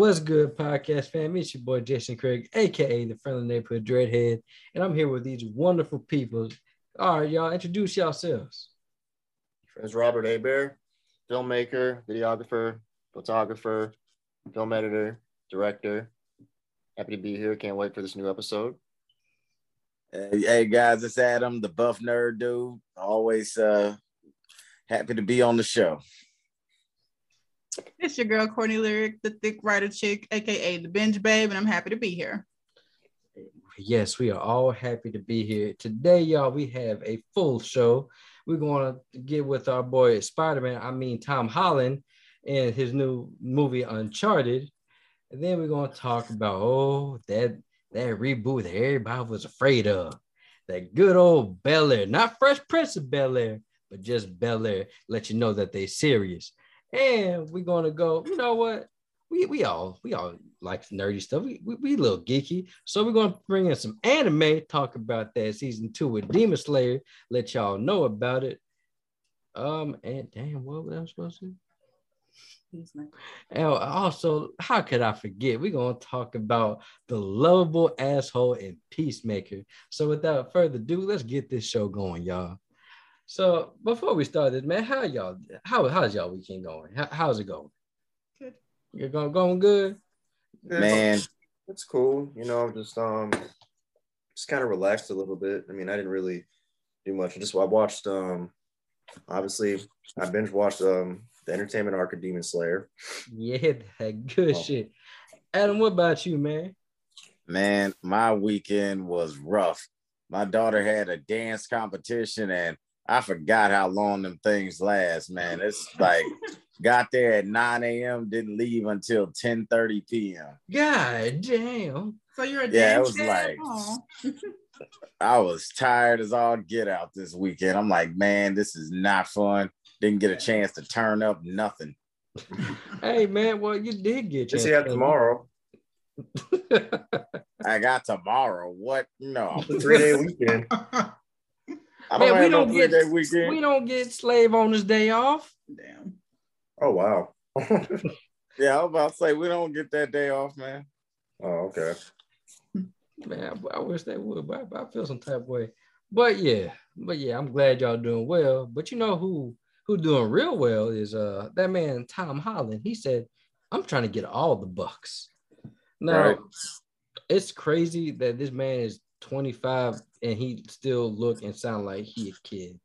What's good, podcast fam? It's your boy Jason Craig, aka the friendly neighborhood dreadhead, and I'm here with these wonderful people. All right, y'all, introduce yourselves. Friends Robert Abear, filmmaker, videographer, photographer, film editor, director. Happy to be here. Can't wait for this new episode. Hey, hey, guys, it's Adam, the buff nerd dude. Always uh happy to be on the show. It's your girl Courtney Lyric, the thick writer chick, aka the binge babe, and I'm happy to be here. Yes, we are all happy to be here. Today, y'all, we have a full show. We're going to get with our boy Spider-Man, I mean Tom Holland, and his new movie Uncharted. And then we're going to talk about oh that that reboot that everybody was afraid of. That good old Bel Air, not Fresh Prince of Bel Air, but just Bel Air. Let you know that they're serious. And we're gonna go, you know what? We we all we all like nerdy stuff. We, we, we a little geeky. So we're gonna bring in some anime, talk about that season two with Demon Slayer, let y'all know about it. Um, and damn, what was I supposed to? And also, how could I forget? We're gonna talk about the lovable asshole and peacemaker. So without further ado, let's get this show going, y'all. So before we started, man, how y'all how how's y'all weekend going? How, how's it going? Good. You're going going good? Man, It's cool. You know, I'm just um just kind of relaxed a little bit. I mean, I didn't really do much. I just I watched um obviously I binge watched um the entertainment arc of Demon Slayer. Yeah, that good Oh. shit. Adam, what about you, man? man, my weekend was rough. My daughter had a dance competition and I forgot how long them things last, man. It's like got there at 9 a.m., didn't leave until 10 30 p.m. God damn. So you're a Yeah, it was dad? like- I was tired as all get out this weekend. I'm like, man, this is not fun. Didn't get a chance to turn up nothing. Hey man, well you did get Just your yeah, tomorrow. I got tomorrow. What? No. Three day weekend. I don't Man, we no don't get- we don't get slave owners day off. Damn. Oh wow. Yeah, I was about to say we don't get that day off, man. oh, okay. Man, I, I wish they would, but I, I feel some type of way. But yeah, but yeah, I'm glad y'all doing well. But you know who who doing real well is uh that man Tom Holland. He said, "I'm trying to get all the bucks." Now, Right. it's crazy that this man is 25 and he still look and sound like he a kid.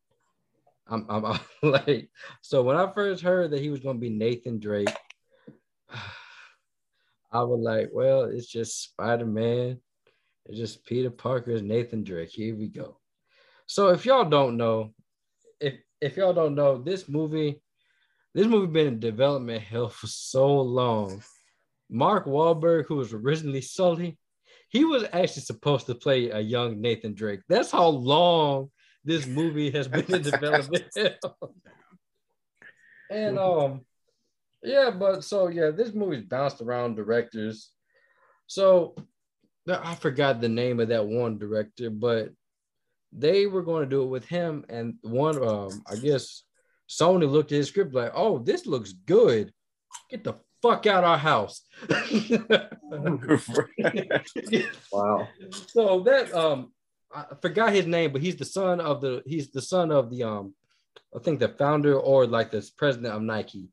I'm, I'm, I'm like, so when I first heard that he was going to be Nathan Drake, I was like, well, it's just Spider Man. It's just Peter Parker Parker's Nathan Drake. Here we go. So if y'all don't know, if if y'all don't know, this movie, this movie been in development hell for so long. Mark Wahlberg, who was originally Sully, he was actually supposed to play a young Nathan Drake. That's how long this movie has been in development. and um, yeah, but so yeah, this movie's bounced around directors. So I forgot the name of that one director, but they were going to do it with him. And one, um, I guess Sony looked at his script like, "Oh, this looks good. Get the fuck out our house." Wow. so that um, I forgot his name, but he's the son of the he's the son of the um, I think the founder or like the president of Nike.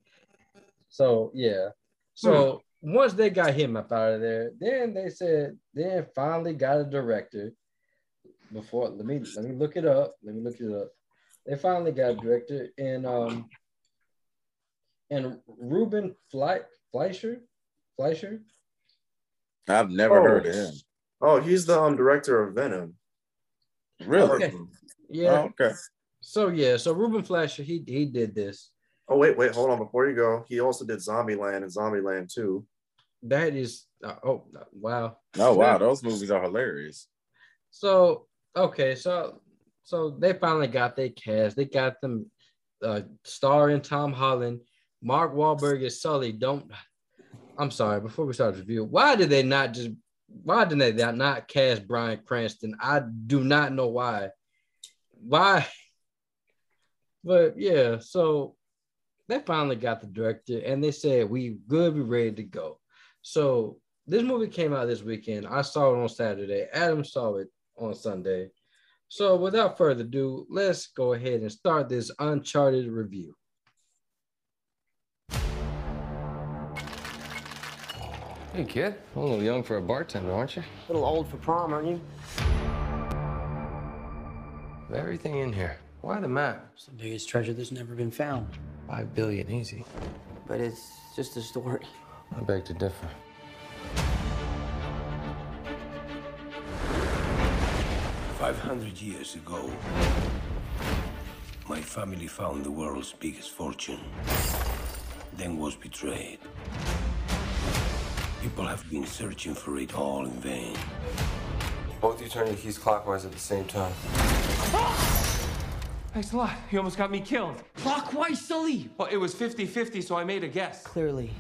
So yeah, so once they got him up out of there, then they said then finally got a director. Before let me let me look it up. Let me look it up. They finally got a director and um and Ruben Fle- Fleischer Fleischer. I've never Oh. heard of him. Oh, he's the um director of Venom. Really? Okay. Yeah. Oh, okay. So yeah, so Ruben Fleischer he he did this. Oh wait, wait, hold on. Before you go, he also did Zombieland and Zombieland 2. That is uh, oh wow. Oh wow, those movies are hilarious. So okay, so so they finally got their cast. They got them uh starring Tom Holland, Mark Wahlberg is Sully. Don't I'm sorry, before we start the review, why did they not just why did they not cast Bryan Cranston? I do not know why. Why? But yeah, so they finally got the director and they said we good, we ready to go. So this movie came out this weekend. I saw it on Saturday. Adam saw it on Sunday. So without further ado, let's go ahead and start this Uncharted review. Hey, kid. A little young for a bartender, aren't you? A little old for prom, aren't you? Everything in here. Why the map? It's the biggest treasure that's never been found. Five billion, easy. But it's just a story. I beg to differ. Five hundred years ago, my family found the world's biggest fortune, then was betrayed. People have been searching for it all in vain. Both of you turn your keys clockwise at the same time. Thanks a lot. You almost got me killed. Clockwise, Sully! Well, it was 50 50, so I made a guess. Clearly.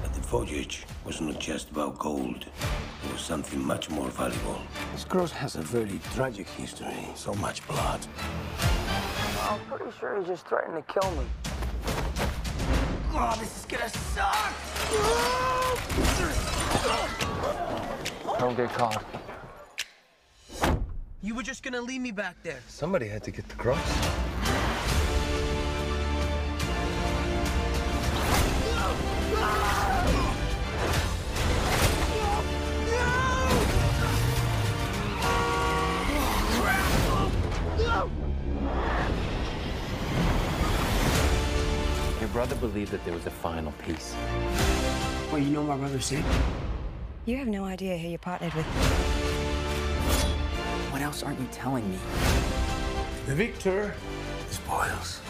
But the voyage was not just about gold. It was something much more valuable. This cross has a very tragic history. So much blood. I'm pretty sure he just threatened to kill me. Oh, this is gonna suck! Don't get caught. You were just gonna leave me back there. Somebody had to get the cross. Your brother believed that there was a final piece. Well, you know my brother said? You have no idea who you're partnered with. What else aren't you telling me? The victor spoils.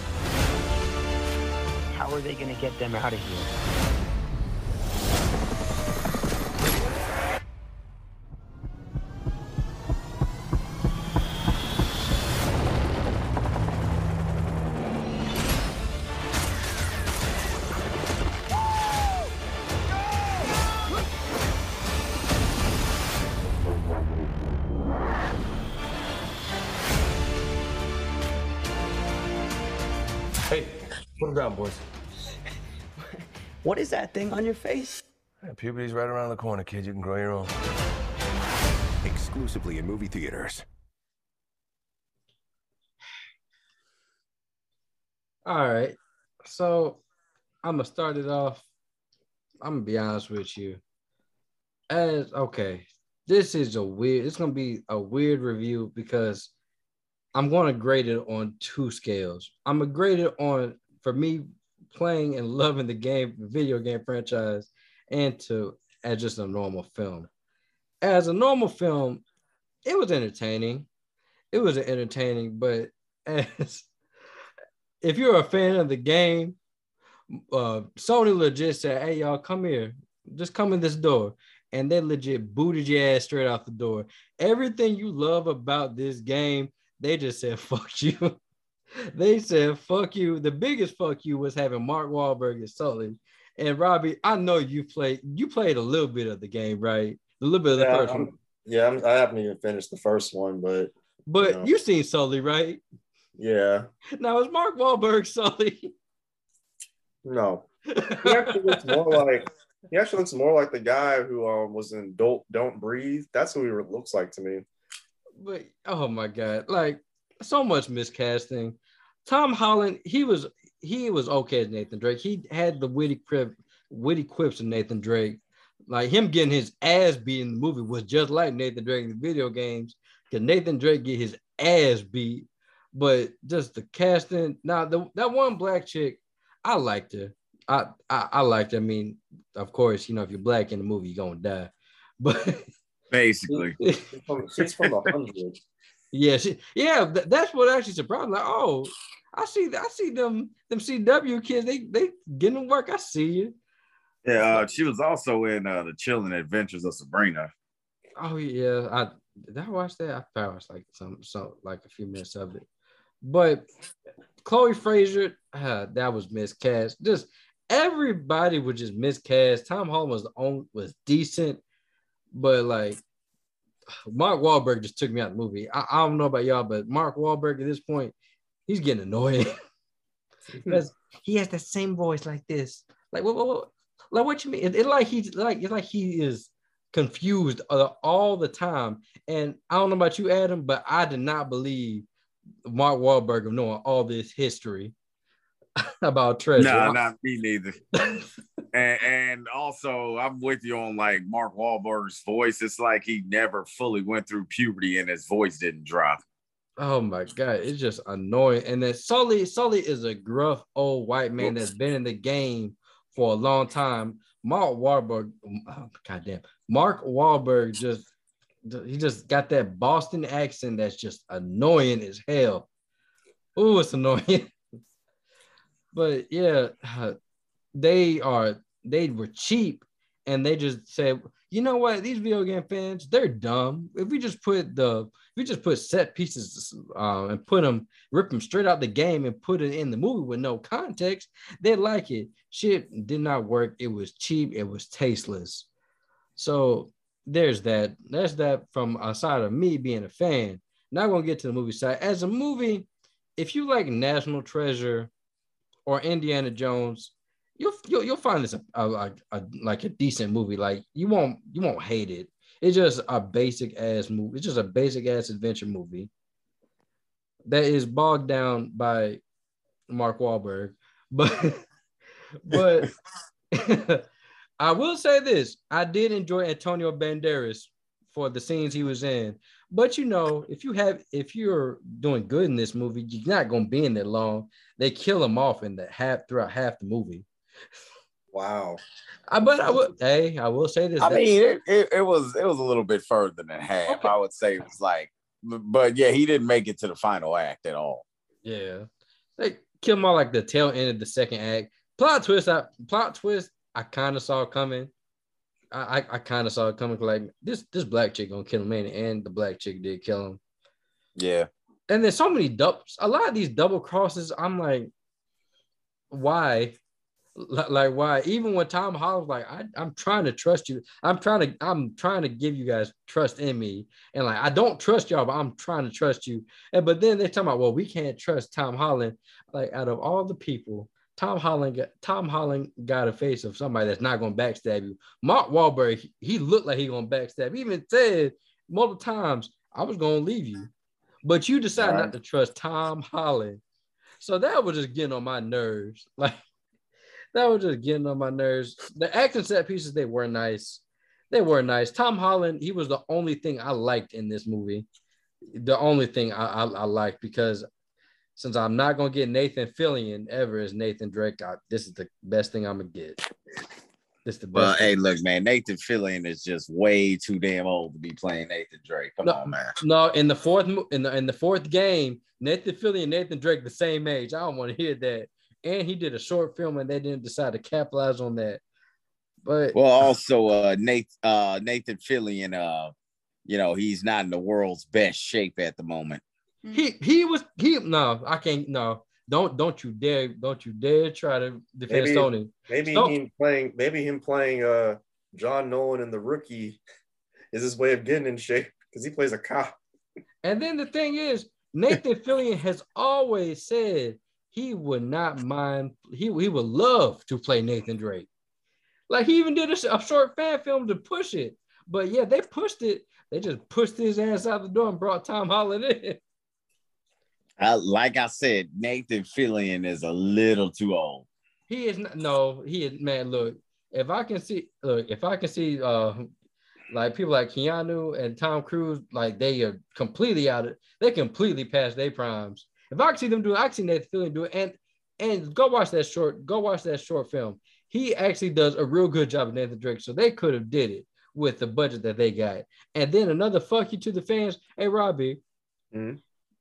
How are they gonna get them out of here? Is that thing on your face? Yeah, puberty's right around the corner, kid. You can grow your own. Exclusively in movie theaters. All right. So I'm gonna start it off. I'm gonna be honest with you. As okay, this is a weird, it's gonna be a weird review because I'm gonna grade it on two scales. I'm gonna grade it on for me playing and loving the game, video game franchise, and to as just a normal film. As a normal film, it was entertaining. It was entertaining, but as if you're a fan of the game, uh, Sony legit said, "Hey, y'all, come here. Just come in this door." And they legit booted your ass straight out the door. Everything you love about this game, they just said, "Fuck you." They said, "Fuck you." The biggest fuck you was having Mark Wahlberg as Sully. And Robbie, I know you played. You played a little bit of the game, right? A little bit of the Yeah, first I'm- one. Yeah, I'm, I haven't even finished the first one, but But you seen Sully, right? yeah, Now is Mark Wahlberg Sully? no. He actually looks more like he actually looks more like the guy who um was in Don't Don't Breathe. That's who he looks like to me. but oh my god, like so much miscasting. Tom Holland, he was he was okay as Nathan Drake. He had the witty quip, witty quips of Nathan Drake. Like him getting his ass beat in the movie was just like Nathan Drake in the video games. Cause Nathan Drake get his ass beat, but just the casting. Now the that one black chick, I liked her. I I, I liked. Her. I mean, of course, you know if you're black in the movie, you're gonna die. But Basically. She's from, she's from the hundred. Yeah, she, yeah, th- that's what actually surprised me. Like, oh, I see, I see them, them CW kids. They, they getting to work. I see you. Yeah, uh, she was also in uh, the Chilling Adventures of Sabrina. Oh yeah, I did I watch that. I probably watched like some, some like a few minutes of it. But Chloe Frazer, uh, that was miscast. Just everybody was just miscast. Tom Holland was the only was decent, but like Mark Wahlberg just took me out of the movie. I, I don't know about y'all, but Mark Wahlberg at this point, he's getting annoying because he has the same voice like this. Like what, what, what, Like what you mean? It's it like he's like it's like he is confused uh, all the time. And I don't know about you, Adam, but I did not believe Mark Wahlberg of knowing all this history about treasure. No, not me neither. and, and also, I'm with you on like Mark Wahlberg's voice. It's like he never fully went through puberty and his voice didn't drop. Oh my god, it's just annoying. And then Sully, Sully is a gruff old white man that's been in the game for a long time. Mark Wahlberg, oh, goddamn, Mark Wahlberg just he just got that Boston accent that's just annoying as hell. Oh, it's annoying. but yeah, they are they were cheap and they just said, you know what, these video game fans, they're dumb. If we just put the if we just put set pieces uh, and put them, rip them straight out the game and put it in the movie with no context, they like it. Shit did not work. It was cheap. It was tasteless. So there's that. That's that from outside of me being a fan. Now gonna get to the movie side. As a movie, if you like National Treasure or Indiana Jones, you'll you'll, you'll find this a, a, a, like a decent movie. Like you won't you won't hate it. It's just a basic ass movie. It's just a basic ass adventure movie that is bogged down by Mark Wahlberg. But but I will say this: I did enjoy Antonio Banderas for the scenes he was in. But you know, if you have if you're doing good in this movie, you're not gonna be in there long. They kill him off in the half throughout half the movie. Wow. I but I would hey, I will say this. I mean, it, it, it, was it was a little bit further than half. Okay. I would say it was like, but yeah, he didn't make it to the final act at all. Yeah, they kill him all like the tail end of the second act. Plot twist, I plot twist. I kind of saw coming. I I, I kind of saw it coming. Like this this black chick gonna kill him, man, and the black chick did kill him. Yeah. And there's so many doubles. A lot of these double crosses. I'm like, why? Like why? Even when tom holland's like I, i'm trying to trust you. I'm trying to i'm trying to give you guys trust in me. And like i don't trust y'all but i'm trying to trust you. And but then they're talking about well we can't trust tom holland. Like out of all the people tom holland got tom holland got a face of somebody that's not going to backstab you. Mark Wahlberg, he looked like he going to backstab. He even said multiple times i was going to leave you. But you decided right. not to trust tom holland. So that was just getting on my nerves. Like that was just getting on my nerves. The action set pieces, they were nice. They were nice. Tom Holland, he was the only thing I liked in this movie. The only thing I, I, I liked because since I'm not gonna get Nathan Fillion ever as Nathan Drake, I, this is the best thing I'm gonna get. This the best. Well, hey, look, man, Nathan Fillion is just way too damn old to be playing Nathan Drake. Come no, on, man. No, in the fourth in the in the fourth game, Nathan Fillion and Nathan Drake the same age. I don't want to hear that and he did a short film and they didn't decide to capitalize on that. But well, also uh Nathan uh Nathan Fillion, uh, you know, he's not in the world's best shape at the moment. He he was he no, I can't no. Don't don't you dare don't you dare try to defend maybe, Sony. Maybe him playing maybe him playing uh John Nolan in the rookie is his way of getting in shape because he plays a cop. And then the thing is, Nathan Fillion has always said he would not mind. He, he would love to play Nathan Drake. Like he even did a, a short fan film to push it. But yeah, they pushed it. They just pushed his ass out the door and brought Tom Holland in. Uh, like I said, Nathan Fillion is a little too old. He is not. No, he is. Man, look. If I can see, look, if I can see, uh, like people like Keanu and Tom Cruise, like they are completely out of. They completely past their primes. If I can see them do it, I can see Nathan Fillion do it. And and go watch that short, go watch that short film. He actually does a real good job of Nathan Drake. So they could have did it with the budget that they got. And then another fuck you to the fans. Hey Robbie, mm-hmm.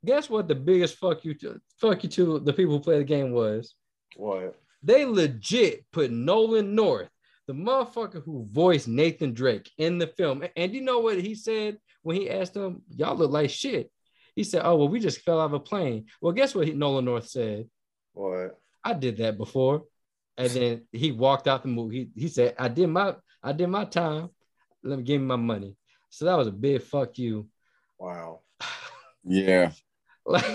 guess what the biggest fuck you to fuck you to the people who play the game was? What? They legit put Nolan North, the motherfucker who voiced Nathan Drake in the film. And you know what he said when he asked him, Y'all look like shit. He said, "Oh well, we just fell out of a plane." Well, guess what? He, Nolan North said. What? I did that before, and then he walked out the movie. He, he said, "I did my I did my time. Let me give me my money." So that was a big fuck you. Wow. Yeah. like,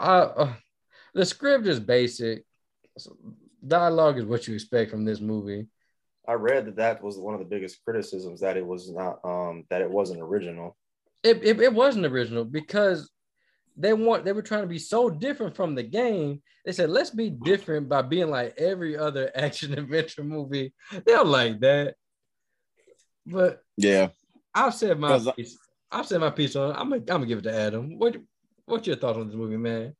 uh, uh, the script is basic. Dialogue is what you expect from this movie. I read that that was one of the biggest criticisms that it was not um that it wasn't original. It, it, it wasn't original because they want they were trying to be so different from the game. They said let's be different by being like every other action adventure movie. They're like that. But Yeah. I've said my 'Cause I- piece. I've said my piece on it. I'm gonna, I'm gonna give it to Adam. What what's your thoughts on this movie, man?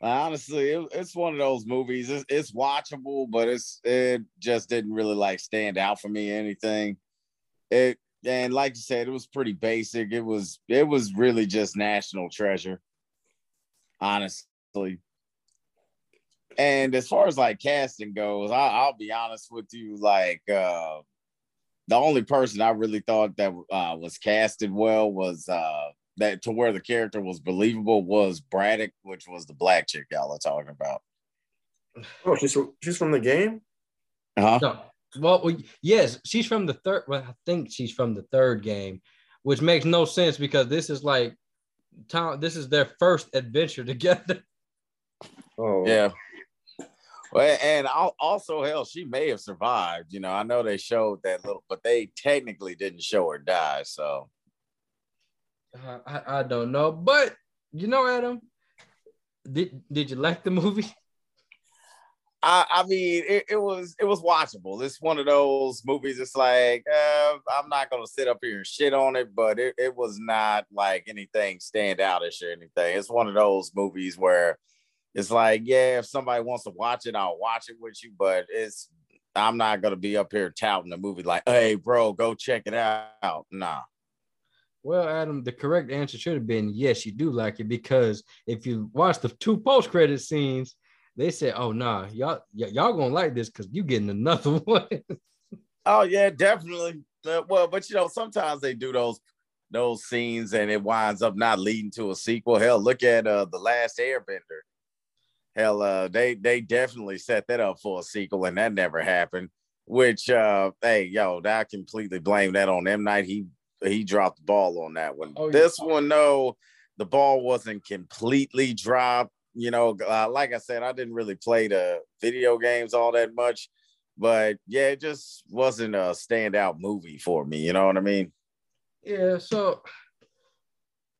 Honestly, it, it's one of those movies. It's, it's watchable, but it's it just didn't really like stand out for me. or Anything. It and like you said, it was pretty basic. It was it was really just national treasure. Honestly. And as far as like casting goes, I, I'll be honest with you. Like uh, the only person I really thought that uh, was casted well was uh, that to where the character was believable was Braddock, which was the black chick y'all are talking about. Oh, she's from, she's from the game. Huh? No. Well, we- yes, she's from the third. Well, I think she's from the third game, which makes no sense because this is like Tom. This is their first adventure together. Oh, Yeah. Well, and also, hell, she may have survived. You know, I know they showed that little, but they technically didn't show her die. So, Uh, I, I don't know, but you know, Adam, did did you like the movie? I, I mean, it, it was it was watchable. It's one of those movies. It's like uh, I'm not gonna sit up here and shit on it, but it, it was not like anything stand outish or anything. It's one of those movies where it's like, yeah, if somebody wants to watch it, I'll watch it with you. But it's I'm not gonna be up here touting the movie like, hey, bro, go check it out. Nah. Well, Adam, the correct answer should have been yes, you do like it because if you watch the two post credit scenes, they said, "Oh nah, y'all y- y'all gonna like this because you getting another one." Oh yeah, definitely. Uh, well, but you know, sometimes they do those those scenes and it winds up not leading to a sequel. Hell, look at uh the last Airbender. Hell, uh, they they definitely set that up for a sequel, and that never happened. Which, uh, hey, yo, I completely blame that on M Night. He he dropped the ball on that one. Oh, yeah. this one, no, the ball wasn't completely dropped. You know, uh, like I said, I didn't really play the video games all that much, but yeah, it just wasn't a standout movie for me. You know what I mean? yeah, so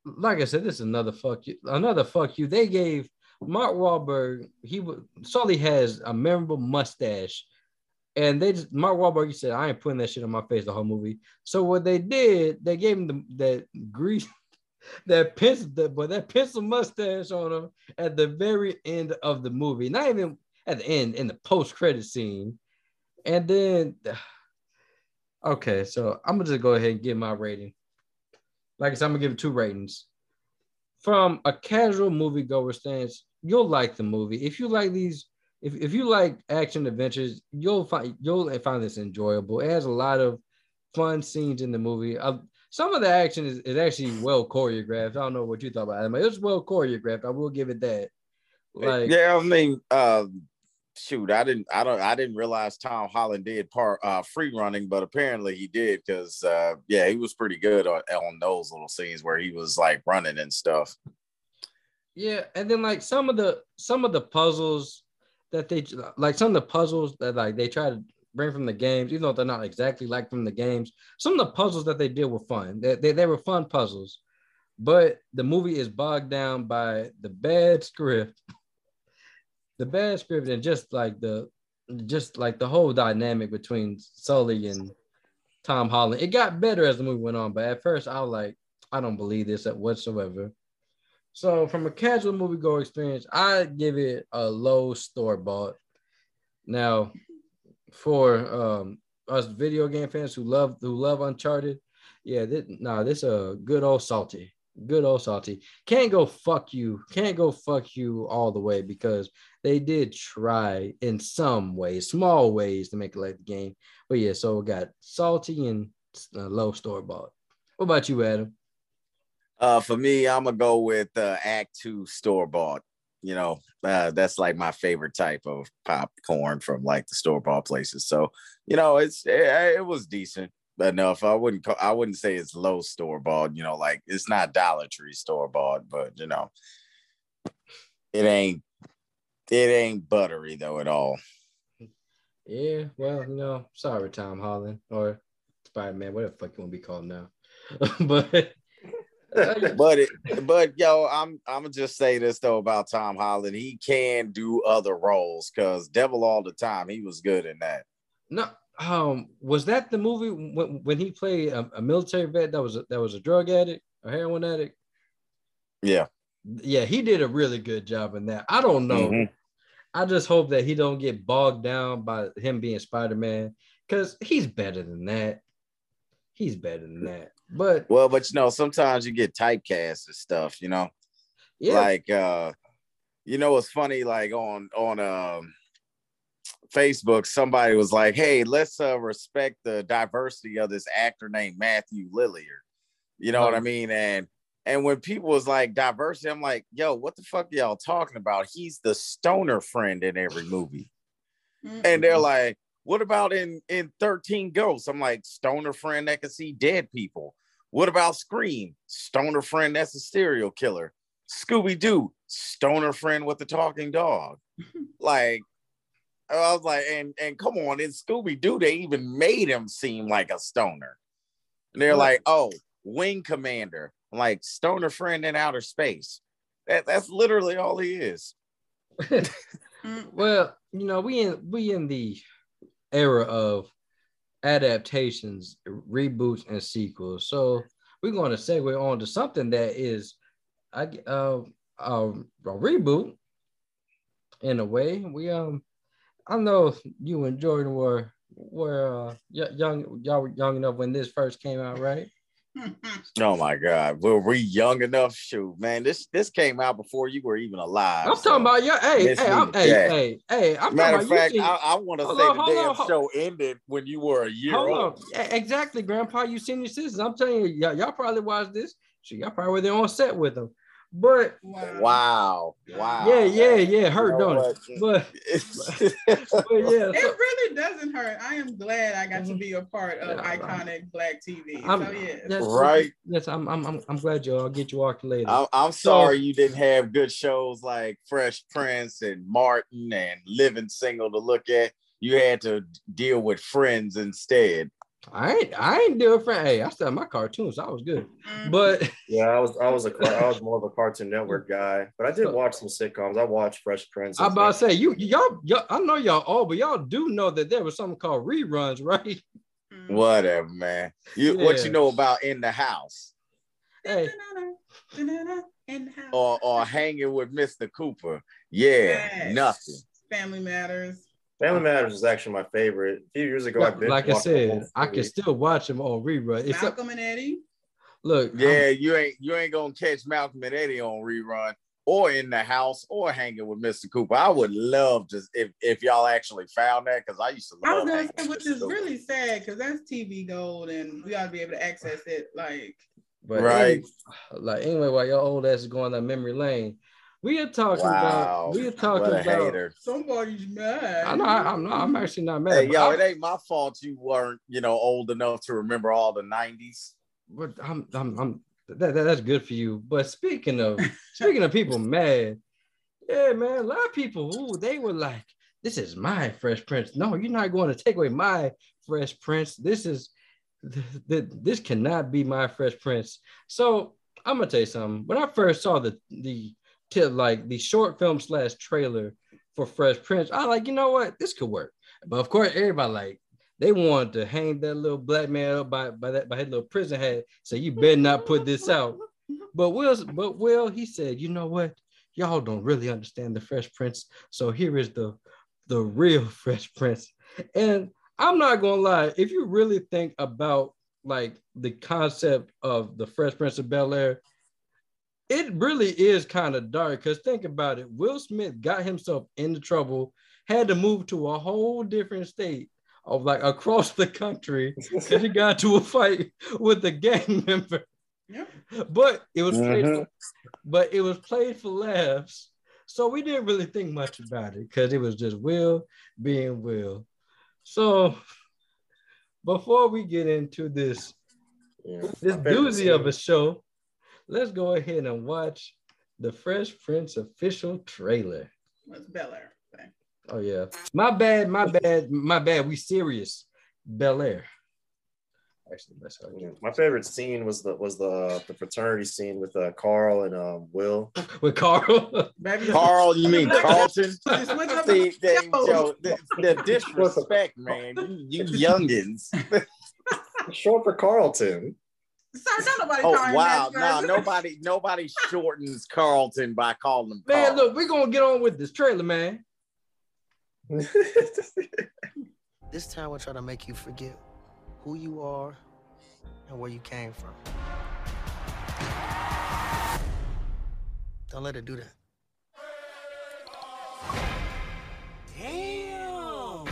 like I said, this is another fuck you, another fuck you. They gave Mark Wahlberg. He was Sully has a memorable mustache, and they just Mark Wahlberg. Said, "I ain't putting that shit on my face the whole movie." So what they did, they gave him the, that grease, that pencil, that but that pencil mustache on him at the very end of the movie. Not even at the end in the post credit scene, and then. Okay, so I'm gonna just go ahead and give my rating. Like I said, I'm gonna give it two ratings. From a casual moviegoer stance, you'll like the movie. If you like these, if, if you like action adventures, you'll find you'll find this enjoyable. It has a lot of fun scenes in the movie. Uh, some of the action is, is actually well choreographed. I don't know what you thought about it. It was well choreographed. I will give it that. Like yeah, I mean, uh, shoot, I didn't, I don't, I didn't realize Tom Holland did part uh, free running, but apparently he did because, uh, yeah, he was pretty good on, on those little scenes where he was like running and stuff. Yeah, and then like some of the some of the puzzles that they like some of the puzzles that like they try to bring from the games, even though they're not exactly like from the games. Some of the puzzles that they did were fun. They, they, they were fun puzzles, but the movie is bogged down by the bad script, the bad script, and just like the just like the whole dynamic between Sully and Tom Holland. It got better as the movie went on, but at first I was like, I don't believe this whatsoever. So from a casual moviegoer experience, I give it a low store bought. Now, for um, us video game fans who love who love Uncharted, yeah, this, nah, this a good old salty, good old salty. Can't go fuck you, can't go fuck you all the way because they did try in some ways, small ways to make it like the game. But yeah, so we got salty and uh, low store bought. What about you, Adam? Uh, for me, I'm gonna go with uh, Act Two store bought. You know, uh, that's like my favorite type of popcorn from like the store bought places. So, you know, it's it, it was decent enough. I wouldn't call, I wouldn't say it's low store bought. You know, like it's not Dollar Tree store bought, but you know, it ain't it ain't buttery though at all. Yeah, well, you know, sorry, Tom Holland or Spider Man, whatever the fuck you want to be called now. but but it, but yo, I'm I'm just say this though about Tom Holland. He can do other roles because Devil all the time. He was good in that. no, um, was that the movie when, when he played a, a military vet that was a, that was a drug addict, a heroin addict? Yeah. Yeah, he did a really good job in that. I don't know. Mhm. I just hope that he don't get bogged down by him being Spider Man because he's better than that. He's better than that. But Well, but you know, sometimes you get typecast and stuff, you know. yeah, Like uh, you know, it's funny, like on on um Facebook, somebody was like, Hey, let's uh respect the diversity of this actor named Matthew Lillard. You know what I Um, mean? And and when people was like diversity, I'm like, yo, what the fuck y'all talking about? He's the stoner friend in every movie. And they're like, what about in in 13 Ghosts? I'm like, stoner friend that can see dead people. What about Scream? Stoner friend that's a serial killer. Scooby Doo, stoner friend with the talking dog. like, I was like, and and come on, in Scooby Doo, they even made him seem like a stoner. And they're Right. like, oh, Wing Commander, I'm like stoner friend in outer space. That, that's literally all he is. well, you know, we in we in the era of adaptations, reboots, and sequels. So we're going to segue on to something that is, I uh, a reboot in a way. We um, I know you and Jordan were were uh, young, y'all were young enough when this first came out, right? Oh my God. Were we young enough? Shoot, man. This this came out before you were even alive. I'm talking about your hey, hey, I'm, hey, hey, hey. I'm Matter of fact, you. I, I want to say on, the damn on, show ended when you were a year old. E- Exactly, Grandpa. You seen your sisters. I'm telling you, y'all, y'all probably watched this. So y'all probably were there on set with them. But Wow. Wow. yeah, yeah, yeah, hurt, know don't what? it? But, but yeah, It so- really doesn't hurt. I am glad I got to mm-hmm. be a part of iconic black TV. I'm, so yeah. yes, Right. Yes, I'm, I'm, I'm, I'm glad y'all get you off later. I'm, I'm So- sorry you didn't have good shows like Fresh Prince and Martin and Living Single to look at. You had to deal with Friends instead. I ain't, I ain't doing friend. Hey, I still have my cartoons. So I was good. Mm-hmm. But Yeah, I was I was a car- I was more of a Cartoon Network guy, but I did watch some sitcoms. I watched Fresh Prince. I about to say you, y'all, y'all, I know y'all all, but y'all do know that there was something called reruns, right? Mm-hmm. Whatever, man. You what you know about in the house Hey, In the house. or or hanging with Mr. Cooper? Yeah, Yes. nothing. Family Matters. Family Matters is actually my favorite. A few years ago, I like, binge like I watched the whole said, I can still watch them on rerun. It's Malcolm and Eddie. look, Yeah, you ain't you ain't gonna catch Malcolm and Eddie on rerun or in the house or hanging with Mr. Cooper. I would love to if if y'all actually found that because I used to I was gonna say, with which is Cooper. really sad because that's TV gold, and we ought to be able to access it. Like, But Right. any- like anyway, while your old ass is going down memory lane, we are talking Wow, about we are talking what a about. hater. somebody's mad. I know I, am not. I'm actually not mad. Hey, yo, I- it ain't my fault you weren't, you know, old enough to remember all the 90s. but I'm, I'm, I'm that, that- that's good for you. But speaking of speaking of people mad, yeah, man, a lot of people who they were like, "This is my Fresh Prince." No, you're not going to take away my Fresh Prince. This is th- th- this cannot be my Fresh Prince. So I'm gonna tell you something. When I first saw the the till like the short film slash trailer for Fresh Prince, I like, you know what, this could work. But of course, everybody like they wanted to hang that little black man up by, by that by his little prison hat. So you better not put this out. But Will, but Will, he said, you know what? Y'all don't really understand the Fresh Prince. So here is the the real Fresh Prince. And I'm not gonna lie, if you really think about like the concept of the Fresh Prince of Bel Air, it really is kind of dark. Because think about it, Will Smith got himself into trouble, had to move to a whole different state of like across the country because he got to a fight with a gang member. But it was played Mhm. for, but it was played for laughs. So we didn't really think much about it because it was just Will being Will. So before we get into this this doozy of a show, let's go ahead and watch the Fresh Prince official trailer. What's Bel Air? Oh yeah. My bad, my bad, my bad. We serious. Bel Air. Actually, that's how I get it. My favorite scene was the was the the fraternity scene with uh, Carl and um, Will. With Carl. Baby, Carl, you mean Carlton? Just went See, they, Yo. yo, the, the disrespect, man. You, you youngins. Short for Carlton. Sir, don't nobody Oh call him wow, that, no, sir. nobody, nobody shortens Carlton by calling him Man, Carl. look, we're gonna get on with this trailer, man. This time we're trying to make you forget who you are and where you came from. Don't let it do that. Damn!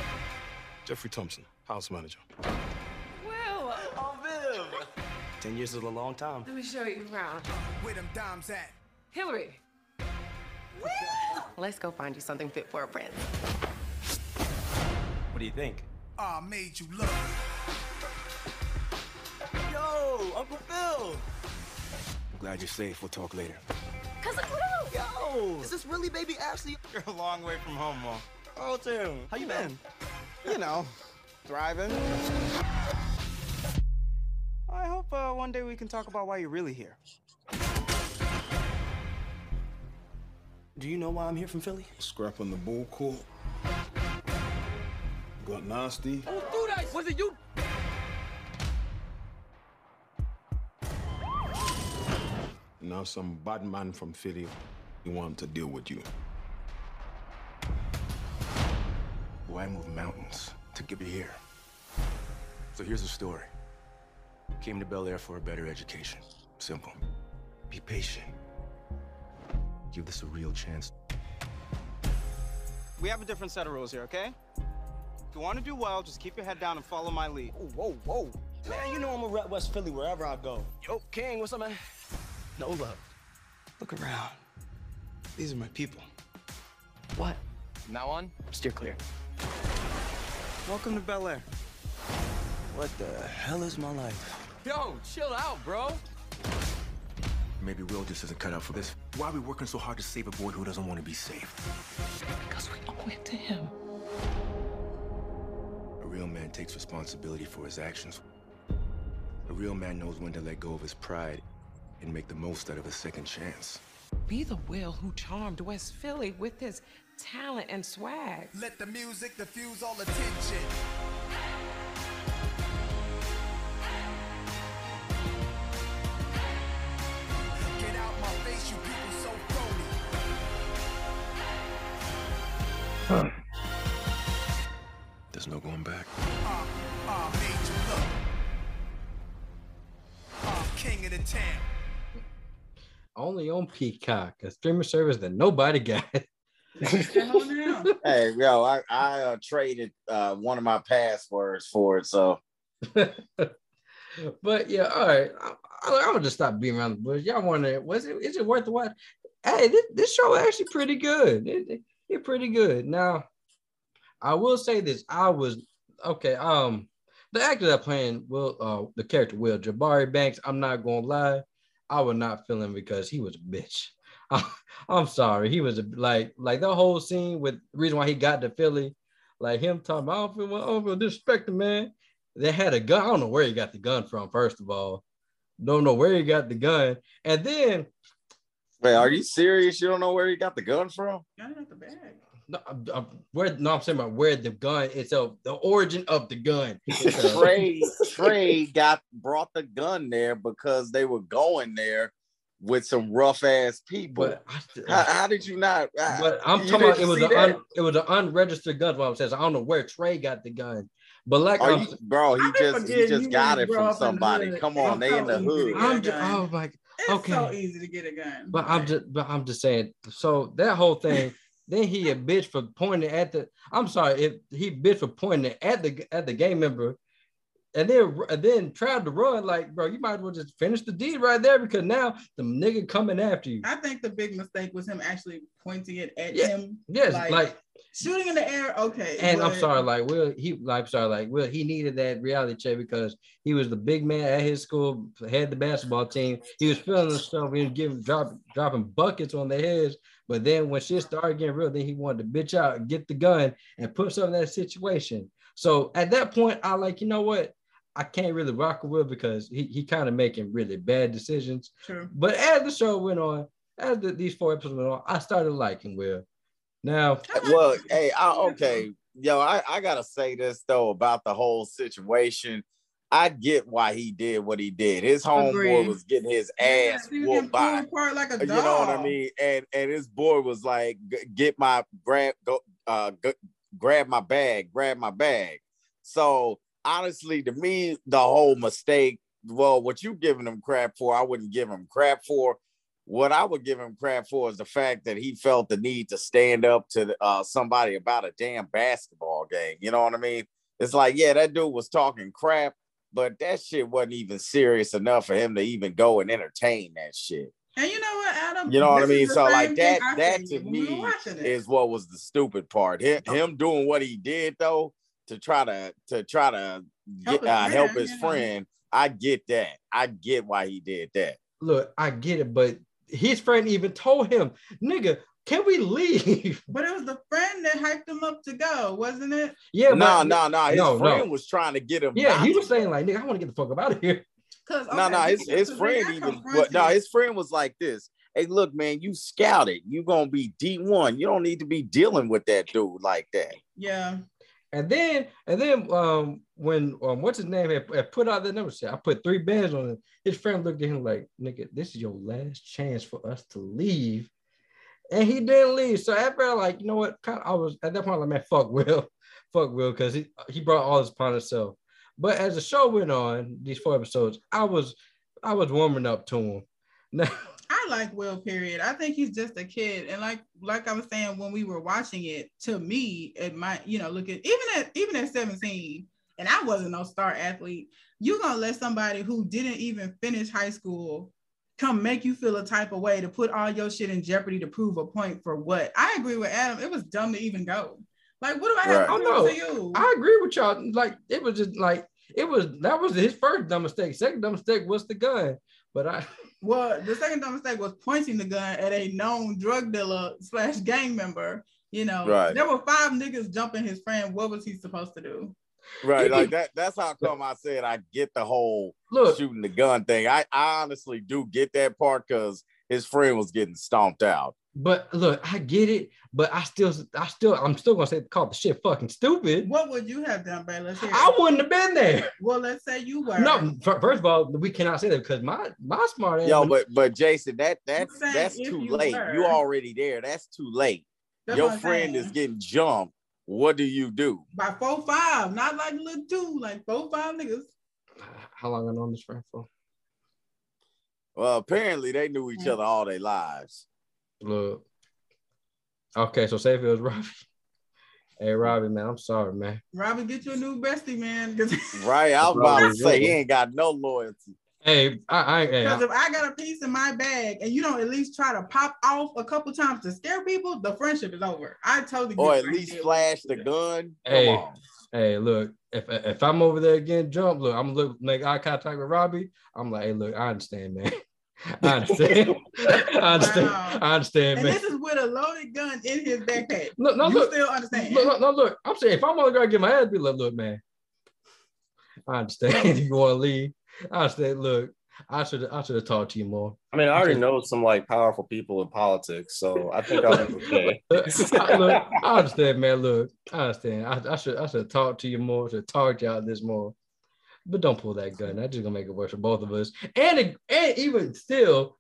Geoffrey Thompson, house manager. Will, Viv! Ten years is a long time. let me show you around. Where them dimes at? Hilary. Let's go find you something fit for a prince. What do you think? I made you look. Yo, Uncle Phil! I'm glad you're safe. We'll talk later. Cousin Will! Yo! Is this really baby Ashley? You're a long way from home, Mom. Oh, Tim, how you been? You know, thriving. I hope uh, one day we can talk about why you're really here. Do you know why I'm here from Philly? Scrapping the bull court. Got nasty. Who threw that? Was it you? Now some bad man from Philly, he want to deal with you. Boy, I moved mountains to get you here. So here's the story. Came to Bel Air for a better education. Simple. Be patient. Give this a real chance. We have a different set of rules here, okay? If you want to do well, just keep your head down and follow my lead. Whoa, whoa. Man, you know I'm a rep West Philly wherever I go. Yo, King, what's up, man? No love. Look around. These are my people. What? From now on, steer clear. Welcome to Bel Air. What the hell is my life? Yo, chill out, bro. Maybe Will just isn't cut out for this. Why are we working so hard to save a boy who doesn't want to be saved? Because we owe it to him. A real man takes responsibility for his actions. A real man knows when to let go of his pride and make the most out of a second chance. Be the Will who charmed West Philly with his talent and swag. Let the music diffuse all attention. There's no going back. Uh, I made you look. I'm king of the town. Only on Peacock, a streaming service that nobody got. Hey, yo, I, I uh, traded uh, one of my passwords for it, so but yeah, all right. I, I, I'm gonna just stop being around the bush. Y'all wonder, was it is it worth the watch? Hey, this, this show actually pretty good. It, it, it pretty good. Now, I will say this. I was okay. Um, the actor that playing Will, uh, the character Will Jabari Banks. I'm not gonna lie, I was not feeling because he was a bitch. I'm sorry. He was a, like like the whole scene with the reason why he got to Philly, like him talking about I don't feel I don't feel disrespected, man. They had a gun. I don't know where he got the gun from, first of all. Don't know where he got the gun. And then wait, are you serious? You don't know where he got the gun from? Got it out the bag. No, I'm- I'm- where no, I'm saying about where the gun itself, the origin of the gun. Uh, Trey Trey got brought the gun there because they were going there with some rough ass people. But I- how, how did you not? Uh, but I'm talking about it was an un, it was an unregistered gun. What I'm saying, So I don't know where Trey got the gun, but like oh, you, bro, he just he just got it from up in the somebody. Come on, they in the hood. get a I'm just, oh my, It's okay. so easy to get a gun. But I'm just, but I'm just saying. So that whole thing, then he a bitch for pointing at the. I'm sorry if he bitch for pointing at the at the game member. and then and then tried to run. Like, bro, you might as well just finish the deed right there because now the nigga coming after you. I think the big mistake was him actually pointing it at Yeah. him. Yes, like shooting in the air. Okay, And I'm sorry, like Will, he like sorry, like Will, he needed that reality check because he was the big man at his school, had the basketball team. He was feeling himself, he was giving drop, dropping buckets on their heads. But then when shit started getting real, then he wanted to bitch out, get the gun, and put himself in that situation. So at that point, I like, you know what? I can't really rock with Will because he, he kind of making really bad decisions. True. But as the show went on, as the, these four episodes went on, I started liking Will. Now, well, hey, I, okay, yo, I, I gotta say this though about the whole situation. I get why he did what he did. His homeboy was getting his ass was whooped by. like a You know what I mean? And and his boy was like, "Get my grab, go, uh, g- grab my bag, grab my bag." So honestly, to me, the whole mistake. Well, what you giving him crap for, I wouldn't give him crap for. What I would give him crap for is the fact that he felt the need to stand up to uh, somebody about a damn basketball game. You know what I mean? It's like, yeah, that dude was talking crap, but that shit wasn't even serious enough for him to even go and entertain that shit. And you know what, Adam? You know what I mean? So like that that to when we were me is what was the stupid part. Him, him doing what he did though to try to to try to Help get, his uh, help his yeah. friend. I get that. I get why he did that. look, I get it, but his friend even told him, nigga, can we leave? But it was the friend that hyped him up to go, wasn't it? Yeah, no, but- no, no. His no, friend no. was trying to get him. Yeah, he was saying like, nigga, I want to get the fuck up out of here. Cause no, no, his, his friend even but no, his friend was like this. Hey, look, man, you scouted. You gonna be D1. You don't need to be dealing with that dude like that. Yeah. And then, and then, um, when um, what's his name had, had put out the number, said I put three bands on it. His friend looked at him like, "Nigga, this is your last chance for us to leave," and he didn't leave. So after like, you know what? Kind of, I was at that point like, man, fuck Will, fuck Will, because he he brought all this upon himself. But as the show went on, these four episodes, I was I was warming up to him. Now, I like Will. Period. I think he's just a kid, and like like I was saying when we were watching it, to me, it might you know look at even at even at seventeen, and I wasn't no star athlete. You gonna let somebody who didn't even finish high school come make you feel a type of way to put all your shit in jeopardy to prove a point for what? I agree with Adam. It was dumb to even go. Like, what do I have I to know. prove to you? I agree with y'all. Like it was just like it was that was his first dumb mistake. Second dumb mistake was the gun. But I Well, the second dumb mistake was pointing the gun at a known drug dealer slash gang member. You know, Right. there were five niggas jumping his friend. What was he supposed to do? Right, like that. That's how come I said I get the whole Look. shooting the gun thing. I, I honestly do get that part because his friend was getting stomped out. But look, I get it, but I still, I still, I'm still gonna say call the shit fucking stupid. What would you have done, Bay? Let's hear. I wouldn't have been there. Well, let's say you were. No, fir- first of all, we cannot say that because my my smart ass. Yo, but but Jason, that that's that's too you late. were. You already there. That's too late. That's Your friend saying. is getting jumped. What do you do? by four five, not like little two, like four five niggas. how long I known this friend for? Well, apparently they knew each mm. other all their lives. Look. Okay, so say if it was Robbie. Hey Robbie, man, I'm sorry, man. Robbie, get you a new bestie, man. Right? I was about to say he ain't got no loyalty. Hey, I, I, hey, I- if I got a piece in my bag and you don't at least try to pop off a couple times to scare people, the friendship is over. I totally. Or get at least flash the gun. Come Hey, on. hey, look, if if I'm over there again, jump. Look, I'm look make eye contact with Robbie. I'm like, hey, look, I understand, man. I understand. I understand. Wow. I understand, And man. this is with a loaded gun in his backpack. No, no, you look. still understand? Look, look, no, look. I'm saying if I'm only gonna get my ass beat, look, look, man. I understand if you want to leave. I said, Look, I should I should have talked to you more. I mean, I already know some like powerful people in politics, so I think I'll be okay. I, look, I understand, man. Look, I understand. I, I should I should talk to you more. Should talk to y'all this more. But don't pull that gun. That's just gonna make it worse for both of us. And it, and even still,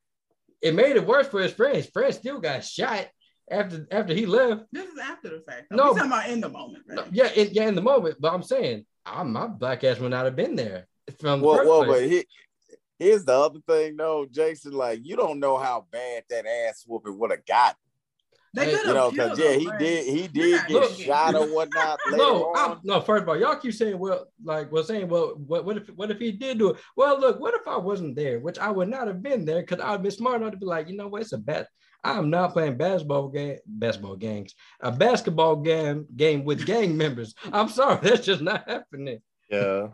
it made it worse for his friend. His friend still got shot after after he left. This is after the fact. No. No, we talking about in the moment. Right? No, yeah, in, yeah, in the moment. But I'm saying, I, my black ass would not have been there from the Well, first well, but he, here's the other thing, though, Jason. Like, you don't know how bad that ass whooping would have got. They Hey, could You have know, killed because yeah, he but did he did not get Look, shot or whatnot No. I'm, no. First of all, y'all keep saying, well, like, well, saying, well, what, what if, what if he did do it? Well, look, what if I wasn't there, which I would not have been there, because I'd been smart enough to be like, you know what, it's a bet. I'm not playing basketball game, basketball games, a basketball game game with gang members. I'm sorry, that's just not happening. Yeah.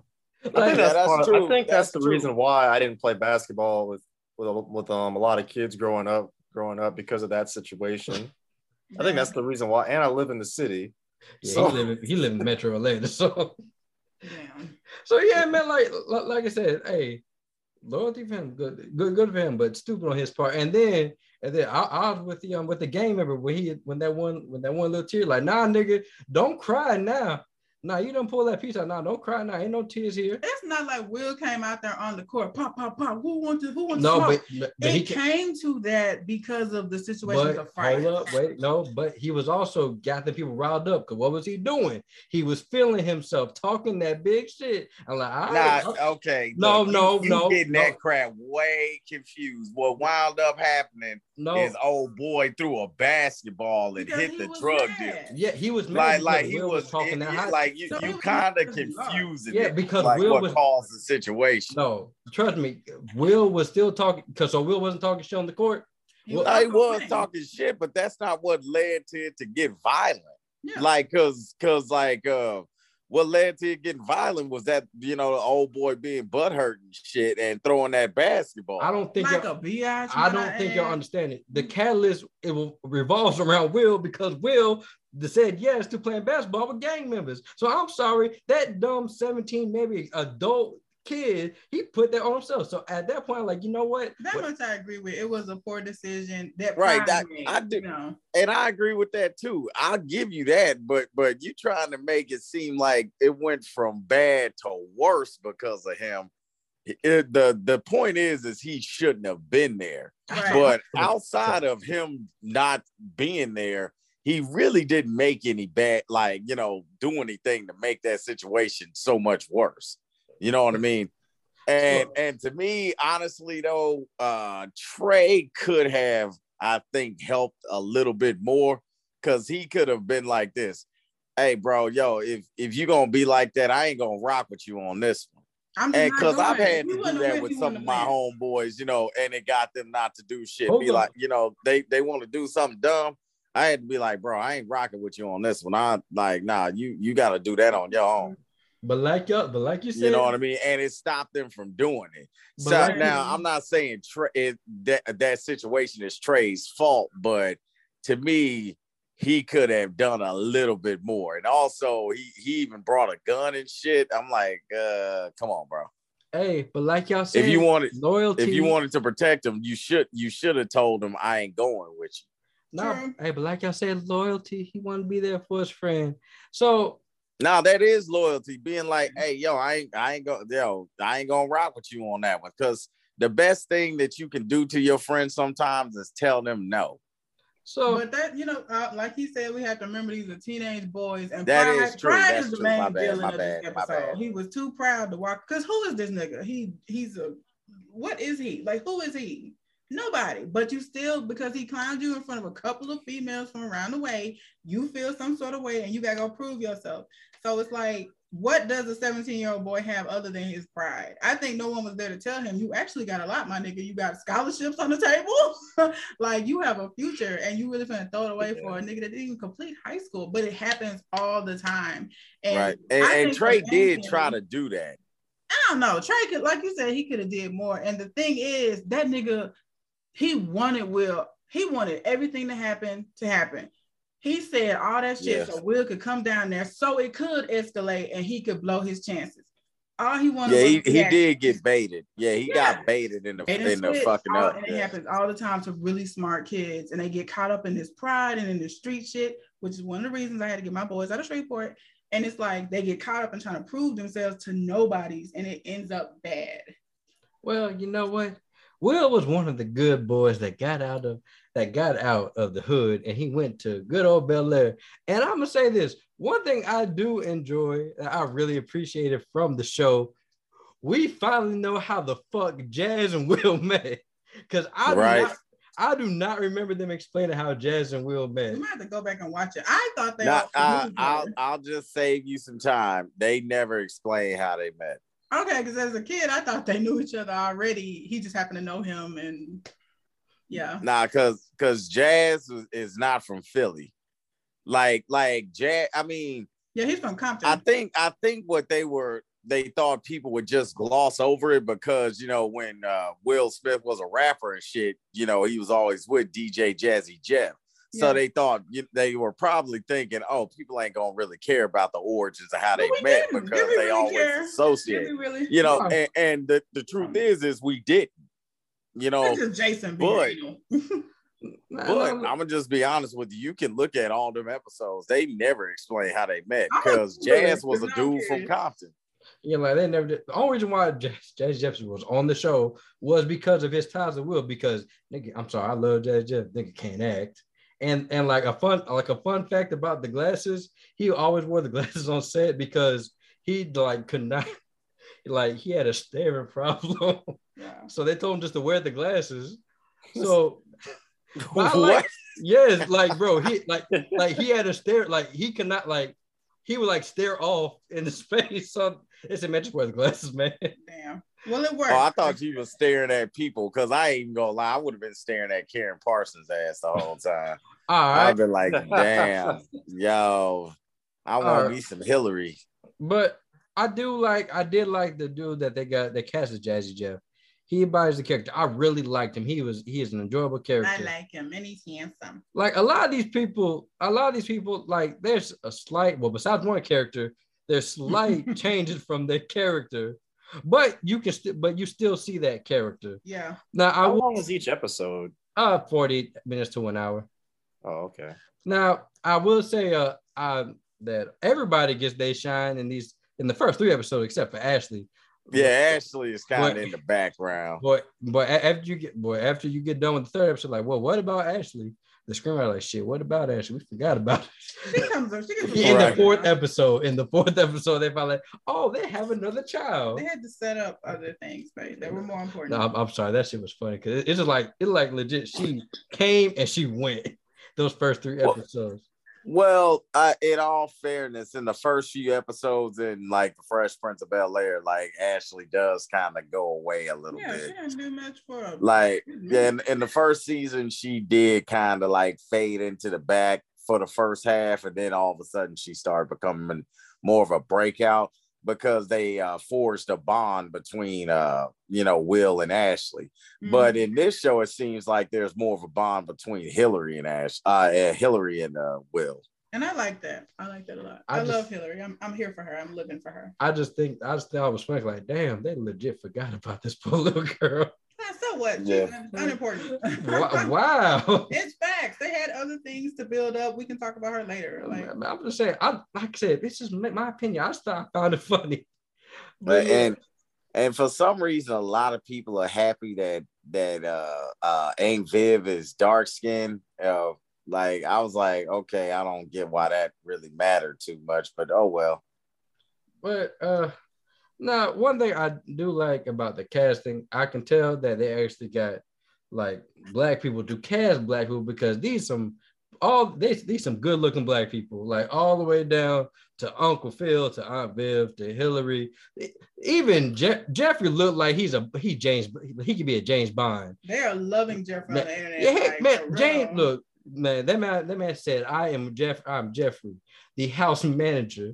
I think that's, that's part, true. I think that's, That's the true. reason why I didn't play basketball with with with um a lot of kids growing up growing up because of that situation. I think that's the reason why. And I live in the city. yeah, So- he live in, he live in Metro Atlanta, so Damn. so yeah, man. Like like, like I said, hey, loyalty for him, good good good for him, but stupid on his part. And then and then I, I was with the um with the game member when he when that one when that one little tear like nah nigga don't cry now nah you don't pull that piece out nah don't cry now ain't no tears here It's not like Will came out there on the court, pop, pop, pop. Who wants to? Who wants no to but, but, but it ca- came to that because of the situation with but the fight. hold up wait no but he was also got the people riled up because what was he doing he was feeling himself talking that big shit I'm like all right, Nah, uh, okay. No, look, no, you, you no, getting no. that crap way confused. What wound up happening no is old boy threw a basketball and Because hit the drug mad. dealer. yeah he was Like, mad like because he Will was, talking it- that it- high like you, So you kind of because confusing Yeah, it, because like Will what was- caused the situation. No, trust me. Will was still talking because so Will wasn't talking shit on the court. He Well, No, he was winning. talking shit, but that's not what led to it to get violent. Yeah. Like, cause, cause, like, uh, what led to it getting violent was that you know the old boy being butthurt and shit and throwing that basketball. I don't think like y'all, a biatch. I don't think y'all understand it. The catalyst it will, revolves around Will because Will the- said yes to playing basketball with gang members. So I'm sorry that dumb 17 maybe adult kid he put that on himself. So at that point, I'm like you know what? That What- much I agree with. It was a poor decision. That Right, that- made, I do- You know, and I agree with that too. I'll give you that, but but you trying to make it seem like it went from bad to worse because of him. It- the the point is is he shouldn't have been there. Right. But outside of him not being there, he really didn't make any bad, like you know, do anything to make that situation so much worse. You know what I mean? And and to me, honestly though, uh Trey could have, I think, helped a little bit more because he could have been like this. Hey, bro, yo, if if you gonna be like that, I ain't gonna rock with you on this one. I'm And because I've had to do that with some of my homeboys, you know, and it got them not to do shit. Hold be on. like, you know, they they want to do something dumb. I had to be like, bro, I ain't rocking with you on this one. I like, nah, you you got to do that on your own. But like y'all, but like you said, You know what I mean? And it stopped them from doing it. So like- now I'm not saying Trey, it, that that situation is Trey's fault, but to me, he could have done a little bit more. And also, he he even brought a gun and shit. I'm like, uh, come on, bro. hey, but like y'all said, If you wanted, loyalty, if you wanted to protect him, you should you should have told him I ain't going with you. No, hey, but like y'all said, loyalty. He wanted to be there for his friend. So Now that is loyalty, being like, hey, yo, I ain't, I ain't go, yo, I ain't gonna rock with you on that one. Cause the best thing that you can do to your friends sometimes is tell them no. So, but that you know, uh, like he said, we have to remember these are teenage boys, and That pride, is true. pride That's is the true. My main bad, villain my of bad, this my episode. bad. He was too proud to walk. Cause who is this nigga? He he's a what is he? Like who is he? Nobody. But you still because he clowned you in front of a couple of females from around the way, you feel some sort of way, and you gotta go prove yourself. So it's like. What does a 17 year old boy have other than his pride? I think no one was there to tell him, you actually got a lot, my nigga. You got scholarships on the table. like you have a future and you really finna throw it away for a nigga that didn't even complete high school. But it happens all the time. And right. And, and Trey did try to do that. I don't know. Trey could, like you said, he could have did more. And the thing is, that nigga, he wanted Will. He wanted everything to happen to happen. He said all that shit Yes. so Will could come down there, so it could escalate and he could blow his chances. All he wanted. Yeah, was he, he did get baited. Yeah, he Yeah. got baited in the Bait and in the fucking all- up. And it happens all the time to really smart kids, and they get caught up in this pride and in this street shit, which is one of the reasons I had to get my boys out of Shreveport. And it's like they get caught up in trying to prove themselves to nobodies, and it ends up bad. Well, you know what? Will was one of the good boys that got out of that got out of the hood and he went to good old Bel Air. And I'm gonna say this: one thing I do enjoy, that I really appreciated from the show, we finally know how the fuck Jazz and Will met. Cause I do not, I do not remember them explaining how Jazz and Will met. We might have to go back and watch it. I thought they. Not, all I, I'll. I'll just save you some time. They never explain how they met. Okay, because as a kid, I thought they knew each other already. He just happened to know him, and yeah, Nah, cause cause Jazz is, not from Philly. Like like Jazz. I mean, yeah, he's from Compton. I think I think what they were they thought people would just gloss over it because you know when uh, Will Smith was a rapper and shit, you know he was always with DJ Jazzy Jeff. So Yeah. they thought they were probably thinking, oh, people ain't gonna really care about the origins of how they we met didn't. because Did we they really always care? associate. Did we really? You know, No. and, and the, the truth is, is we didn't. You know, just Jason but- but I'm gonna just be honest with you. You can look at all them episodes. They never explain how they met because gonna Google it, Jazz was a dude from curious. Compton. Yeah, like they never did. The only reason why Jazz, Jazz Jefferson was on the show was because of his ties with Will. Because nigga, I'm sorry, I love Jazz Jeff. Nigga can't act. And and like a fun like a fun fact about the glasses, he always wore the glasses on set because he like could not like he had a staring problem. Yeah. so they told him just to wear the glasses. So What? like, yes, like bro, he like like he had a stare, like he could not like he would like stare off in the space. So they said, man, just wear the glasses, man. Damn. Well, it worked. Oh, I thought you was staring at people because I ain't even gonna lie. I would have been staring at Karyn Parsons' ass the whole time. All I've been like, damn, yo, I want Alright. me some Hilary. But I do like I did like the dude that they got that cast as Jazzy Jeff. He embodies the character. I really liked him. He was he is an enjoyable character. I like him, and he's handsome. like a lot of these people, a lot of these people, like there's a slight, well, besides one character, there's slight changes from their character, but you can still, but you still see that character. Yeah. Now I How will, long was each episode? uh, 40 minutes to one hour. Oh, okay. Now I will say, uh, uh, that everybody gets they shine in these in the first three episodes except for Ashley. Yeah, Ashley is kind of in the background. But boy, a- after you get boy, after you get done with the third episode, like, well, what about Ashley? The screenwriter like, shit, what about Ashley? We forgot about it. She comes up. She gets in the fourth episode, in the fourth episode, they found like, oh, they have another child. They had to set up other things, but that were more important. No, I'm, I'm sorry, that shit was funny because it's just like it's like legit. She came and she went those first three Well, episodes. Well, uh, in all fairness, in the first few episodes in like the Fresh Prince of Bel Air, like Ashley does kind of go away a little yeah, bit. she didn't do much for a like in, in the first season she did kind of like fade into the back for the first half and then all of a sudden she started becoming more of a breakout because they uh, forged a bond between uh, you know will and ashley Mm-hmm. but in this show it seems like there's more of a bond between hilary and ash uh, uh, hilary and uh, will And I like that. I like that a lot. I I, love Hilary. I'm, I'm here for her. I'm living for her. I just think I just thought it was funny. Like, damn, they legit forgot about this poor little girl. Ah, So what? She's Yeah. unimportant. Wow. it's facts. They had other things to build up. We can talk about her later. Like, I'm just saying, I like I said, this is my my opinion. I just thought I found it funny. But, and and for some reason a lot of people are happy that that uh uh Aunt Viv is dark skinned uh like I was like okay I don't get why that really mattered too much but oh well But uh now one thing I do like about the casting, I can tell that they actually got like black people to cast black people because these some all these these some good looking black people, like all the way down to Uncle Phil, to Aunt Viv, to Hilary. Even Je- Geoffrey looked like he's a he James he could be a James Bond. they are loving Geoffrey on the internet. yeah, like, man, James, real. look, man, that man, that man said, "I am Jeff, I'm Geoffrey, the house manager."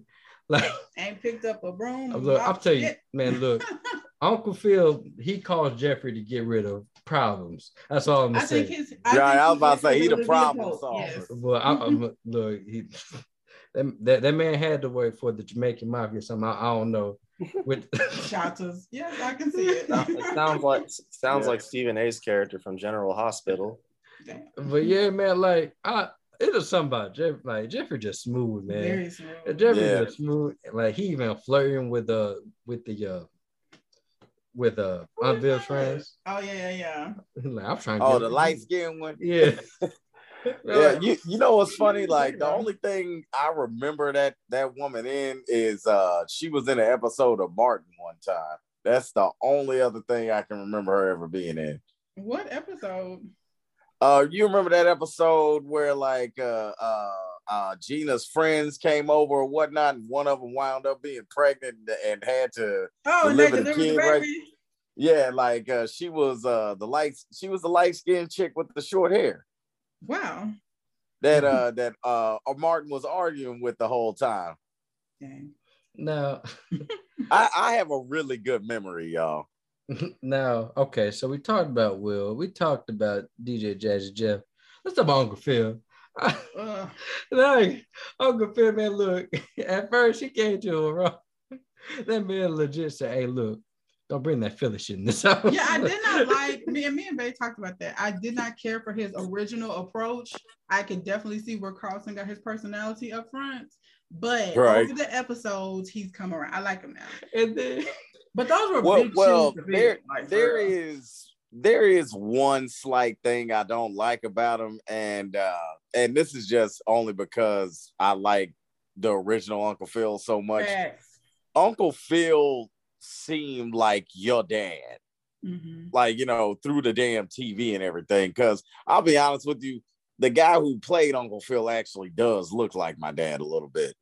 Like, Ain't picked up a broom. look, I'll tell you, man, look, Uncle Phil, he calls Geoffrey to get rid of problems. That's all I'm saying. I gonna think say. his. Right, I was about to say, he the problem solver. Yes. Well, I, I'm, look, he, that, that that man had to work for the Jamaican mafia. Somehow, I don't know. With Shottas. Yes, I can see it. It sounds like sounds Yeah. like Stephen A's character from General Hospital. but yeah, man, like I. It was something about Jeff, like Geoffrey just smooth, man. Very smooth. Geoffrey Yeah. just smooth. Like he even flirting with uh with the uh with uh Aunt Viv's friends. Oh yeah, yeah, yeah. Like I'm trying to oh get the light skinned one Yeah. yeah you, you know what's funny like the only thing I remember that that woman in is uh she was in an episode of Martin one time that's the only other thing I can remember her ever being in What episode? Uh, you remember that episode where like uh uh uh Gina's friends came over or whatnot, and one of them wound up being pregnant and had to Oh, deliver the delivered the kid right. Yeah, like uh, she was uh the light she was the light skinned chick with the short hair Wow. that uh that uh Martin was arguing with the whole time. Dang. Now, I, I have a really good memory, y'all. now, okay. So we talked about Will. We talked about DJ Jazzy Jeff. Let's talk about Uncle Phil. Ugh. like Uncle Phil, man, look. At first, he came to him wrong. That man legit said, "Hey, look, don't bring that Philly shit in this house." Yeah, I did not like me and me and Bay talked about that. I did not care for his original approach. I could definitely see where Carlton got his personality up front, but Right. over the episodes, he's come around. I like him now. And then, But those were well, big well, shoes to fill, there, like, there is there is one slight thing I don't like about him, and uh, and this is just only because I like the original Uncle Phil so much. Facts. Uncle Phil seemed like your dad, Mhm. like you know, through the damn TV and everything. Because I'll be honest with you, the guy who played Uncle Phil actually does look like my dad a little bit.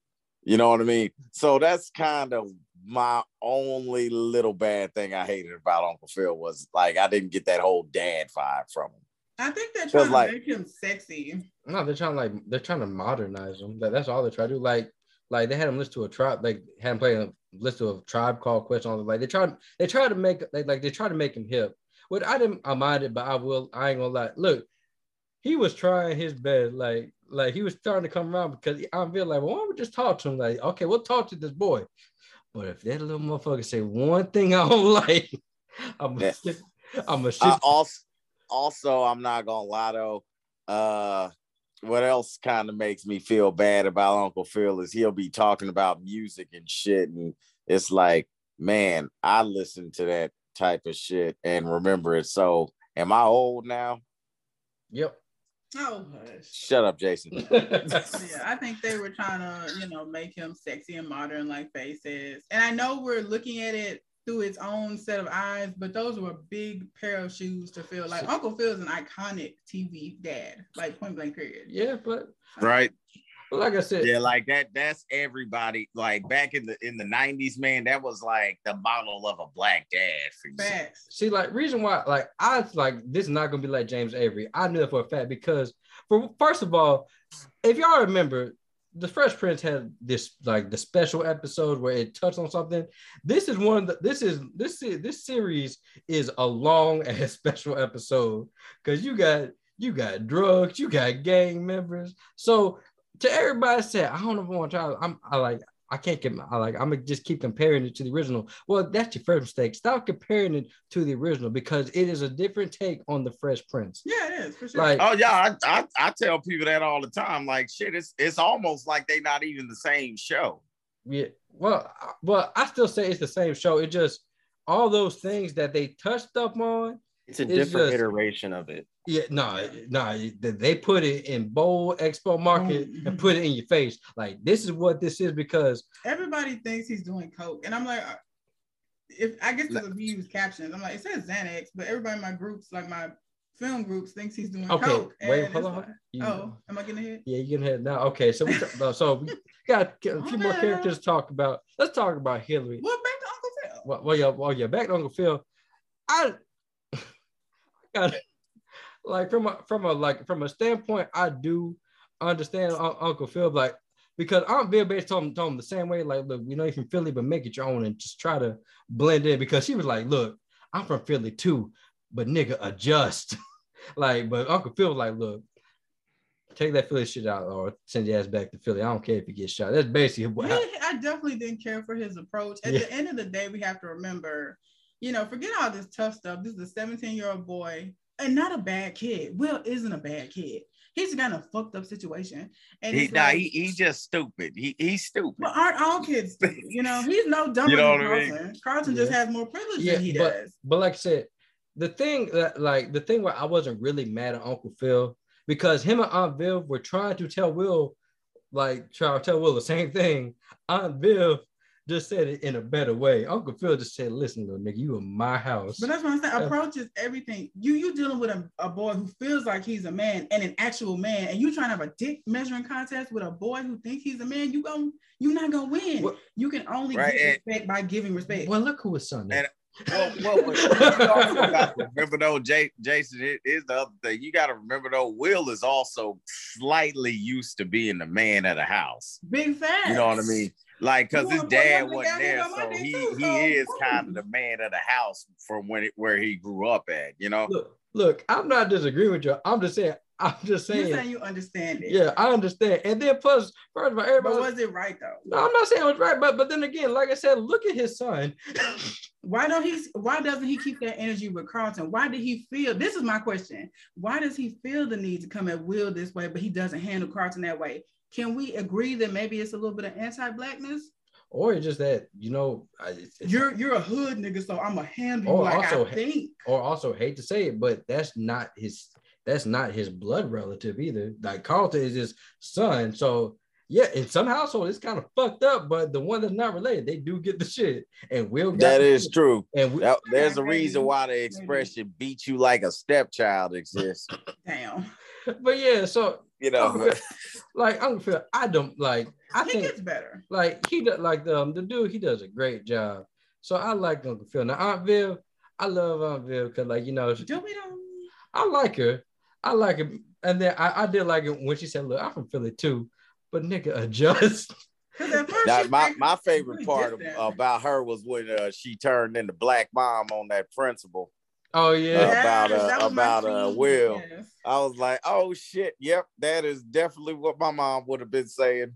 You know what I mean? So that's kind of my only little bad thing I hated about Uncle Phil was like I didn't get that whole dad vibe from him. I think they're trying to like- make him sexy. No, they're trying to like they're trying to modernize him. That, that's all they're trying to do. Like, like they had him listen to a tribe, like had him play a listen to a tribe called question. Like they tried, they tried to make like, like they tried to make him hip. What I didn't I mind it, but I will I ain't gonna lie. Look, he was trying his best. Like, like he was starting to come around because I feel like, well, why don't we just talk to him? Like, okay, we'll talk to this boy. But if that little motherfucker say one thing I don't like, I'm gonna Yeah. I'm I shit. also, also, I'm not gonna lie though. Uh, what else kind of makes me feel bad about Uncle Phil is he'll be talking about music and shit, and it's like, man, I listen to that type of shit and remember it. So, am I old now? Yep. Oh, hush. Shut up, Jason. yeah, I think they were trying to, you know, make him sexy and modern, like Faye says. And I know we're looking at it through its own set of eyes, but those were a big pair of shoes to fill. Like Uncle Phil's an iconic TV dad, like point blank period. Yeah, but right. Like I said, Yeah, like that. That's everybody. Like back in the in the '90s, man, that was like the model of a black dad. For you. Facts. See, like reason why, like I like this is not gonna be like James Avery. I knew that for a fact because, for first of all, if y'all remember, the Fresh Prince had this like the special episode where it touched on something. This is one of the this is this is this series is a long and special episode because you got you got drugs, you got gang members. So to everybody said, I don't know if I want to try. I'm I like I can't get my I like I'm gonna just keep comparing it to the original. Well, that's your first mistake. Stop comparing it to the original because it is a different take on the Fresh Prince. Yeah, it is for sure. Like Oh yeah, I, I I tell people that all the time. Like shit, it's it's almost like they not even the same show. Yeah. Well, I- well, I still say it's the same show. It just all those things that they touched up on. It's a It's different just- iteration of it. Yeah, no, no, they put it in bold expo market and put it in your face. Like this is what this is because Everybody thinks he's doing coke, and I'm like, uh, if I guess we use captions, I'm like, it says Xanax, but everybody in my groups, like my film groups, thinks he's doing Okay, coke. wait, hold on. like, You- oh, am I getting ahead? yeah, you can head now. Okay, so we no, so we got a few more characters to talk about. Let's talk about Hilary. Well, back to Uncle Phil. Well, well, yeah, well, yeah. Back to Uncle Phil. I got like from a from a like from a standpoint, I do understand Un- Uncle Phil, like because Aunt Viv basically told him, told him the same way. Like, look, we know you're from Philly, but make it your own and just try to blend in. Because she was like, look, I'm from Philly too, but nigga, adjust. like, but Uncle Phil was like, look. Take that Philly shit out or send your ass back to Philly. I don't care if you get shot. That's basically what Yeah, I definitely didn't care for his approach. At Yeah. the end of the day, we have to remember, you know, forget all this tough stuff. This is a 17 year old boy and not a bad kid. Will isn't a bad kid. He's got a fucked up situation. And He, it's nah, like, he, he's just stupid. He he's stupid. but aren't all kids stupid? You know, he's no dumber You know than what I mean? Carlton. Carlton just has more privilege yeah, than he but, does. But like I said, the thing that like the thing where I wasn't really mad at Uncle Phil because him and Aunt Viv were trying to tell Will, like try to tell Will the same thing. Aunt Viv just said it in a better way. Uncle Phil just said, "Listen, little nigga, you in my house." But that's what I'm saying. Yeah. Approach is everything. You you dealing with a, a boy who feels like he's a man and an actual man, and you trying to have a dick measuring contest with a boy who thinks he's a man. You gon' you not gonna win. you can only Right, get and- respect by giving respect. Well, look who his son is. And well, well, but you also got to remember though, Jay, Jason, it is the other thing. You got to remember though, Will is also slightly used to being the man of the house. Big facts. You know what I mean? Like, cause his dad wasn't there, so he too, he so, is kind of the man of the house from when it where he grew up at. You know? Look, look, I'm not disagreeing with you. I'm just saying. I'm just saying. You're saying you understand it. yeah, I understand. And then plus, first of all, everybody. But was it right though? no, I'm not saying it was right, but but then again, like I said, look at his son. Why don't he? Why doesn't he keep that energy with Carlton? Why did he feel? This is my question. Why does he feel the need to come at Will this way, but he doesn't handle Carlton that way? Can we agree that maybe it's a little bit of anti-blackness? Or just that you know, I- it's, it's- You're you're a hood nigga, so I'm gonna handle you or like also I think. or also hate to say it, but that's not his that's not his blood relative either. Like Carlton is his son, so yeah. In some households, it's kind of fucked up, but the one that's not related, they do get the shit. And Will got That the shit. true. And we, That- there's a reason why the expression "beat you like a stepchild" exists. Damn. but yeah, so You know, Uncle Phil- like Uncle Phil, I don't like. I He think gets better. like he does like the um, the dude he does a great job. So I like Uncle Phil. Now Aunt Viv, I love Aunt Viv because like you know she- Do we don't? I like her. I like her. And then I, I did like it when she said, "Look, I'm from Philly too, but nigga adjust." 'Cause at That- she my, my favorite really part distant. about her was when uh, she turned into Black Mom on that principal. Oh yeah. about Yes, that uh, about uh, Will. yes. I was like, oh shit, yep, that is definitely what my mom would have been saying.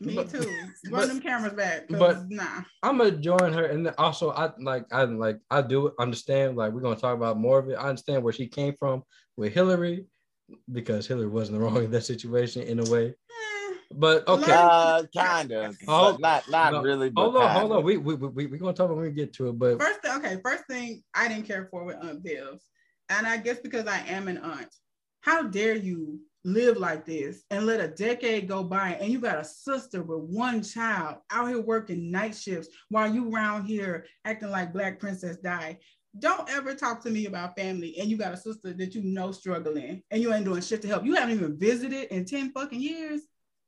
Me But- too. Run but- them cameras back. but- nah. I'm gonna join her, and then also I like I like I do understand like we're gonna talk about more of it. I understand where she came from with Hilary because Hilary wasn't wrong in that situation in a way. But okay, Uh, kind of, Oh, not not no, really. But hold on, hold kinda. on. We we we we gonna talk when we get to it. But First, thing- okay, first thing I didn't care for with Aunt Viv, and I guess because I am an aunt, how dare you live like this and let a decade go by and you got a sister with one child out here working night shifts while you around here acting like Black Princess died. Don't ever talk to me about family and you got a sister that you know struggling and you ain't doing shit to help. You haven't even visited in 10 fucking years.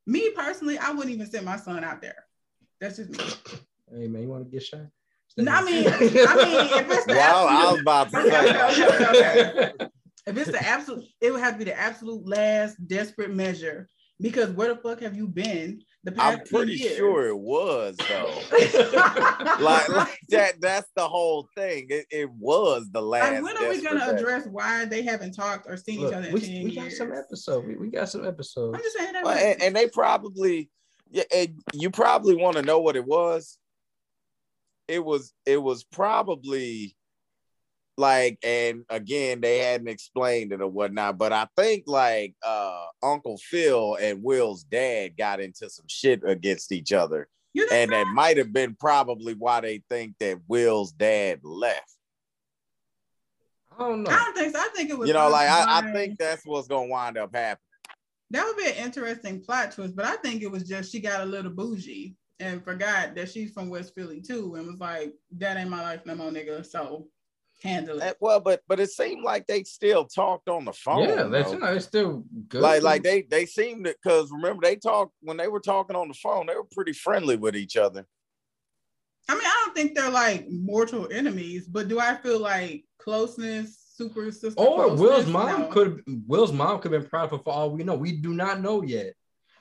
Me personally, I wouldn't even send my son out there. That's just me. hey man, you want to get shot? No, I mean, I mean, if it's the Wow, I was absolute- about to say. okay, okay, okay. if it's the absolute, it would have to be the absolute last desperate measure. Because where the fuck have you been the past I'm pretty years? sure it was though. like, like that. That's the whole thing. It, it was the last. Like, when are we gonna desperate day. address why they haven't talked or seen Look, each other in we, 10 we got some episode. We, we got some episodes. I'm just saying that. Well, and, and they probably, yeah, and you probably want to know what it was. It was, it was probably like, and again, they hadn't explained it or whatnot, but I think like uh Uncle Phil and Will's dad got into some shit against each other. And that might have been probably why they think that Will's dad left. I don't know. I don't think so. I think it was You know, like I, I think that's what's gonna wind up happening. that would be an interesting plot twist, but I think it was just she got a little bougie and forgot that she's from West Philly too, and was like, "That ain't my life no more, nigga." So handle Eh, it. Well, but but it seemed like they still talked on the phone. yeah, that's you know, it's still good. like like they they seemed to because remember they talked when they were talking on the phone they were pretty friendly with each other I mean, I don't think they're like mortal enemies, but do I feel like closeness, super sister? Or closeness? Will's mom No. could Will's mom could have been prideful for all we know. We do not know yet.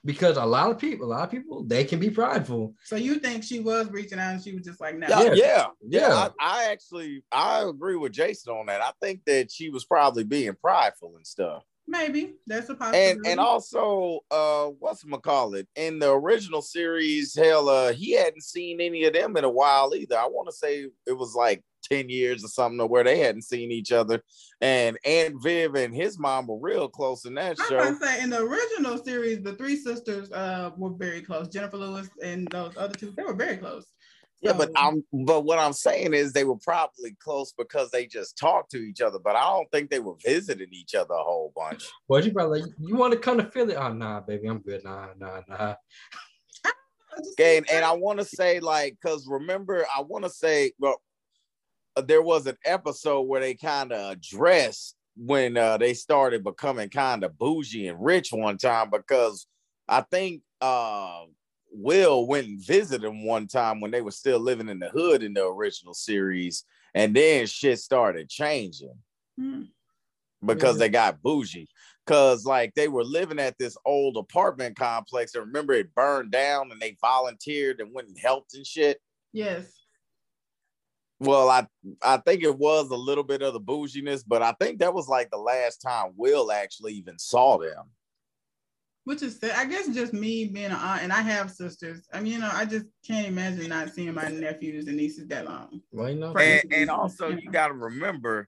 Because a lot of people, a lot of people, they can be prideful. So you think she was reaching out and she was just like, no. yeah yeah Yeah. yeah, Yeah. I, I actually i agree with jason on that i think that she was probably being prideful and stuff Maybe that's a possibility. and and also uh what's call it in the original series hell uh he hadn't seen any of them in a while either i want to say it was like 10 years or something or where they hadn't seen each other and aunt viv and his mom were real close in that I show about to say in the original series, the three sisters uh were very close. Jennifer Lewis and those other two, they were very close. Yeah, but I'm but what I'm saying is they were probably close because they just talked to each other, but I don't think they were visiting each other a whole bunch. Well, you probably like, you want to come to Philly? Oh nah, baby, I'm good. Nah, nah, nah. Okay, and, and I want to say like, cause remember, I want to say, well, there was an episode where they kind of addressed when uh, they started becoming kind of bougie and rich one time because I think uh, Will went and visited them one time when they were still living in the hood in the original series, and then shit started changing Hmm. because they got bougie. Cause like they were living at this old apartment complex, and remember it burned down, and they volunteered and went and helped and shit. Yes. Well, I I think it was a little bit of the bouginess, but I think that was like the last time Will actually even saw them. Which is. I guess, just me being an aunt, and I have sisters. I mean, you know, I just can't imagine not seeing my nephews and nieces that long. Why not? And, and also you got to remember,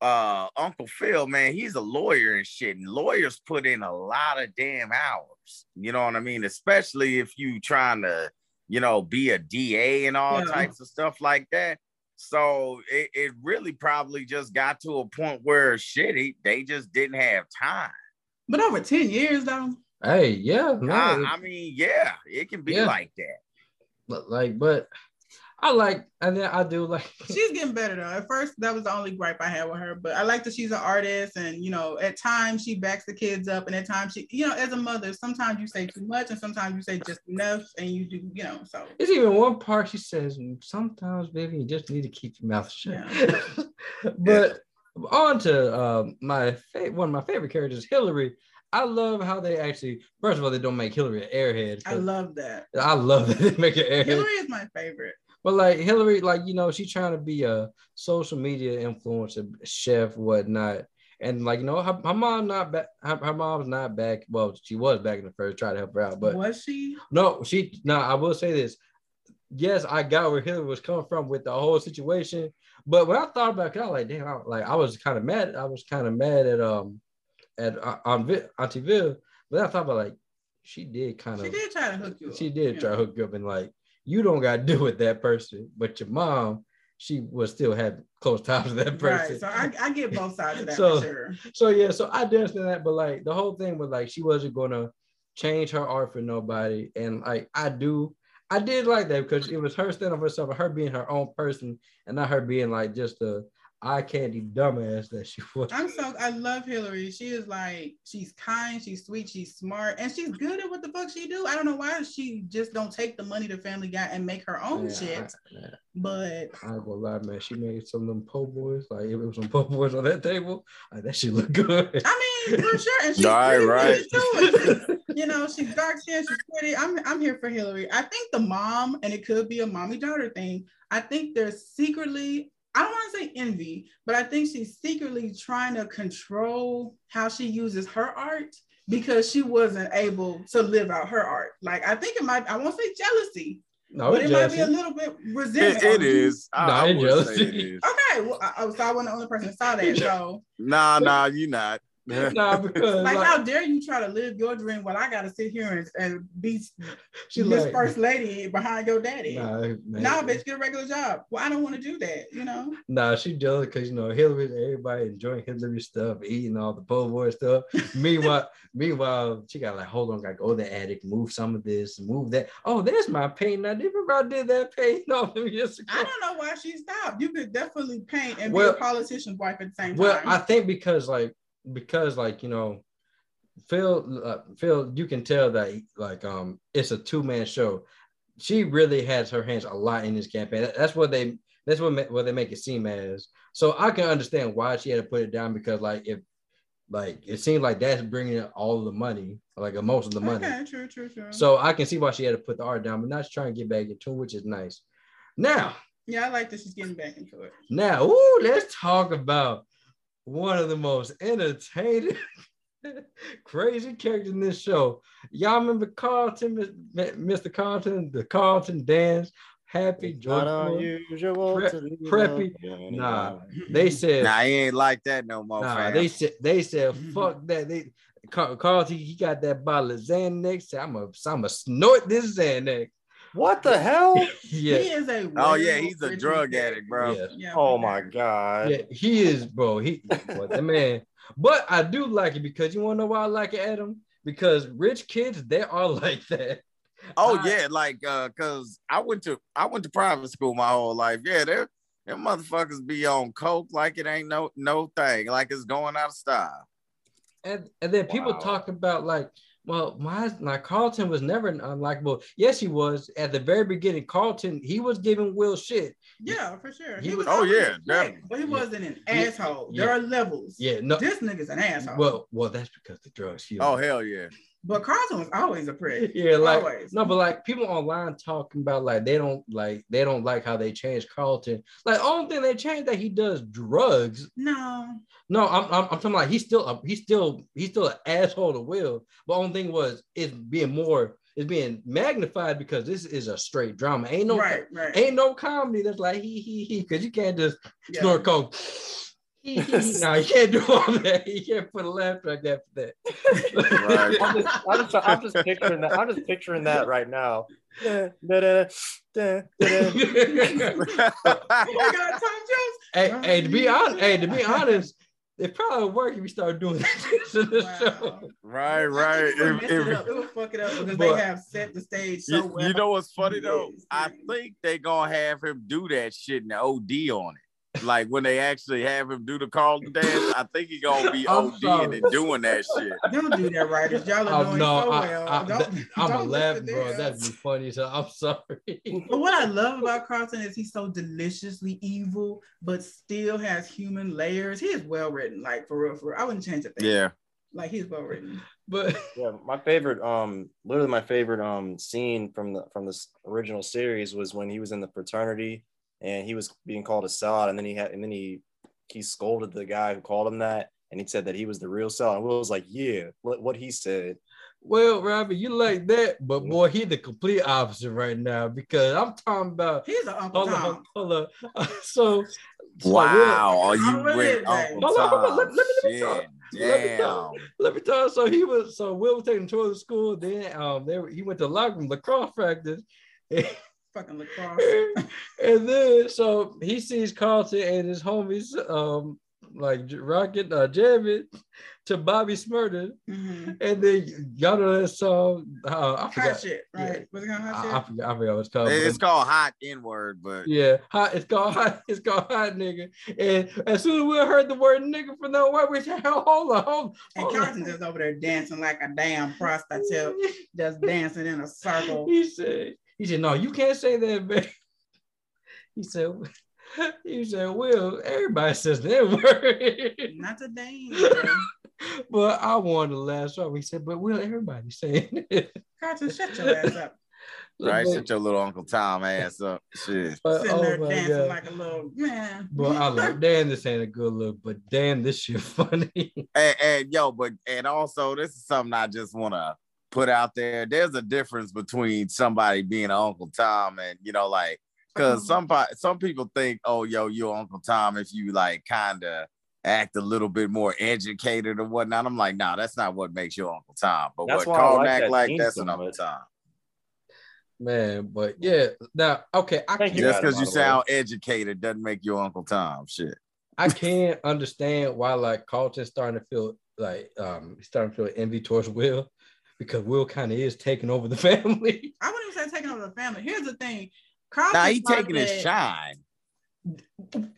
uh, Uncle Phil, man, he's a lawyer and shit, and lawyers put in a lot of damn hours. You know what I mean? Especially if you trying to, you know, be a DA and all Yeah. types of stuff like that. So it, it really probably just got to a point where shit, they just didn't have time. But over 10 years, though. Hey, yeah, no, I, I mean, yeah, it can be Yeah. like that. but like, but I like, and then I do like. She's getting better, though. At first, that was the only gripe I had with her. But I like that she's an artist. And, you know, at times she backs the kids up. And at times she, you know, as a mother, sometimes you say too much and sometimes you say just enough. And you do, you know, so. It's even one part she says, sometimes, baby, you just need to keep your mouth shut. but on to uh, my fa- one of my favorite characters, Hilary. I love how they actually, first of all, they don't make Hilary an airhead. I love that. I love that they make an airhead. Hilary is my favorite. But like Hilary, like you know, she's trying to be a social media influencer, chef, whatnot. And like you know, her, her mom not back. Her, her mom's not back. Well, she was back in the first, try to help her out. But was she? no, she no. I will say this. Yes, I got where Hilary was coming from with the whole situation. But when I thought about it, I was like, damn, I, like I was kind of mad. I was kind of mad at um at uh, Auntie Viv. But then I thought about like she did kind of. She did try to hook you up. she did try to hook you up and like you don't got to do with that person, but your mom, she was still had close ties with that person. Right. So I, I get both sides of that So- for sure. So yeah, so I did understand that, but like the whole thing was like she wasn't gonna change her art for nobody, and like I do, I did like that because it was her standing for herself, and her being her own person, and not her being like just a eye candy dumbass that she was. I'm so I love Hilary. She is like she's kind, she's sweet, she's smart, and she's good at what the fuck she do. I don't know why she just don't take the money the family got and make her own Yeah, shit. I- But I ain't gonna lie, man. She made some of them po' boys. Like if it was some po' boys on that table, like that shit look good. I mean, for sure, and she's Right, pretty right. good too. you know, she's dark skinned, she's pretty. I'm I'm here for Hilary. I think the mom, and it could be a mommy daughter thing. I think they're secretly, I don't want to say envy, but I think she's secretly trying to control how she uses her art because she wasn't able to live out her art. Like I think it might, I won't say jealousy, No, but it's it might be a little bit It, resentment. it on you. is. I, Nah, I it's would jealousy. say it is. Okay, well, I, I- so I wasn't the only person that saw that. So Nah, nah, you not. Nah, because like, like, how dare you try to live your dream while I gotta sit here and, and be she Miss like, First Lady behind your daddy? nah, man. Nah, bitch, get a regular job. Well, I don't want to do that, you know. Nah, she jealous because you know Hilary, everybody enjoying Hilary stuff, eating all the po' boy stuff. meanwhile, meanwhile, she got like, hold on, gotta go to the attic, move some of this, move that. Oh, there's my painting. I didn't remember I did that painting all them years ago. I don't know why she stopped. You could definitely paint and Well- be a politician's wife at the same Well, time. I think because like because like you know, Phil, uh, Phil, you can tell that like um it's a two man show. She really has her hands a lot in this campaign. That's what they that's what what they make it seem as. So I can understand why she had to put it down because like if like it seems like that's bringing all the money, like most of the money. Okay, true, true, true. So I can see why she had to put the art down, but now she's trying to get back into it, which is nice. Now, yeah, I like that she's getting back into it. now, ooh, let's talk about one of the most entertaining, crazy characters in this show. Y'all remember Carlton, Mr. Carlton, the Carlton dance, happy, Not joyful, unusual pre- preppy. love Nah, they said, Nah, he ain't like that no more, nah, fam. they said, they said, fuck that. They Carlton, he got that bottle of Xanax. Said, I'm a, I'm a snort this Xanax. What the hell? Yeah. He is a oh yeah, he's a drug character. addict, bro. Yeah. Yeah, Oh my god. Yeah, he is, bro. He what the man. But I do like it because you want to know why I like it, Adam? Because rich kids, they are like that. Oh I- yeah, like uh, cause I went to I went to private school my whole life. Yeah, they're them motherfuckers be on coke like it ain't no no thing, like it's going out of style. And and then people talk about like, well, my is like Carlton was never unlikable. Yes, he was at the very beginning. Carlton, he was giving Will shit. Yeah, for sure. He He was- was Oh, yeah, a prick, definitely. but he wasn't an Yeah, asshole. There are levels. Yeah, no. This nigga's an asshole. Well, well, that's because the drugs. fueled Oh hell yeah. But Carlton was always a prick. Yeah, like always. no, but like people online talking about like they don't like they don't like how they changed Carlton. Like only thing they changed that he does drugs. No. No, I'm I'm, I'm talking like he's still a, he's still he's still an asshole to Will. But only thing was it's being more it's being magnified because this is a straight drama. Ain't no Right, right. ain't no comedy that's like he he he because you can't just Yeah. snort coke. He, he, he. No, you can't do all that. You can't put a laugh track after that. Right. I'm just, I'm just, I'm just picturing that. I'm just picturing that right now. Da, da, da. Oh God, hey, hey, to be honest, hey, to be honest, it probably would work if we start doing this in the show. Right, right. it would If- if- it up. It would fuck it up because But- they have set the stage so you, well. you know what's funny though? Yes, I think they gonna have him do that shit in the OD on it. Like when they actually have him do the Carlton dance, I think he gonna be I'm ODing sorry. and doing that shit. Don't do that, writers. Y'all are Oh, doing no, so I, well. I, don't, I'm a don't laugh, listen to bro. them. That'd be funny. So I'm sorry. But what I love about Carlton is he's so deliciously evil, but still has human layers. He is well written, like for real, for real. I wouldn't change a thing. Yeah. Like he's well written. But Yeah, my favorite, um, literally my favorite um scene from the from this original series was when he was in the fraternity and he was being called a sellout, and then he had and then he he scolded the guy who called him that, and he said that he was the real sellout. And Will was like, "Yeah, what, what he said." well, Robbie, you like that, but boy, he the complete opposite right now because I'm talking about. He's an Uncle Hold on, hold on. So, so Wow, are you I'm with with Uncle babe. Hold on, Tom? let- let me- let me talk. Let me talk. Let me tell. So he was. So Will was taking tour of school. Then um, they he went to locker room lacrosse practice. Fucking lacrosse. and then so he sees Carlton and his homies um like j- rocking uh jamming to Bobby Shmurda. Mhm. And then y'all know that song. Uh, I forgot. Hot shit, right? Was it called hot I, shit? I forgot. I forgot what it's called. It's but- called hot N word, but yeah, hot. It's called hot. It's called hot nigga. And as soon as we heard the word nigga from nowhere, we said, "Hold on, hold and hold on." Carlton just over there dancing like a damn prostitute, just dancing in a circle. He said, he said, no, you can't say that, man. He said, he said, Will, everybody says that word. Not today. but I wanted to laugh off. He said, but Will, everybody saying it. Carlton, shut your ass up. right, shut your little Uncle Tom ass up. Shit. but, Sitting oh there my dancing God. like a little man. But I like, damn, this ain't a good look, but damn, this shit funny. And, and yo, but and also this is something I just want to put out there. There's a difference between somebody being an Uncle Tom and you know, like, because some po- some people think, oh, yo, you're Uncle Tom if you like kind of act a little bit more educated or whatnot. I'm like, nah, that's not what makes you Uncle Tom. But That's what why I Carl like act that like, theme that's so an Uncle. Tom. Man, but yeah, now okay, I Thank can't, Just because you by the way. sound educated doesn't make you Uncle Tom. Shit. I can't understand why like Carlton's starting to feel like um he's starting to feel envy towards Will because Will kind of is taking over the family. I wouldn't even say taking over the family. Here's the thing. Carlton Now he taking his shine.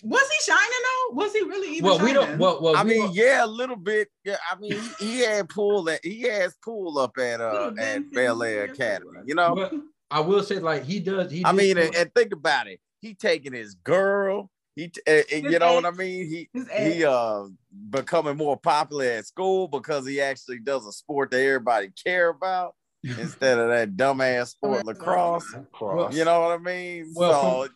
Was he shining though? Was he really even well, we don't. Well, well, I we mean, don't- yeah, a little bit. Yeah, I mean, he, he had pool at he has pool up at uh at dancing, Bel Air Academy. You know, but I will say like he does. He I mean, and, and think about it. He taking his girl. He, uh, you know what I mean. He he uh becoming more popular at school because he actually does a sport that everybody care about instead of that dumbass sport lacrosse. Cross. You know what I mean? Well, so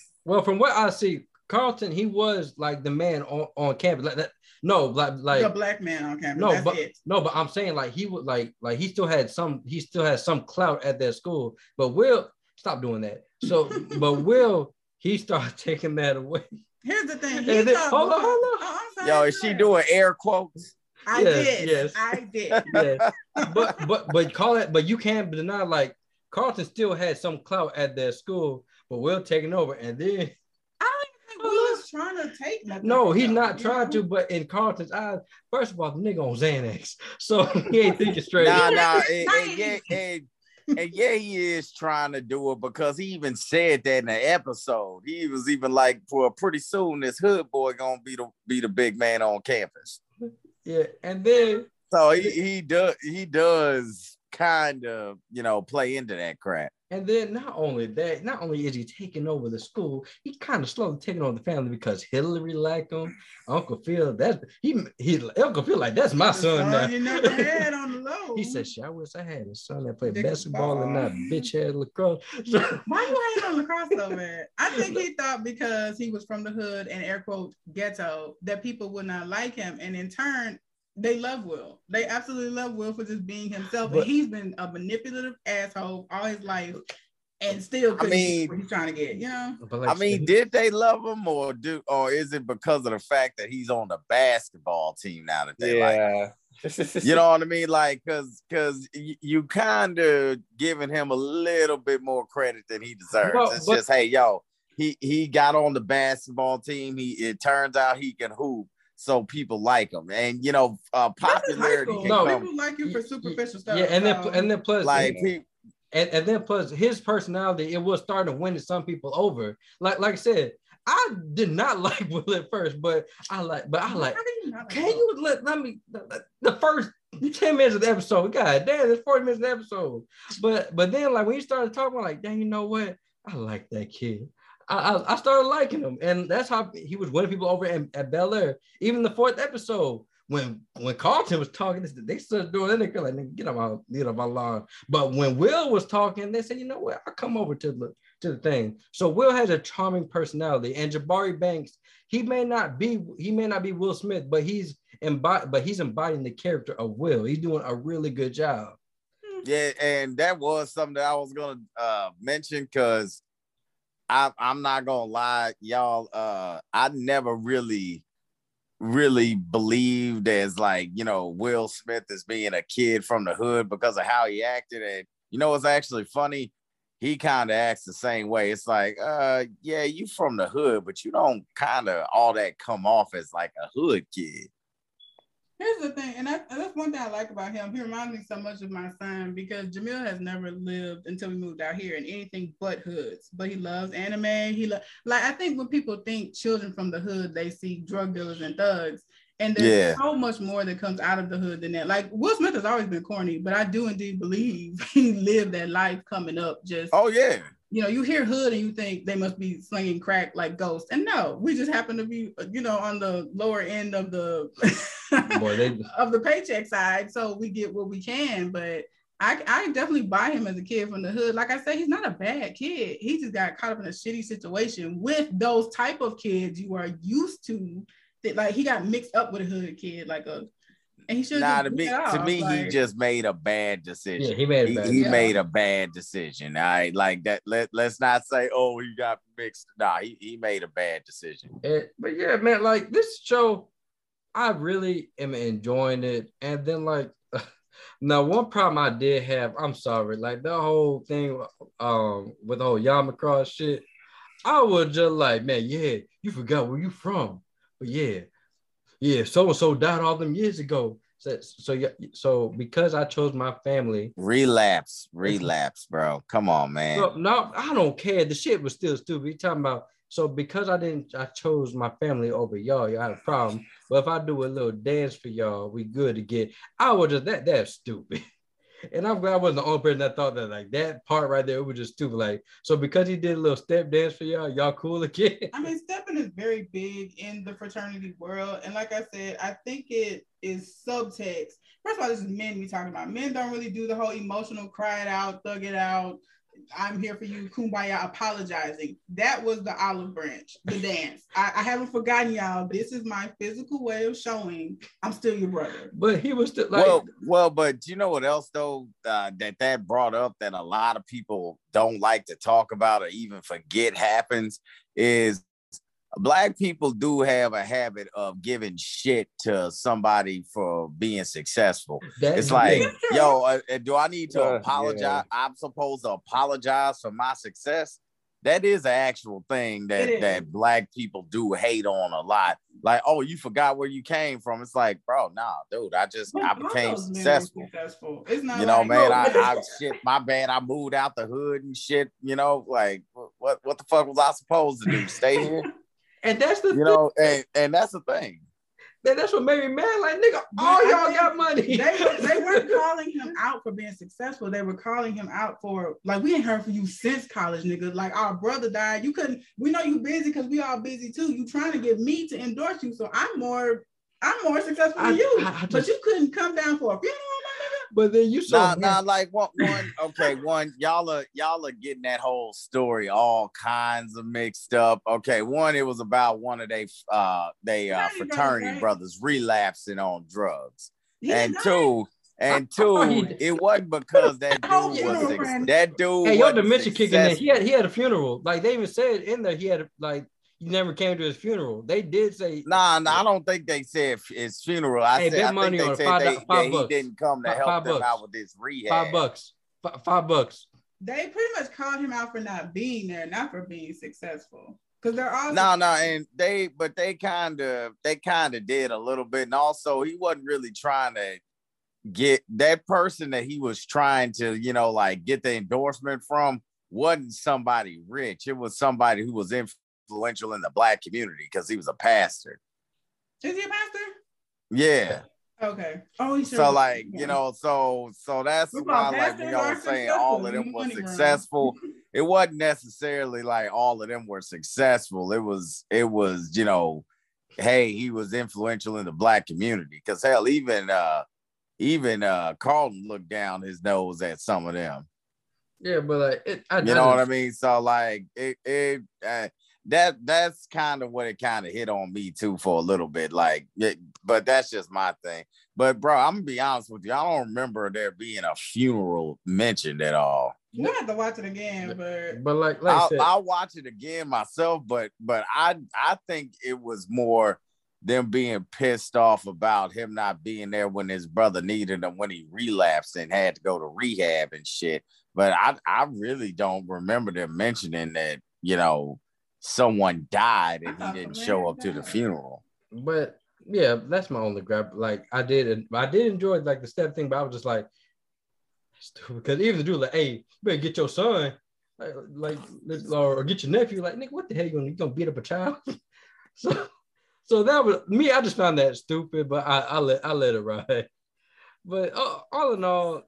well, from what I see, Carlton he was like the man on, on campus. Like that. No, like like the black man on campus. no, That's but it. no, but I'm saying like he would like like he still had some he still had some clout at that school. But Will stop doing that. So, but Will he started taking that away. Here's the thing. He then- thought, hold on, hold on. Oh, yo, is she doing air quotes? I Yes, did. yes. I did. Yeah, but but but call it. But you can't deny like Carlton still had some clout at their school, but Will taking over, and then I don't think Will is trying to take nothing. no, he's not you trying know? to. But in Carlton's eyes, first of all, the nigga on Xanax, so he ain't thinking straight. Nah, nah, ain't- and, and, and, and yeah, he is trying to do it because he even said that in the episode. He was even like, "For pretty soon, this hood boy gonna be the be the big man on campus." Yeah, and then So he he does he does kind of you know play into that crap. And then not only that, not only is he taking over the school, he kind of slowly taking over the family because Hilary liked him. Uncle Phil, that he he Uncle Phil like that's my son now. had on the low. He said, "Shit, I wish I had a son that played Dick basketball and not ball. bitch head lacrosse." Why you hating on lacrosse so bad? I think he thought because he was from the hood and air quote ghetto that people would not like him, and in turn, they love Will. They absolutely love Will for just being himself. But- and he's been a manipulative asshole all his life, and still I mean- what he's trying to get. You know, I mean, did they love him or do or is it because of the fact that he's on the basketball team now that they like? Yeah. You know what I mean? Like, cause, cause y- you kind of giving him a little bit more credit than he deserves. Well, it's but- just, hey, yo, he he got on the basketball team. He it turns out he can hoop, so people like him. And you know, uh, popularity school. No. come People like him for superficial stuff. yeah, and then and then plus like pe- and, and then plus his personality, it was starting to win some people over. Like like I said, I did not like Will at first, but I like, but I like. How do you not like Can you let, let me the, the first 10 minutes of the episode? God damn, it's 40 minutes of the episode. But but then like when you started talking, I'm like, dang, you know what? I like that kid. I, I, I started liking him, and that's how he was winning people over at, at Bel Air. Even the fourth episode, when when Carlton was talking, they started doing. They like, "Nigga, get on my get on my lawn. But when Will was talking, they said, you know what? I'll come over to the to the thing. So Will has a charming personality, and Jabari Banks, he may not be he may not be Will Smith, but he's embody, but he's embodying the character of Will. He's doing a really good job. Yeah, and that was something that I was gonna uh mention because I I'm not gonna lie, y'all. Uh I never really really believed as like you know Will Smith as being a kid from the hood because of how he acted. And you know what's actually funny? He kind of acts the same way. It's like, uh, yeah, you from the hood, but you don't kind of all that come off as like a hood kid. Here's the thing, and that, that's one thing I like about him. He reminds me so much of my son because Jamil has never lived until we moved out here in anything but hoods. But he loves anime. He lo- like I think when people think children from the hood, they see drug dealers and thugs. And there's Yeah. so much more that comes out of the hood than that. Like Will Smith has always been corny, but I do indeed believe he lived that life coming up. Just Oh yeah, you know, you hear hood and you think they must be slinging crack like ghosts. And no, we just happen to be, you know, on the lower end of the Boy, they of the paycheck side, so we get what we can. But I, I definitely buy him as a kid from the hood. Like I said, he's not a bad kid. He just got caught up in a shitty situation with those type of kids you are used to. That like he got mixed up with a hood kid, like a, he should. Nah, to me, to me, he just made a bad decision. Yeah, he made a bad he decision. made a bad decision. I like that. Let let's not say, oh, he got mixed. Nah, he, he made a bad decision. And, but yeah, man, like this show, I really am enjoying it. And then like now one problem I did have, I'm sorry, like the whole thing um with the whole Yamacross shit, I was just like, man, yeah, you forgot where you from. But yeah, yeah, so and so died all them years ago. So, so so because I chose my family, Relapse, relapse, bro. Come on, man. so, no, I don't care. The shit was still stupid. You talking about so because I didn't, I chose my family over y'all. Y'all had a problem. But if I do a little dance for y'all, we good to get. I was just that that's stupid. And I'm glad I wasn't the only person that thought that like that part right there it was just stupid. Like so because he did a little step dance for y'all, y'all cool again. I mean, stepping is very big in the fraternity world. And like I said, I think it is subtext. First of all, this is men we talking about. Men don't really do the whole emotional cry it out, thug it out. I'm here for you, kumbaya, apologizing. That was the olive branch, the dance. I, I haven't forgotten y'all. This is my physical way of showing I'm still your brother. But he was still like well, well, but you know what else though uh, that that brought up that a lot of people don't like to talk about or even forget happens is black people do have a habit of giving shit to somebody for being successful. That- it's like, yeah. yo, uh, uh, do I need to Uh, apologize? yeah. I'm supposed to apologize for my success. that is an actual thing that that black people do hate on a lot. Like, oh, you forgot where you came from. It's like, bro, nah, dude, I just I became those men were successful. successful. It's not You know, like, man, no, I, but- I shit, my bad. I moved out the hood and shit. You know, like what what the fuck was I supposed to do? Stay here? And that's the You know, and and that's the thing. Then that's what made me mad. Like, nigga, all I y'all got money. They were, they weren't calling him out for being successful. They were calling him out for like we ain't heard from you since college, nigga. Like our brother died. You couldn't. We know you busy because we all busy too. You trying to get me to endorse you, so I'm more. I'm more successful than I- you. I- I but you couldn't come down for a funeral, But then you saw Nah, nah, like one, one, okay, one, y'all are y'all are getting that whole story all kinds of mixed up. Okay, one, it was about one of they uh they uh Fraternity brothers, fraternity right? brothers relapsing on drugs. He and two, and I thought he two, it wasn't because that dude Oh, was funeral that dude. Hey, your wasn't dementia kicking in. He had he had a funeral. Like they even said in there, he had like he never came to his funeral. They did say Nah, nah, I don't think they said his funeral. I Hey, said bet I think money they on it. said Five they, five that he didn't come to Fi- help five them bucks. out with this rehab. five bucks, Fi- five bucks. They pretty much called him out for not being there, not for being successful. Because they're all No, no, and they, but they kind of, they kind of did a little bit, and also he wasn't really trying to get that person that he was trying to, you know, like get the endorsement from wasn't somebody rich. It was somebody who was influential in the black community because he was a pastor. Is he a pastor? Yeah. Okay. Oh, he sure So like Yeah. you know, so so that's What why about like when pastors y'all are was saying all of them were successful, it wasn't necessarily like all of them were successful. It was it was you know, hey, he was influential in the black community because hell, even uh even uh Carlton looked down his nose at some of them. Yeah, but like it, I, You know what I mean? So like it it uh, that that's kind of what it kind of hit on me too for a little bit. Like, it, but that's just my thing. But bro, I'm gonna be honest with you. I don't remember there being a funeral mentioned at all. We'll have to watch it again, but But like like I I'll, said, I'll watch it again myself, but but I I think it was more them being pissed off about him not being there when his brother needed him when he relapsed and had to go to rehab and shit. But I I really don't remember them mentioning that you know someone died and he didn't show up to the funeral. but yeah, that's my only grab. Like I did, I did enjoy like the step thing, but I was just like, stupid. Because even the dude like, hey, you better get your son, like, like or, get your nephew. Like, nigga, what the hell you gonna you gonna beat up a child? so, so that was me. I just found that stupid, but I, I let I let it ride. But uh, all in all,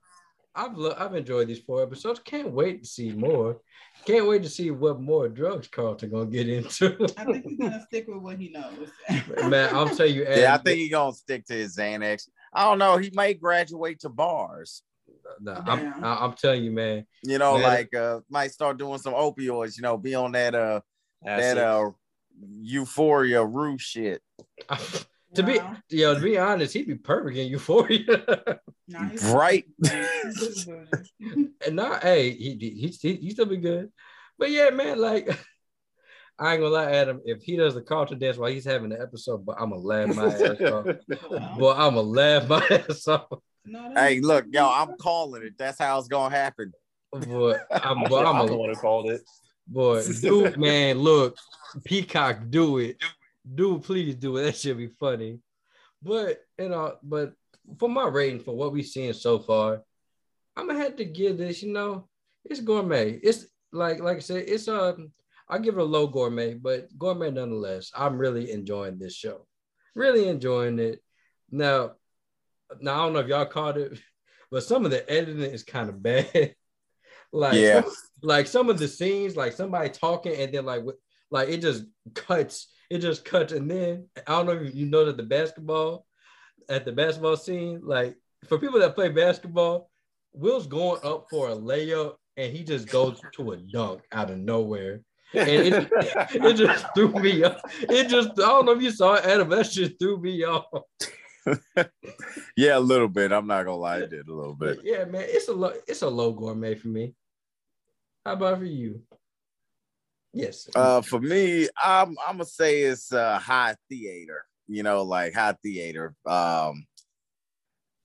I've lo- I've enjoyed these four episodes. Can't wait to see more. Can't wait to see what more drugs Carlton gonna get into. I think he's gonna stick with what he knows. Man, I'll tell you. Yeah, I think he's gonna stick to his Xanax. I don't know. He may graduate to bars. Nah, I'm, I- I'm telling you, man. You know, Man. like uh might start doing some opioids, you know, be on that uh that uh euphoria roof shit. To be, yo, to be honest, he'd be perfect in Euphoria. Nah, he's- Right. and now, hey, he he he, he still be good. But yeah, man, like I ain't gonna lie, Adam. If he does the Carlton dance while he's having the episode, but I'm gonna laugh my ass off. Boy, I'm gonna laugh my ass off. Hey, look, yo, I'm calling it. That's how it's gonna happen. But I'm, boy, I'm I'm the one who called it. boy, dude, man, look, Peacock, do it, Do please do it. That should be funny. But you know, but for my rating for what we've seen so far, I'm gonna have to give this. You know, it's gourmet. It's like like I said, it's uh, I give it a low gourmet, but gourmet nonetheless. I'm really enjoying this show. Really enjoying it. Now, now I don't know if y'all caught it, but some of the editing is kind of bad. like Yeah. some, like some of the scenes, like somebody talking and then like with- like it just cuts. It just cuts, and then I don't know if you know that the basketball at the basketball scene, like for people that play basketball, Will's going up for a layup and he just goes to a dunk out of nowhere. And it, it just threw me off. It just, I don't know if you saw it, Adam, that just threw me off. Yeah, a little bit. I'm not gonna lie, it did a little bit. Yeah, man, it's a low, it's a low gourmet for me. How about for you? Yes. Uh, for me, I'm I'm gonna say it's uh high theater. You know, like hot theater. Um,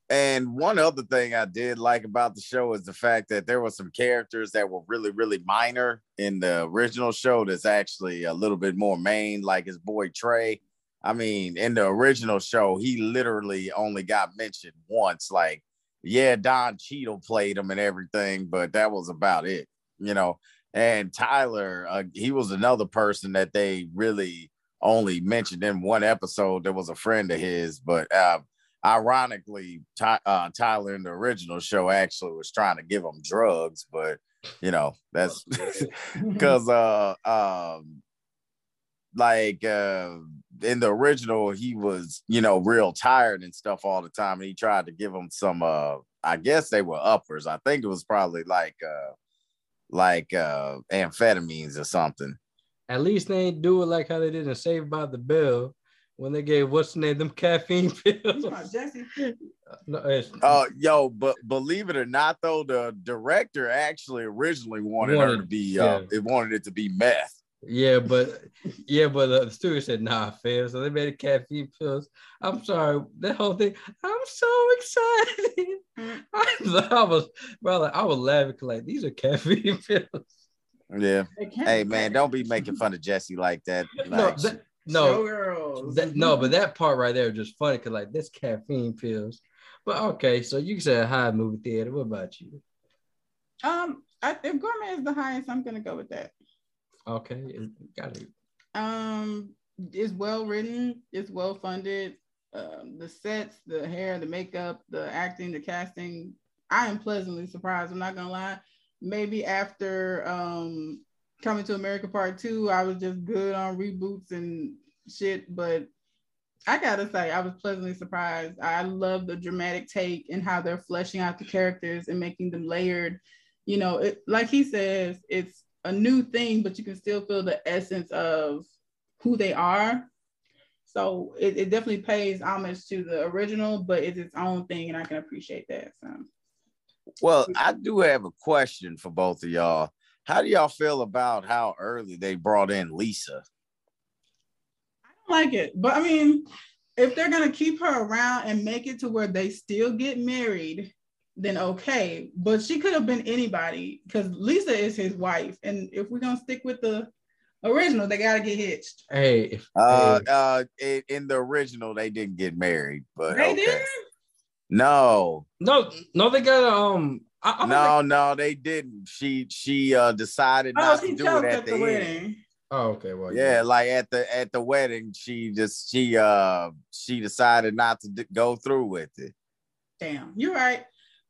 And one other thing I did like about the show is the fact that there were some characters that were really, really minor in the original show that's actually a little bit more main, like his boy Trey. I mean, in the original show, he literally only got mentioned once. Like, yeah, Don Cheadle played him and everything, but that was about it, you know. And Tyler, uh, he was another person that they really only mentioned in one episode. There was a friend of his, but uh, ironically, Ty, uh, Tyler in the original show actually was trying to give him drugs, but you know that's because uh um like uh in the original he was you know real tired and stuff all the time. And he tried to give him some uh i guess they were uppers. I think it was probably like uh like uh amphetamines or something At least they ain't do it like how they did in Saved by the Bell when they gave what's the name them caffeine pills. Jesse. No, it's- Uh, yo, but believe it or not, though, the director actually originally wanted, her to be, uh, yeah. it wanted it to be meth. Yeah, but yeah, but uh, the studio said nah, fair. So they made it caffeine pills. I'm sorry, that whole thing. I'm so excited. I was, I was, brother, I was laughing like these are caffeine pills. Yeah. They can't Hey man, don't be making fun of Jesse like that. No, that, no, that, no, but that part right there is just funny because like this caffeine pills. But okay, so you said high movie theater. What about you? Um, I, if gourmet is the highest, I'm gonna go with that. Okay, got it. Um, it's well written, it's well funded. Um, the sets, the hair, the makeup, the acting, the casting. I am pleasantly surprised. I'm not gonna lie. Maybe after um coming to America Part Two, I was just good on reboots and shit, but I gotta say, I was pleasantly surprised. I love the dramatic take and how they're fleshing out the characters and making them layered. You know, it like he says, it's a new thing, but you can still feel the essence of who they are. So it, it definitely pays homage to the original, but it's its own thing, and I can appreciate that. So well, I do have a question for both of y'all. How do y'all feel about how early they brought in Lisa? I don't like it, but I mean, if they're gonna keep her around and make it to where they still get married, then okay. But she could have been anybody because Lisa is his wife, and if we're gonna stick with the original, they gotta get hitched. Hey, Uh, hey, uh, in, in the original, they didn't get married, but They okay. did. No, no, no, they got um. I, I no, no, they didn't. She she uh decided Oh, not she to do it at at the, the, end. wedding. Oh, okay. Well, Yeah, like at the at the wedding, she just she uh she decided not to d- go through with it. Damn, you're right.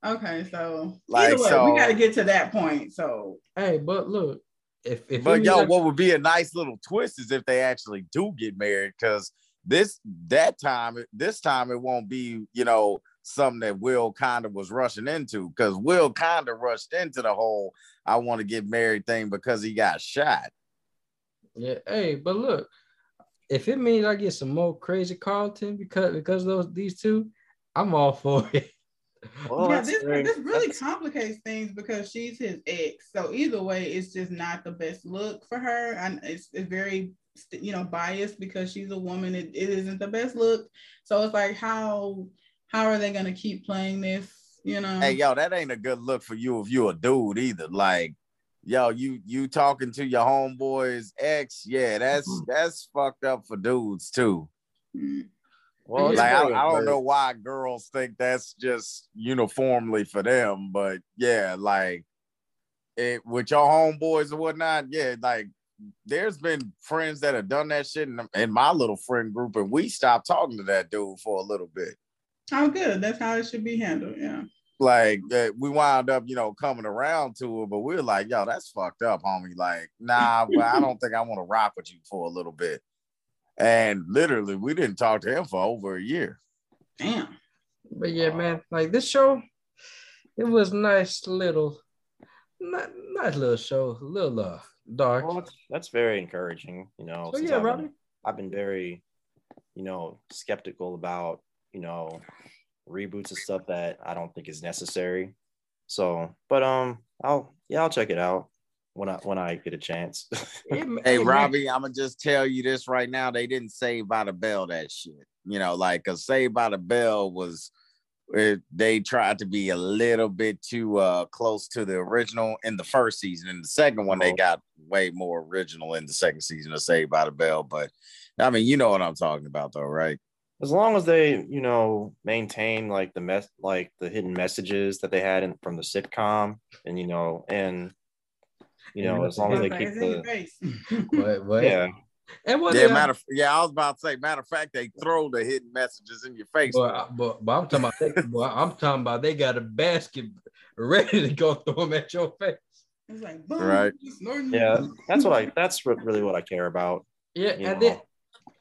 Okay, so Like, either way, so- we got to get to that point. So Hey, but look, if if But it yo, means what would be a nice little twist is if they actually do get married, because this that time this time it won't be you know something that Will kind of was rushing into because Will kind of rushed into the whole I want to get married thing because he got shot. Yeah, hey, but look, if it means I get some more crazy Carlton because because of those these two, I'm all for it. Well, yeah, this, very- this really complicates things because she's his ex. So either way, it's just not the best look for her, and it's, it's very you know biased because she's a woman. It, it isn't the best look. So it's like how how are they gonna keep playing this? You know? Hey, yo, that ain't a good look for you if you a dude either. Like, yo, you you talking to your homeboy's ex? Yeah, that's that's fucked up for dudes too. Well, like I, I don't know why girls think that's just uniformly for them, but yeah, like it with your homeboys or whatnot, yeah, like there's been friends that have done that shit in, in my little friend group, and we stopped talking to that dude for a little bit. Oh, good. That's how it should be handled. Yeah. Like uh, we wound up, you know, coming around to it, but we are like, yo, that's fucked up, homie. Like, nah, well, I don't think I want to rock with you for a little bit. And literally, we didn't talk to him for over a year. Damn. But yeah, man, like this show, it was nice little, not nice little show, a little uh, dark. Well, that's, that's very encouraging. You know, So yeah, I've been- I've been very, you know, skeptical about, you know, reboots and stuff that I don't think is necessary. So, but um, I'll yeah, I'll check it out when I when I get a chance. Hey, Robbie, I'm gonna just tell you this right now. They didn't save by the bell that shit. You know, like a Saved by the Bell was it, they tried to be a little bit too uh close to the original in the first season. In the second one, they got way more original in the second season of Saved by the Bell. But I mean, you know what I'm talking about, though, right? As long as they you know maintain like the mess like the hidden messages that they had in from the sitcom and you know and you know as long as they keep It's in the face. What, what? yeah And what Yeah, matter. Of, yeah, I was about to say. Matter of fact, they throw the hidden messages in your face. But, but, but I'm talking about they, boy, I'm talking about they got a basket ready to go throw them at your face. It's like boom, Right. yeah that's what i that's what, really what i care about Yeah, and know. then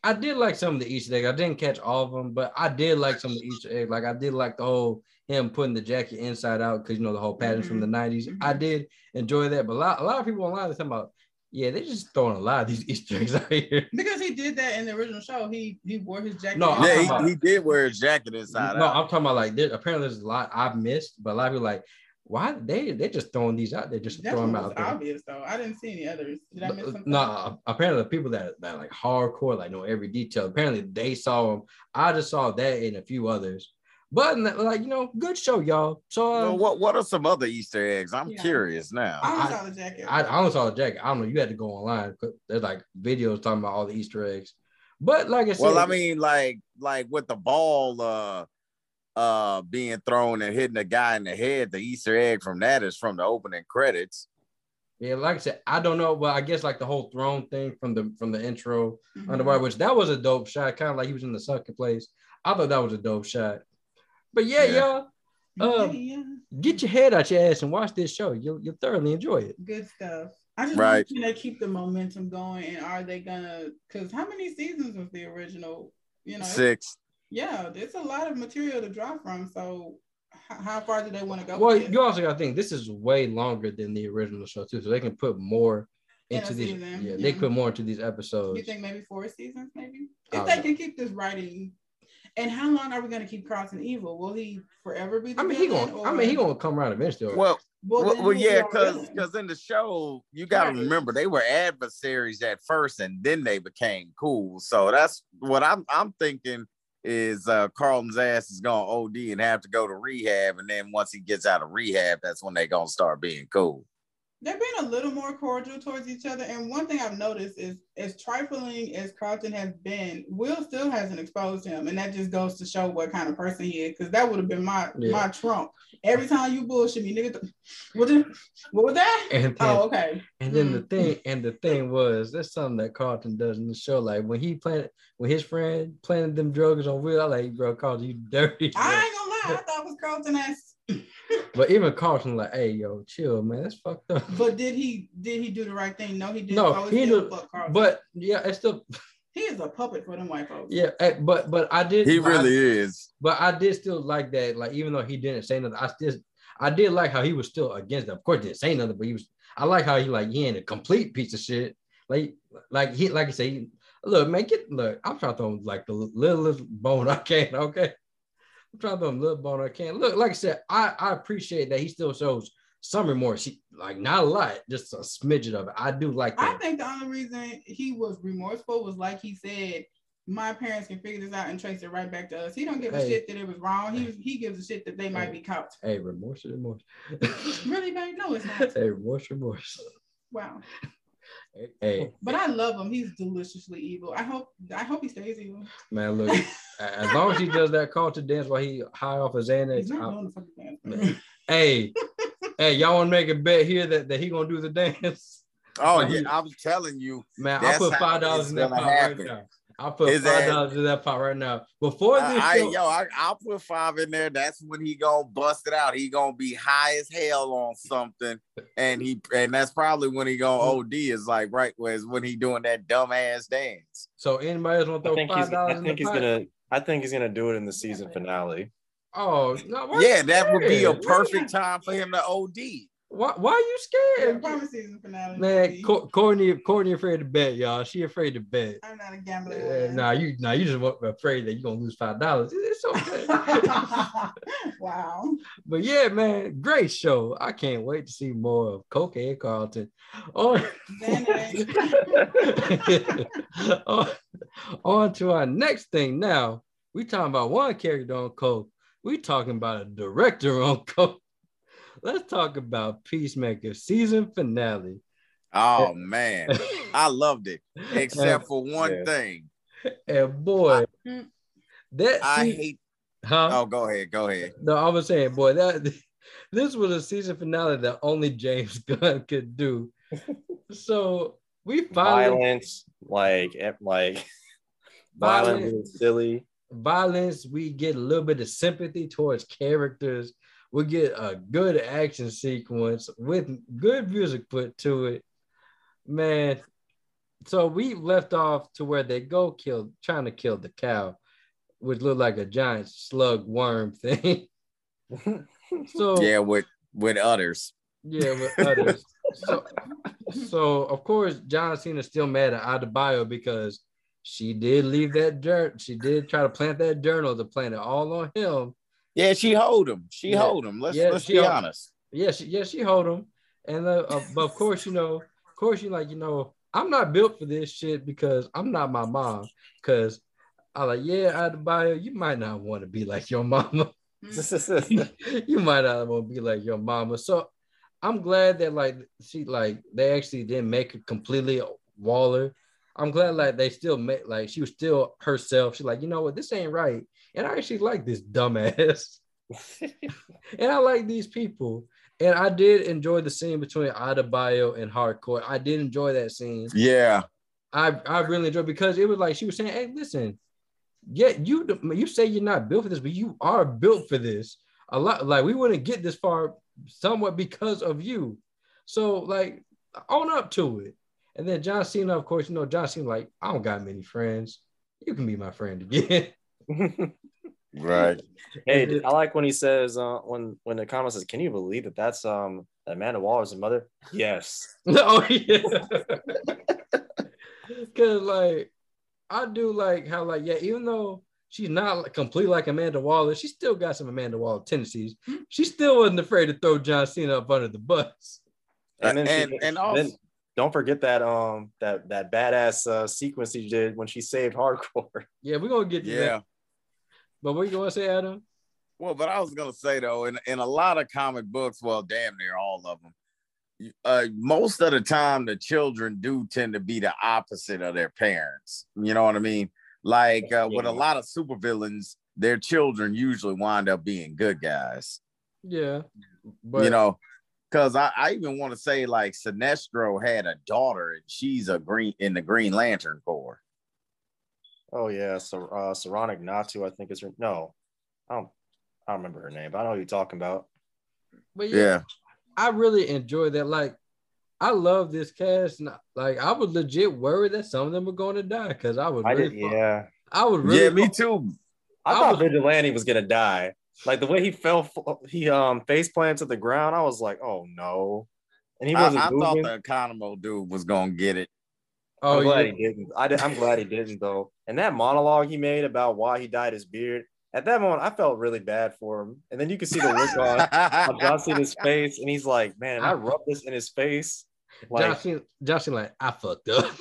I did like some of the Easter eggs. I didn't catch all of them, but I did like some of the Easter eggs. Like I did like the whole him putting the jacket inside out because you know the whole patterns from the mm-hmm. 90s. Mm-hmm. I did enjoy that, but a lot, a lot of people online are talking about, yeah, they're just throwing a lot of these Easter eggs out here. Because he did that in the original show. He he wore his jacket. No, yeah, talking about- he, he did wear his jacket inside no, out. I'm talking about like there, apparently there's a lot I've missed, but a lot of people like, why they they're just throwing these out there, just That's throwing them out there. obvious though. I didn't see any others. Did I miss something? No, apparently the people that that like hardcore, like know every detail. Apparently they saw them. I just saw that and a few others. But like you know, good show, y'all. So uh, Well, what what are some other Easter eggs? I'm Yeah. curious now. I only I- saw the jacket. I, I only saw the jacket. I don't know. You had to go online. There's like videos talking about all the Easter eggs. But like I said, Well, I mean, like like with the ball uh uh being thrown and hitting a guy in the head, the Easter egg from that is from the opening credits. yeah, like I said, I don't know. But I guess like the whole throne thing from the from the intro Mhm. underwater, which that was a dope shot, kind of like he was in the sunken place. I thought that was a dope shot. But yeah, Yeah. y'all, uh, yeah, yeah. get your head out your ass and watch this show. You'll you'll thoroughly enjoy it. Good stuff. I just Right. want you to keep the momentum going. And are they gonna? Because how many seasons was the original? You know, Six. Yeah, there's a lot of material to draw from. So, how far do they want to go? Well, you also got to think this is way longer than the original show too, so they can put more into these. season, Yeah, they put more into these episodes. You think maybe four seasons, maybe? If they know. can keep this writing. And how long are we going to keep crossing evil? Will he forever be the I mean, he gonna. or- I mean, he gonna come around eventually. Well, Well, well, well yeah, because because in the show you got to Right. remember they were adversaries at first and then they became cool. So that's what I'm I'm thinking is uh Carlton's ass is gonna OD and have to go to rehab, and then once he gets out of rehab, that's when they gonna start being cool. They're being a little more cordial towards each other. And one thing I've noticed is, as trifling as Carlton has been, Will still hasn't exposed him, and that just goes to show what kind of person he is. Because that would have been my Yeah. my trump. Every time you bullshit me, nigga, th- what, the, what was that? And then, Oh, okay. and then the Mm. thing, and the thing was, that's something that Carlton does in the show. Like when he planted, when his friend planted them drugs on Will, I like, bro, Carlton, you dirty. bro." I ain't gonna lie, I thought it was Carlton ass. But even Carlton, like, hey, yo, chill, man, that's fucked up. But did he did he do the right thing? No, he didn't. No, So it's he still did, fuck Carlton. but yeah, it's still, he is a puppet for them white folks. yeah, eh, but but I did. He but I- really is. But I did still like that. Like even though he didn't say nothing, I still I did like how he was still against it. Of course, he didn't say nothing, but he was. I like how he like he ain't a complete piece of shit. Like like he like I say, he- look man, get look. I'm trying to throw like the littlest bone I can. Okay, I'm trying to little bone I can. Look, like I said, I I appreciate that he still shows some remorse. He, like not a lot, just a smidget of it. I do like that. I think the only reason he was remorseful was like he said, my parents can figure this out and trace it right back to us. He don't give a Hey. shit that it was wrong. He he gives a shit that they might be caught. Hey, remorse, remorse. Really, babe? No, it's not. hey, remorse, remorse. Wow. Hey, But I love him. He's deliciously evil. I hope I hope he stays evil. Man, look, as long as he does that Carlton dance while he high off his Xanax, He's not I'll- fucking dance. hey, hey, y'all want to make a bet here that, that he gonna do the dance? Oh yeah, I'm telling you, Man, I'll put five dollars in that pot right now. I'll put His five dollars in that pot right now. Before this I, I- yo, I, I'll put five in there. That's when he gonna bust it out. He gonna be high as hell on something, and he and that's probably when he gonna Mm. OD. Is like right was when he doing that dumbass dance. so anybody else want to throw think he's. five I dollars in the think he's pot? gonna. I think he's gonna do it in the season finale. Oh no! Yeah, that would be a perfect time for him to OD. Why, why are you Yeah, scared? promise season finale. Man. Co- Courtney, Courtney afraid to bet, y'all. She afraid to bet. I'm not a gambler. Uh, nah, you, nah, you just afraid that you're gonna lose five dollars. It's okay. wow. But yeah, man, great show. I can't wait to see more of Cocaine Carlton. On, on, on to our next thing now. We talking about one character on Coke. We talking about a director, Uncle. Let's talk about Peacemaker season finale. Oh man, I loved it, except for one Yeah. thing. And boy, that I se- hate. huh? Oh, go ahead, go ahead. No, I was saying, boy, that this was a season finale that only James Gunn could do. So we finally Violence, like eh, like Violence. violent, and silly. violence, we get a little bit of sympathy towards characters. We get a good action sequence with good music put to it. Man, so we left off to where they go kill, trying to kill the cow, which looked like a giant slug worm thing. so Yeah, with with others. yeah, with others. So, so of course, John Cena's still mad at Adebayo because she did leave that dirt. She did try to plant that journal to plant it all on him. Yeah, she hold him. She Yeah. hold him. Let's Yeah, let's be honest. Yeah, she yeah she hold him, and uh, uh, but of course you know, of course you like you know I'm not built for this shit because I'm not my mom. Because I like yeah Adebayo, you might not want to be like your mama. you might not want to be like your mama. So I'm glad that like she like they actually didn't make her completely Waller. I'm glad like they still made like she was still herself. She's like, you know what, this ain't right. And I actually like this dumbass. and I like these people. And I did enjoy the scene between Adebayo and Harcourt. I did enjoy that scene. Yeah. I I really enjoyed because it was like she was saying, "Hey, listen, yeah, you you say you're not built for this, but you are built for this. A lot like we wouldn't get this far somewhat because of you. So like own up to it." And then John Cena, of course, you know John Cena like I don't got many friends. You can be my friend again. Right. Hey, I like when he says uh, when when the comment says, "Can you believe that that's um Amanda Waller's mother?" Yes. oh yeah. Cause like I do like how like yeah, even though she's not like, complete like Amanda Waller, she still got some Amanda Waller tendencies. She still wasn't afraid to throw John Cena up under the bus. And then, And- she, and also- then don't forget that um that that badass uh, sequence he did when she saved Harcourt. Yeah, we're gonna get to Yeah. that. But what you gonna say, Adam? Well, but I was gonna say though, in, in a lot of comic books, well, damn near all of them, uh, most of the time the children do tend to be the opposite of their parents. You know what I mean? Like uh, with a lot of supervillains, their children usually wind up being good guys. Yeah. But you know, because I, I even want to say like Sinestro had a daughter and she's a green in the Green Lantern Corps. Oh yeah, so uh Soranik Natu, I think is her no. I don't I don't remember her name, but I know who you're talking about. but yeah, I really enjoy that. Like, I love this cast. And like, I was legit worried that some of them were going to die because I was I really, did, yeah. I was really, yeah, me too. I, I thought was- Vigilante was gonna die. Like the way he fell, he um face planted to the ground. I was like, oh no, and he wasn't I thought moving. the Economo dude was gonna get it. Oh I'm glad yeah, he didn't. I did, I'm glad he didn't though. And that monologue he made about why he dyed his beard. At that moment, I felt really bad for him. And then you can see the look on, on John Cena's face, and he's like, "Man, I rubbed this in his face." Like, John Cena, John Cena, like, I fucked up.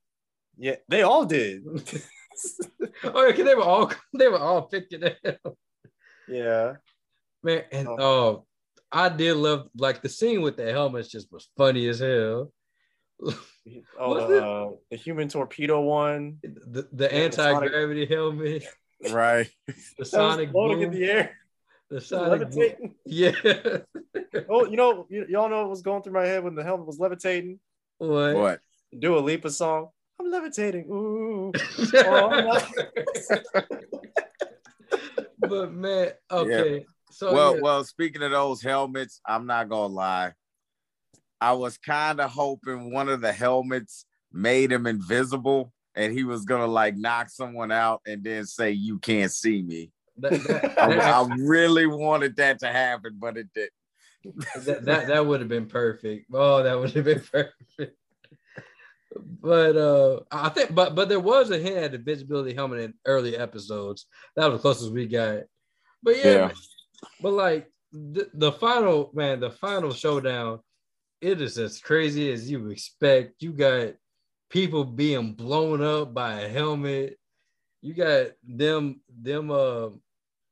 yeah, they all did. oh yeah, they were all they were all picking it. yeah. Man, and oh. oh, I did love like the scene with the helmets just was funny as hell. Oh, the, uh, the human torpedo one. The, the Yeah, the anti-gravity helmet, Right. the sonic floating boom, in the air. the sonic boom. levitating. Yeah. Oh, you know, y- y'all know what was going through my head when the helmet was levitating. what? What? Dua Lipa song. I'm levitating. Ooh. Oh, I'm not- but man, okay. So well, yeah. well, speaking of those helmets, I'm not gonna lie. I was kind of hoping one of the helmets made him invisible and he was gonna like knock someone out and then say, You can't see me. that, that, I, I really wanted that to happen, but it didn't. that, that, that would have been perfect. Oh, that would have been perfect. But uh I think but but there was a hint at the visibility helmet in early episodes. That was the closest we got. But yeah, Yeah. but like the, the final man, the final showdown, it is as crazy as you expect. You got people being blown up by a helmet. You got them them uh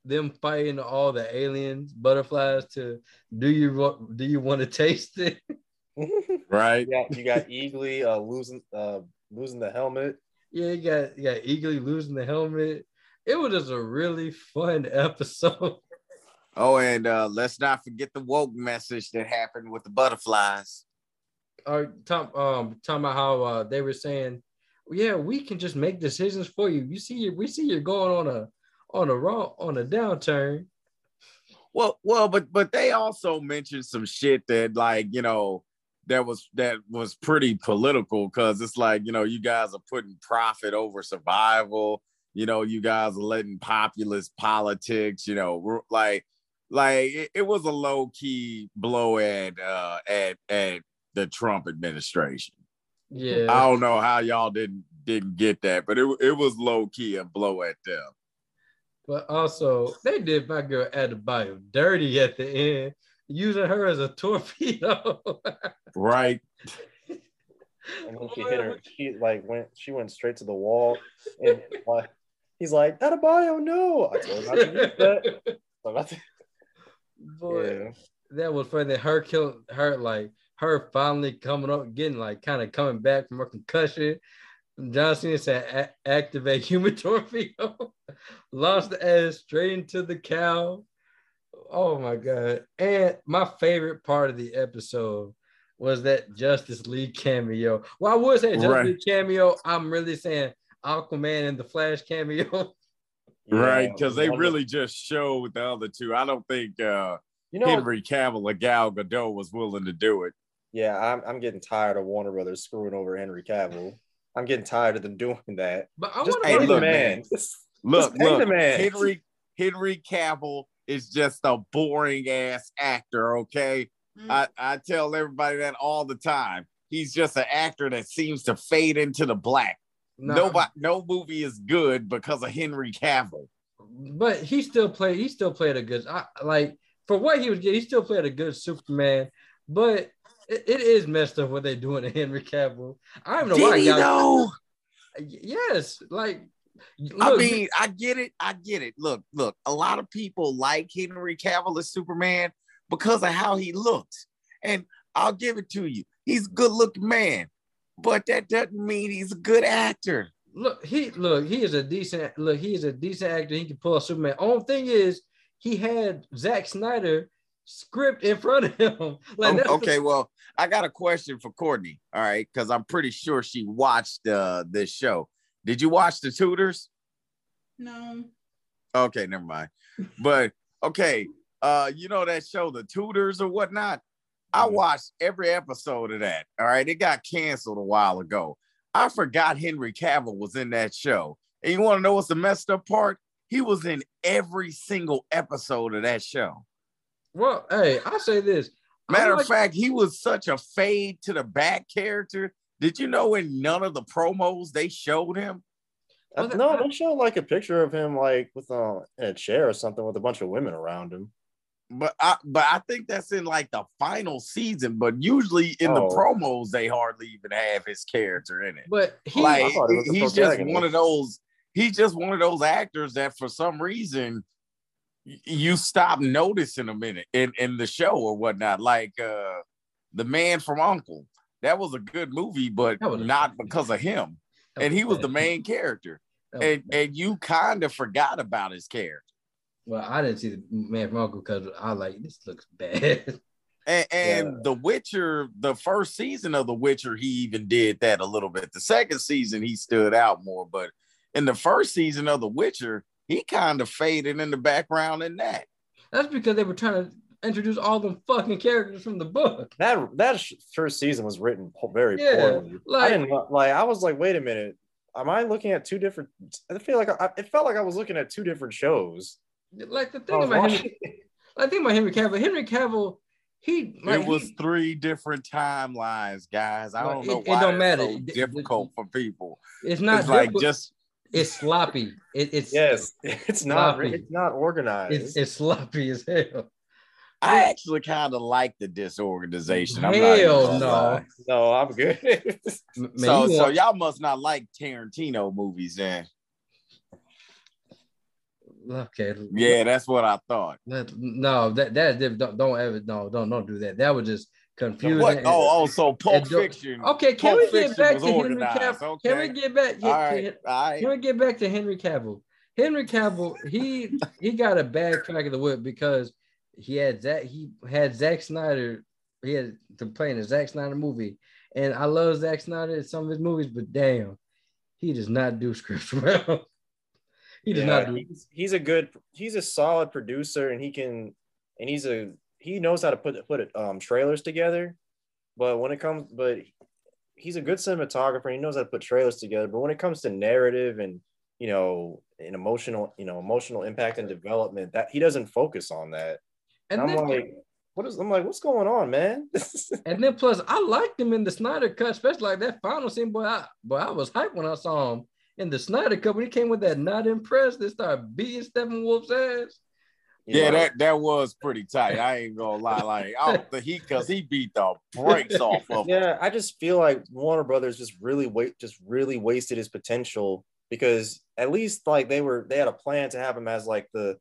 them fighting all the aliens, butterflies to do you wa- do you want to taste it? Right. Yeah, you got Eagly uh, losing uh, losing the helmet. Yeah, you got you got Eagly losing the helmet. It was just a really fun episode. Oh, and uh, let's not forget the woke message that happened with the butterflies. Or Tom um talking about how uh, they were saying, yeah, we can just make decisions for you. You see, we see you're going on a on a wrong on a downturn. Well, well, but but they also mentioned some shit that like you know that was that was pretty political because it's like you know you guys are putting profit over survival. You know, you guys are letting populist politics. You know, like like it, it was a low key blow at uh at at the Trump administration. Yeah. I don't know how y'all didn't didn't get that, but it it was low key a blow at them. But also, they did my girl Adebayo dirty at the end, using her as a torpedo. Right. And then she hit her. She like went. She went straight to the wall. And like, he's like, "Adebayo, no!" I told him not to use that. So Boy, that was funny. Her kill her like her finally coming up, getting like kind of coming back from her concussion. John Cena said, "A- "Activate human torpedo." Launched the ass straight into the cow. Oh my god! And my favorite part of the episode was that Justice League cameo. Well, I would say Justice Right. League cameo. I'm really saying Aquaman and the Flash cameo. right because they really just showed the other two i don't think uh You know- henry cavill or gal gadot was willing to do it Yeah, I'm, I'm getting tired of Warner Brothers screwing over Henry Cavill. I'm getting tired of them doing that. But I Just wanna pay the look, man. man. Just- look just pay look the man. henry henry cavill is just a boring ass actor okay I, I tell everybody that all the time he's just an actor that seems to fade into the black No. nobody no movie is good because of henry cavill but he still played. He still played a good. I, like for what he was getting, he still played a good Superman. But it, it is messed up what they're doing to Henry Cavill. I don't know Did why. he though? Yes, like I mean, I get it. I get it. Look, look, a lot of people like Henry Cavill as Superman because of how he looks. And I'll give it to you. He's a good looking man, but that doesn't mean he's a good actor. look, he look, he is a decent look, he is a decent actor. He can pull a Superman. Only thing is, he had Zack Snyder script in front of him. Like Um, that's okay, well, I got a question for Courtney. All right, because I'm pretty sure she watched uh, this show. Did you watch the Tudors? No. Okay, never mind. But okay, uh, you know that show, The Tudors or whatnot. I watched every episode of that. All right, it got canceled a while ago. I forgot Henry Cavill was in that show. And you want to know what's the messed up part? He was in every single episode of that show. Well, hey, I say this. Matter I'm of fact, he was such a fade to the back character. Did you know in none of the promos they showed him? Uh, no, they showed like a picture of him like with uh, in a chair or something with a bunch of women around him. But I but I think that's in like the final season. But usually in the Oh. promos, they hardly even have his character in it. But he, like he, he's just one of those. He's just one of those actors that for some reason y- you stop noticing him in it in, in the show or whatnot. Like uh the man from Uncle. That was a good movie, but That was not because of him. And he was bad. the main character. That was And and you kind of forgot about his character. Well, I didn't see the man from Uncle because I like this looks bad. And, and The Witcher, the first season of The Witcher, he even did that a little bit. The second season, he stood out more. But in the first season of The Witcher, he kind of faded in the background in that. That's because they were trying to introduce all them fucking characters from the book. That that first season was written very Yeah, poorly. like- I didn't like. I was like, wait a minute. Am I looking at two different? I feel like I, it felt like I was looking at two different shows. Like the thing oh, about watching- Henry, I think about Henry Cavill. Henry Cavill, he like it was he- three different timelines, guys. I don't know it- it don't that's matter. so It- it- difficult for people. it's not It's like just it's sloppy. It, it's Yes, it's not. Sloppy. It's not organized. it's, it's sloppy as hell. I actually kind of like the disorganization. I'm Hell gonna no. lie. no, I'm good. Man, so, so y'all must not like Tarantino movies then. Okay. Yeah, that's what I thought. No, that that don't, don't ever no don't don't do that. That was just confusing. What? and- Oh, oh, so Pulp Fiction. Okay, can Pulp we get back to Henry Cavill? Can we okay. get back? All right, can, all right. can we get back to Henry Cavill? Henry Cavill, he he got a bad crack of the whip because he had that he had Zack Snyder. He had to play in a Zack Snyder movie, and I love Zack Snyder in some of his movies, but damn, he does not do scripts well. He does Yeah, not do. He's, he's a good. He's a solid producer, and he can. And he's a. He knows how to put put it, um trailers together, but when it comes, but he's a good cinematographer. He knows how to put trailers together. But when it comes to narrative and you know, an emotional, you know, emotional impact and development, that he doesn't focus on that. And, And I'm then- like, what is? I'm like, what's going on, man? And then plus, I liked him in the Snyder cut, especially like that final scene. Boy, I boy, I was hyped when I saw him in the Snyder cut when he came with that not impressed. They started beating Steppenwolf's ass. Yeah, that that was pretty tight. I ain't gonna lie. Like, I don't think he because he beat the brakes off of yeah, I just feel like Warner Brothers just really wait, just really wasted his potential because at least like they were they had a plan to have him as like the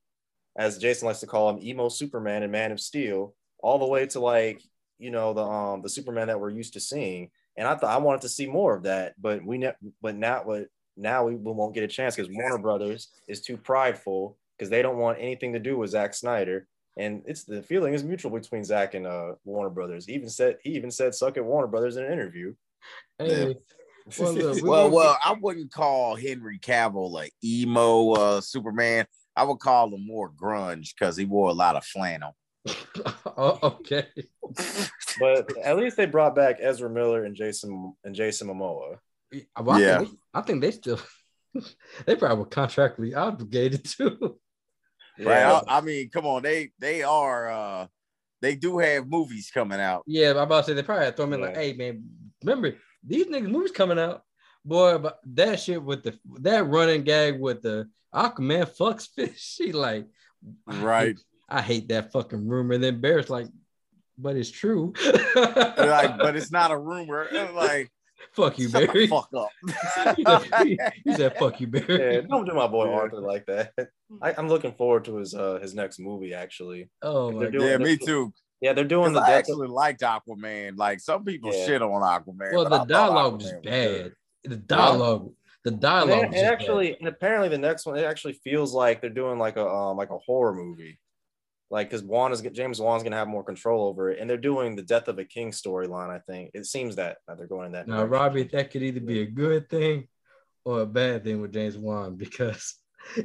as Jason likes to call him emo Superman and Man of Steel, all the way to like you know the um the Superman that we're used to seeing. And I thought I wanted to see more of that, but we ne- but now what now we won't get a chance because Warner Brothers is too prideful because they don't want anything to do with Zack Snyder. And it's the feeling is mutual between Zack and uh, Warner Brothers. He even said he even said suck at Warner Brothers in an interview. Hey, well, look, we well, well, I wouldn't call Henry Cavill a emo uh, Superman. I would call him more grunge because he wore a lot of flannel. oh, okay. But at least they brought back Ezra Miller and Jason and Jason Momoa. Well, I, Yeah. think they, I think they still they probably were contractually obligated too. Right? Yeah. I, I mean, come on, they they are uh they do have movies coming out. Yeah, I'm about to say they probably had to throw me like, hey man, remember these niggas movies coming out, boy. But that shit with the that running gag with the Aquaman fucks fish, she like, I Right. hate- I hate that fucking rumor. And then Barry's like, but it's true. like, but it's not a rumor. Like, fuck you, shut the Barry. fuck up. he, said, he- he said, fuck you, Barry. Yeah, don't do my boy Arthur like that. I, I'm looking forward to his uh his next movie actually. Oh my god. yeah, me too. Yeah, they're doing the I death actually liked Aquaman. Like some people Yeah. shit on Aquaman. Well, the dialogue was bad. The dialogue, the dialogue. they- was and just bad. actually, and apparently, the next one it actually feels like they're doing like a um, like a horror movie, like because Wan is James Wan's gonna have more control over it, and they're doing the Death of a King storyline. I think it seems that, that they're going in that. Now, direction. Robbie, that could either be a good thing or a bad thing with James Wan because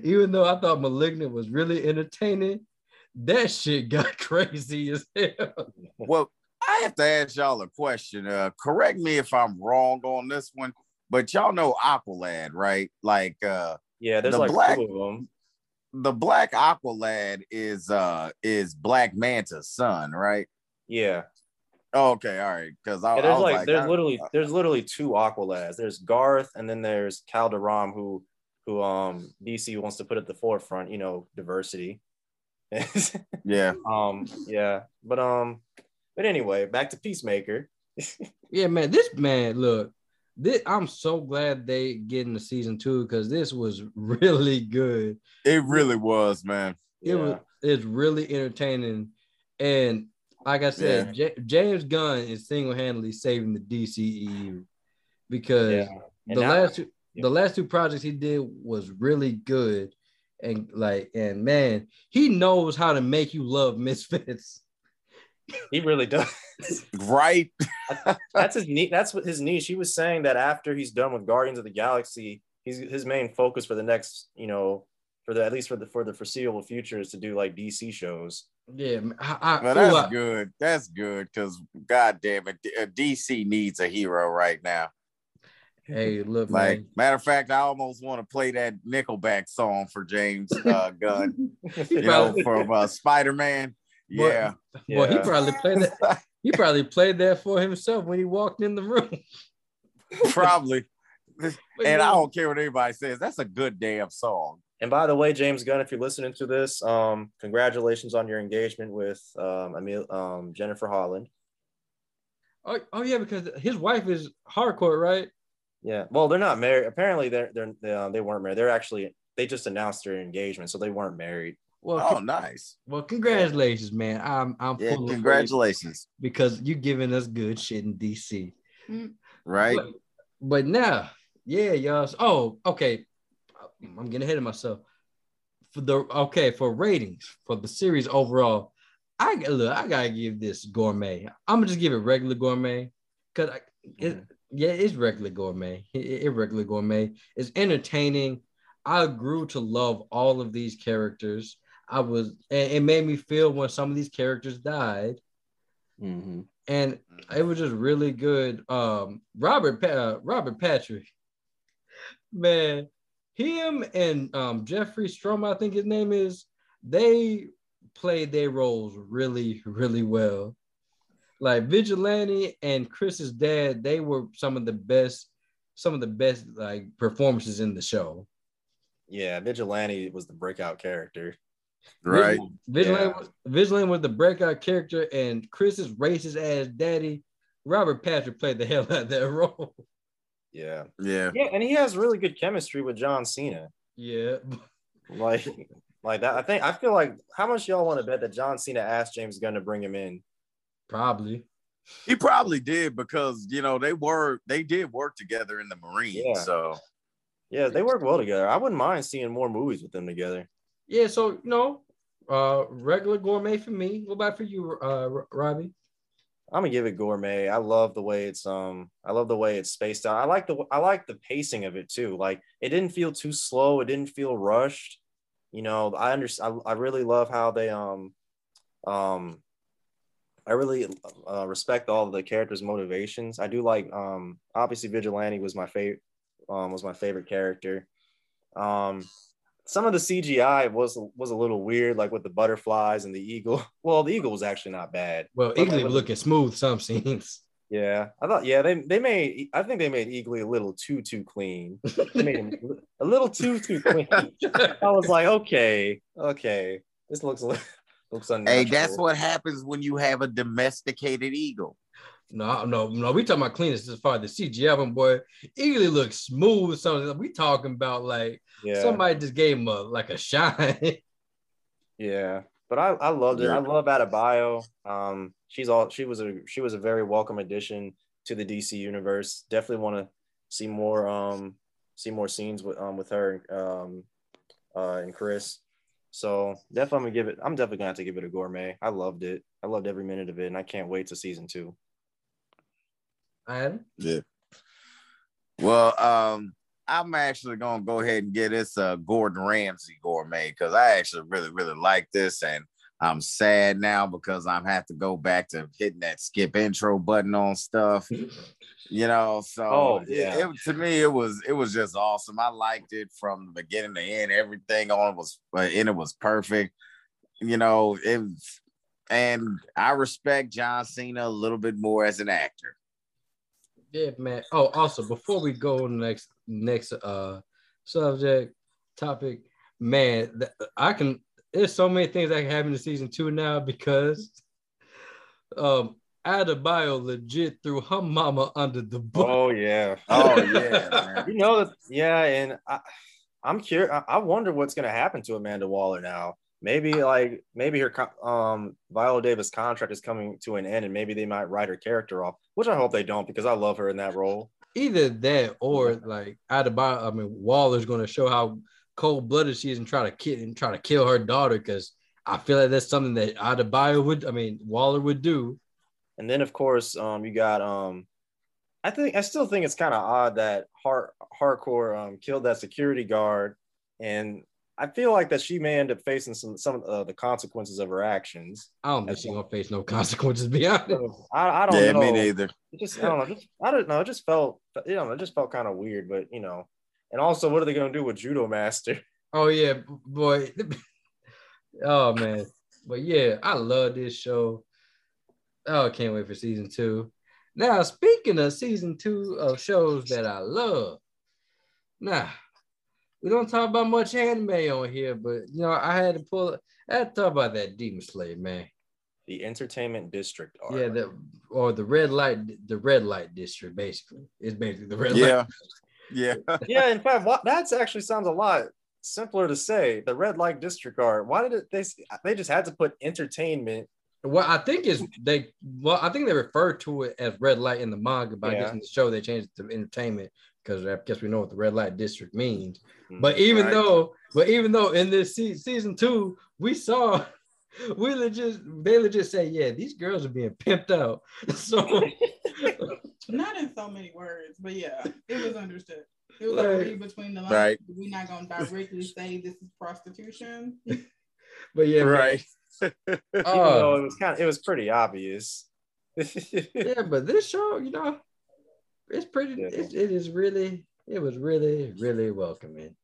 even though I thought Malignant was really entertaining, that shit got crazy as hell. Well, I have to ask y'all a question. Uh, correct me if I'm wrong on this one, but y'all know Aqualad, right? Like uh yeah, there's the like black- two of them. The black Aqualad is uh is Black Manta's son, right? Yeah, Oh, okay, all right. Because I, yeah I there's was like, like, there's I- literally there's literally two Aqualads. There's Garth, and then there's Kaldur'ahm, who who um DC wants to put at the forefront. You know, diversity. yeah. um, yeah, but um, but anyway, back to Peacemaker. Yeah, man, this man, look, this, I'm so glad they getting the season two because this was really good. It really was, man. It was it's really entertaining, and like I said, J- James Gunn is single handedly saving the DCEU because Yeah. The now- last two, the last two projects he did was really good, and like and man, he knows how to make you love Misfits. He really does. Right? that's his niche. That's what his niche. He was saying that after he's done with Guardians of the Galaxy, he's his main focus for the next, you know, for the at least for the for the foreseeable future is to do like DC shows. Yeah, I, I, Well, ooh, that's I- good. That's good because God damn it, uh, DC needs a hero right now. hey, look, Like, man. matter of fact, I almost want to play that Nickelback song for James uh, Gunn, you know, probably- from uh, Spider Man. Yeah, Well, he probably played that. He probably played that for himself when he walked in the room. probably. And I don't care what anybody says. That's a good damn song. And by the way, James Gunn, if you're listening to this, um, congratulations on your engagement with um, Emil, um, Jennifer Holland. Oh, oh yeah, because his wife is Harcourt, right? Yeah. Well, they're not married. Apparently, they're they're they, uh, they weren't married. They're actually they just announced their engagement, so they weren't married. Well, Oh, con- nice. well, congratulations, man. I'm I'm Yeah, full of congratulations. praise because you're giving us good shit in DC. Mm. Right? But, but now, yeah, y'all. Oh, okay. I'm getting ahead of myself. For the okay for ratings for the series overall, I look. I gotta give this gourmet. I'm gonna just give it regular gourmet because it, mm-hmm. yeah, it's regular gourmet. It, it regular gourmet. It's entertaining. I grew to love all of these characters. I was, and it made me feel when some of these characters died Mm-hmm. and it was just really good. Um, Robert uh, Robert Patrick, man, him and um, Jeffrey Strom, I think his name is, they played their roles really, really well. Like Vigilante and Chris's dad, they were some of the best, some of the best like performances in the show. Yeah, Vigilante was the breakout character. Right. Vigilante, Yeah. was, Vigilante was the breakout character, and Chris's racist ass daddy, Robert Patrick, played the hell out of that role. Yeah. Yeah. Yeah, and he has really good chemistry with John Cena. Yeah. Like, like that. I think I feel like how much y'all want to bet that John Cena asked James Gunn to bring him in? Probably. He probably did because you know they were they did work together in the Marines. Yeah. So Yeah, they work well together. I wouldn't mind seeing more movies with them together. Yeah, so know, uh, regular gourmet for me. What about for you, uh, Robbie? I'm gonna give it gourmet. I love the way it's um I love the way it's spaced out. I like the I like the pacing of it too. Like it didn't feel too slow. It didn't feel rushed. You know, I understand. I, I really love how they um um I really uh, respect all the characters' motivations. I do like um obviously Vigilante was my favorite um was my favorite character. Um some of the CGI was was a little weird, like with the butterflies and the eagle. Well, the eagle was actually not bad. Well, But, like, Eagly with- looking smooth some scenes. yeah, I thought yeah they they made I think they made Eagly a little too too clean. They made him a little too too clean. I was like, okay, okay, this looks looks unnatural. hey, that's what happens when you have a domesticated eagle. No, no, no. We talking about cleanest as far as the CGI, but boy, Eagly looks smooth. Something we talking about like Yeah. somebody just gave him a like a shine. Yeah, but I, I loved it. I love Adebayo. Um, she's all she was a she was a very welcome addition to the DC universe. Definitely want to see more um see more scenes with um with her um uh and Chris. So definitely I'm gonna give it. I'm definitely gonna have to give it a gourmet. I loved it. I loved every minute of it, and I can't wait to season two. Adam? Yeah. Well, um, I'm actually gonna go ahead and get this uh Gordon Ramsay gourmet because I actually really, really like this, and I'm sad now because I'm have to go back to hitting that skip intro button on stuff. You know, so Oh, yeah. it, to me it was it was just awesome. I liked it from the beginning to end. Everything on it was uh, in it was perfect. You know, it and I respect John Cena a little bit more as an actor. Yeah, man. Oh, also before we go on next next uh subject topic, man, th- I can. There's so many things that can happen in season two now because um Adebayo legit threw her mama under the bus. Oh yeah. Oh yeah, man. You know that. Yeah, and I, I'm curious. I, I wonder what's gonna happen to Amanda Waller now. Maybe like maybe her um Viola Davis contract is coming to an end, and maybe they might write her character off. Which I hope they don't because I love her in that role. Either that or like out Adebayo. I mean, Waller's going to show how cold blooded she is and try to kill and try to kill her daughter because I feel like that's something that Adebayo would. I mean, Waller would do. And then of course, um, you got um, I think I still think it's kind of odd that hard Harcourt um killed that security guard, and I feel like that she may end up facing some some of uh, the consequences of her actions. I don't think she's gonna face no consequences. to Be honest. I, I don't Yeah, know. me neither. It just I don't know. Just, I don't know. It just felt you know it just felt kind of weird, but you know. And also, what are they gonna do with Judomaster? Oh yeah, boy. oh man, but yeah, I love this show. Oh, I can't wait for season two. Now, speaking of season two of shows that I love, now we don't talk about much anime on here, but you know, I had to pull. I had to talk about that Demon Slayer, man. The Entertainment District arc. Yeah, the or the red light, the red light district, basically. It's basically the red Yeah. light. Yeah. yeah. In fact, what, that's actually sounds a lot simpler to say. The red light district art. Why did it, they? They just had to put entertainment. Well, I think is they. Well, I think they refer to it as red light in the manga, but I guess in the show they changed it to entertainment because I guess we know what the red light district means. Mm, But even right. though, but even though in this se- season two, we saw, we legit, they legit say, yeah, these girls are being pimped out. So Not in so many words, but yeah, it was understood. It was Like- like read between the lines. Right. We're not gonna directly say this is prostitution. but yeah. Right. Even Oh. though it was kind of, it was pretty obvious. yeah, but this show, you know, it's pretty. It, it is really. It was really, really welcoming.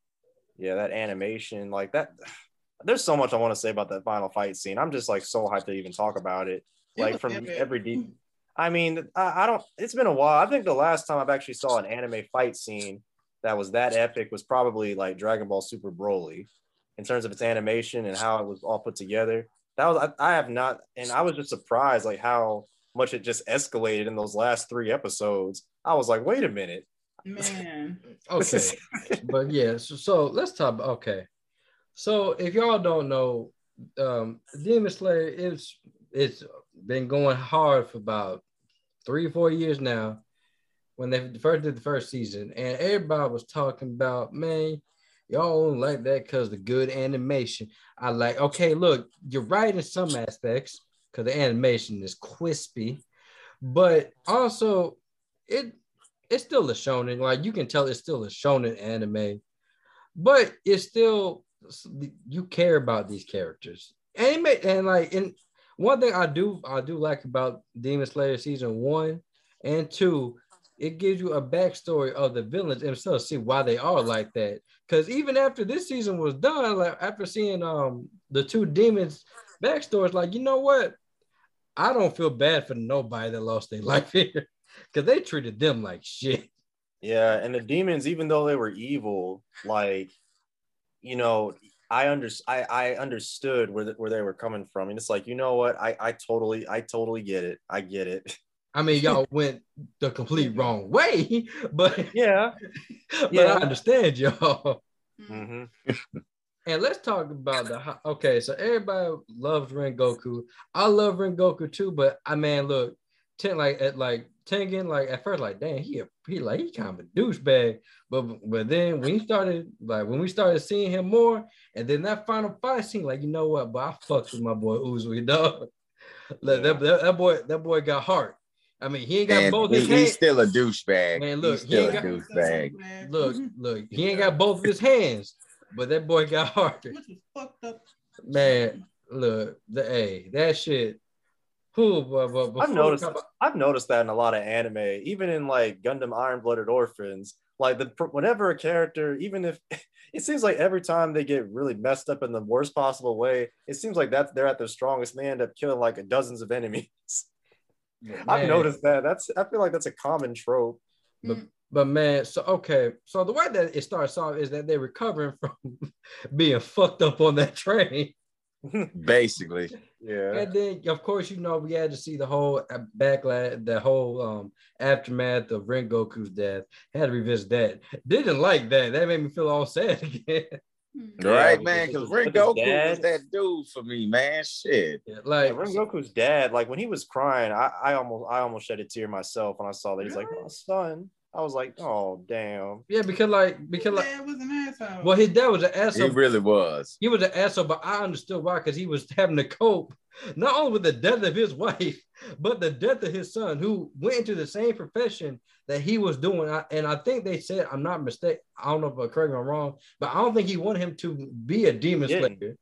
yeah, that animation, like that. There's so much I want to say about that final fight scene. I'm just like so hyped to even talk about it. It Like from epic. every deep. I mean, I, I don't. It's been a while. I think the last time I've actually saw an anime fight scene that was that epic was probably like Dragon Ball Super Broly, in terms of its animation and how it was all put together. That was I, I have not, and I was just surprised like how much it just escalated in those last three episodes. I was like, wait a minute. Man, Okay, but yeah. So, so let's talk. Okay, so if y'all don't know, um, Demon Slayer is it's been going hard for about three, four years now. When they first did the first season, and everybody was talking about, man, y'all don't like that because the good animation. I like, okay, look, you're right in some aspects because the animation is crispy, but also it it's still a shonen. Like you can tell it's still a shonen anime, but it's still you care about these characters. Anime and like and one thing I do I do like about Demon Slayer season one and two, it gives you a backstory of the villains and so see why they are like that. Because even after this season was done, like after seeing um the two demons backstories, like you know what, I don't feel bad for nobody that lost their life here because they treated them like shit. Yeah, and the demons, even though they were evil, like you know, I under I, I understood where the, where they were coming from, and it's like you know what, I I totally I totally get it, I get it. I mean, y'all went the complete wrong way, but yeah, but Yeah. I understand y'all. Mhm. And let's talk about the okay. So everybody loves Rengoku. I love Rengoku too, but I mean, look, ten like at like Tengen, like at first, like damn, he a, he like he kind of a douchebag. But but then when he started like when we started seeing him more, and then that final fight scene, like you know what, but I fucked with my boy Uzui, dog. Like, that, that, that boy that boy got heart. I mean, he ain't got And both he- his hands. he's still a douchebag. Man, look, he's he still ain't a got- douchebag. Look, mm-hmm. look, he ain't got both of his hands, but that boy got heart. which was fucked up. Man, look, the hey, that shit. Who, but, but I've noticed about- I've noticed that in a lot of anime, even in like Gundam Iron Blooded Orphans. Like the whenever a character, even if it seems like every time they get really messed up in the worst possible way, it seems like that's they're at their strongest and they end up killing like dozens of enemies. I've noticed that. That's I feel like that's a common trope. But, but man, so okay, so the way that it starts off is that they're recovering from being fucked up on that train. Basically. Yeah. And then, of course, you know, we had to see the whole backlash, the whole um aftermath of Rengoku's death. Had to revisit that. Didn't like that. That made me feel all sad again. Right, Yeah, man, because because Goku his dad- was that dude for me, man. Shit. like Yeah, Rengoku's dad, like when he was crying, I, I almost I almost shed a tear myself when I saw that. He's like, oh, son. I was like, oh damn. Yeah, because like because like Dad was an asshole. well, his dad was an asshole. He really was. He was an asshole, but I understood why because he was having to cope not only with the death of his wife, but the death of his son, who went into the same profession that he was doing. I- And I think they said, I'm not mistaken. I don't know if I'm correct me wrong, but I don't think he wanted him to be a demon slayer.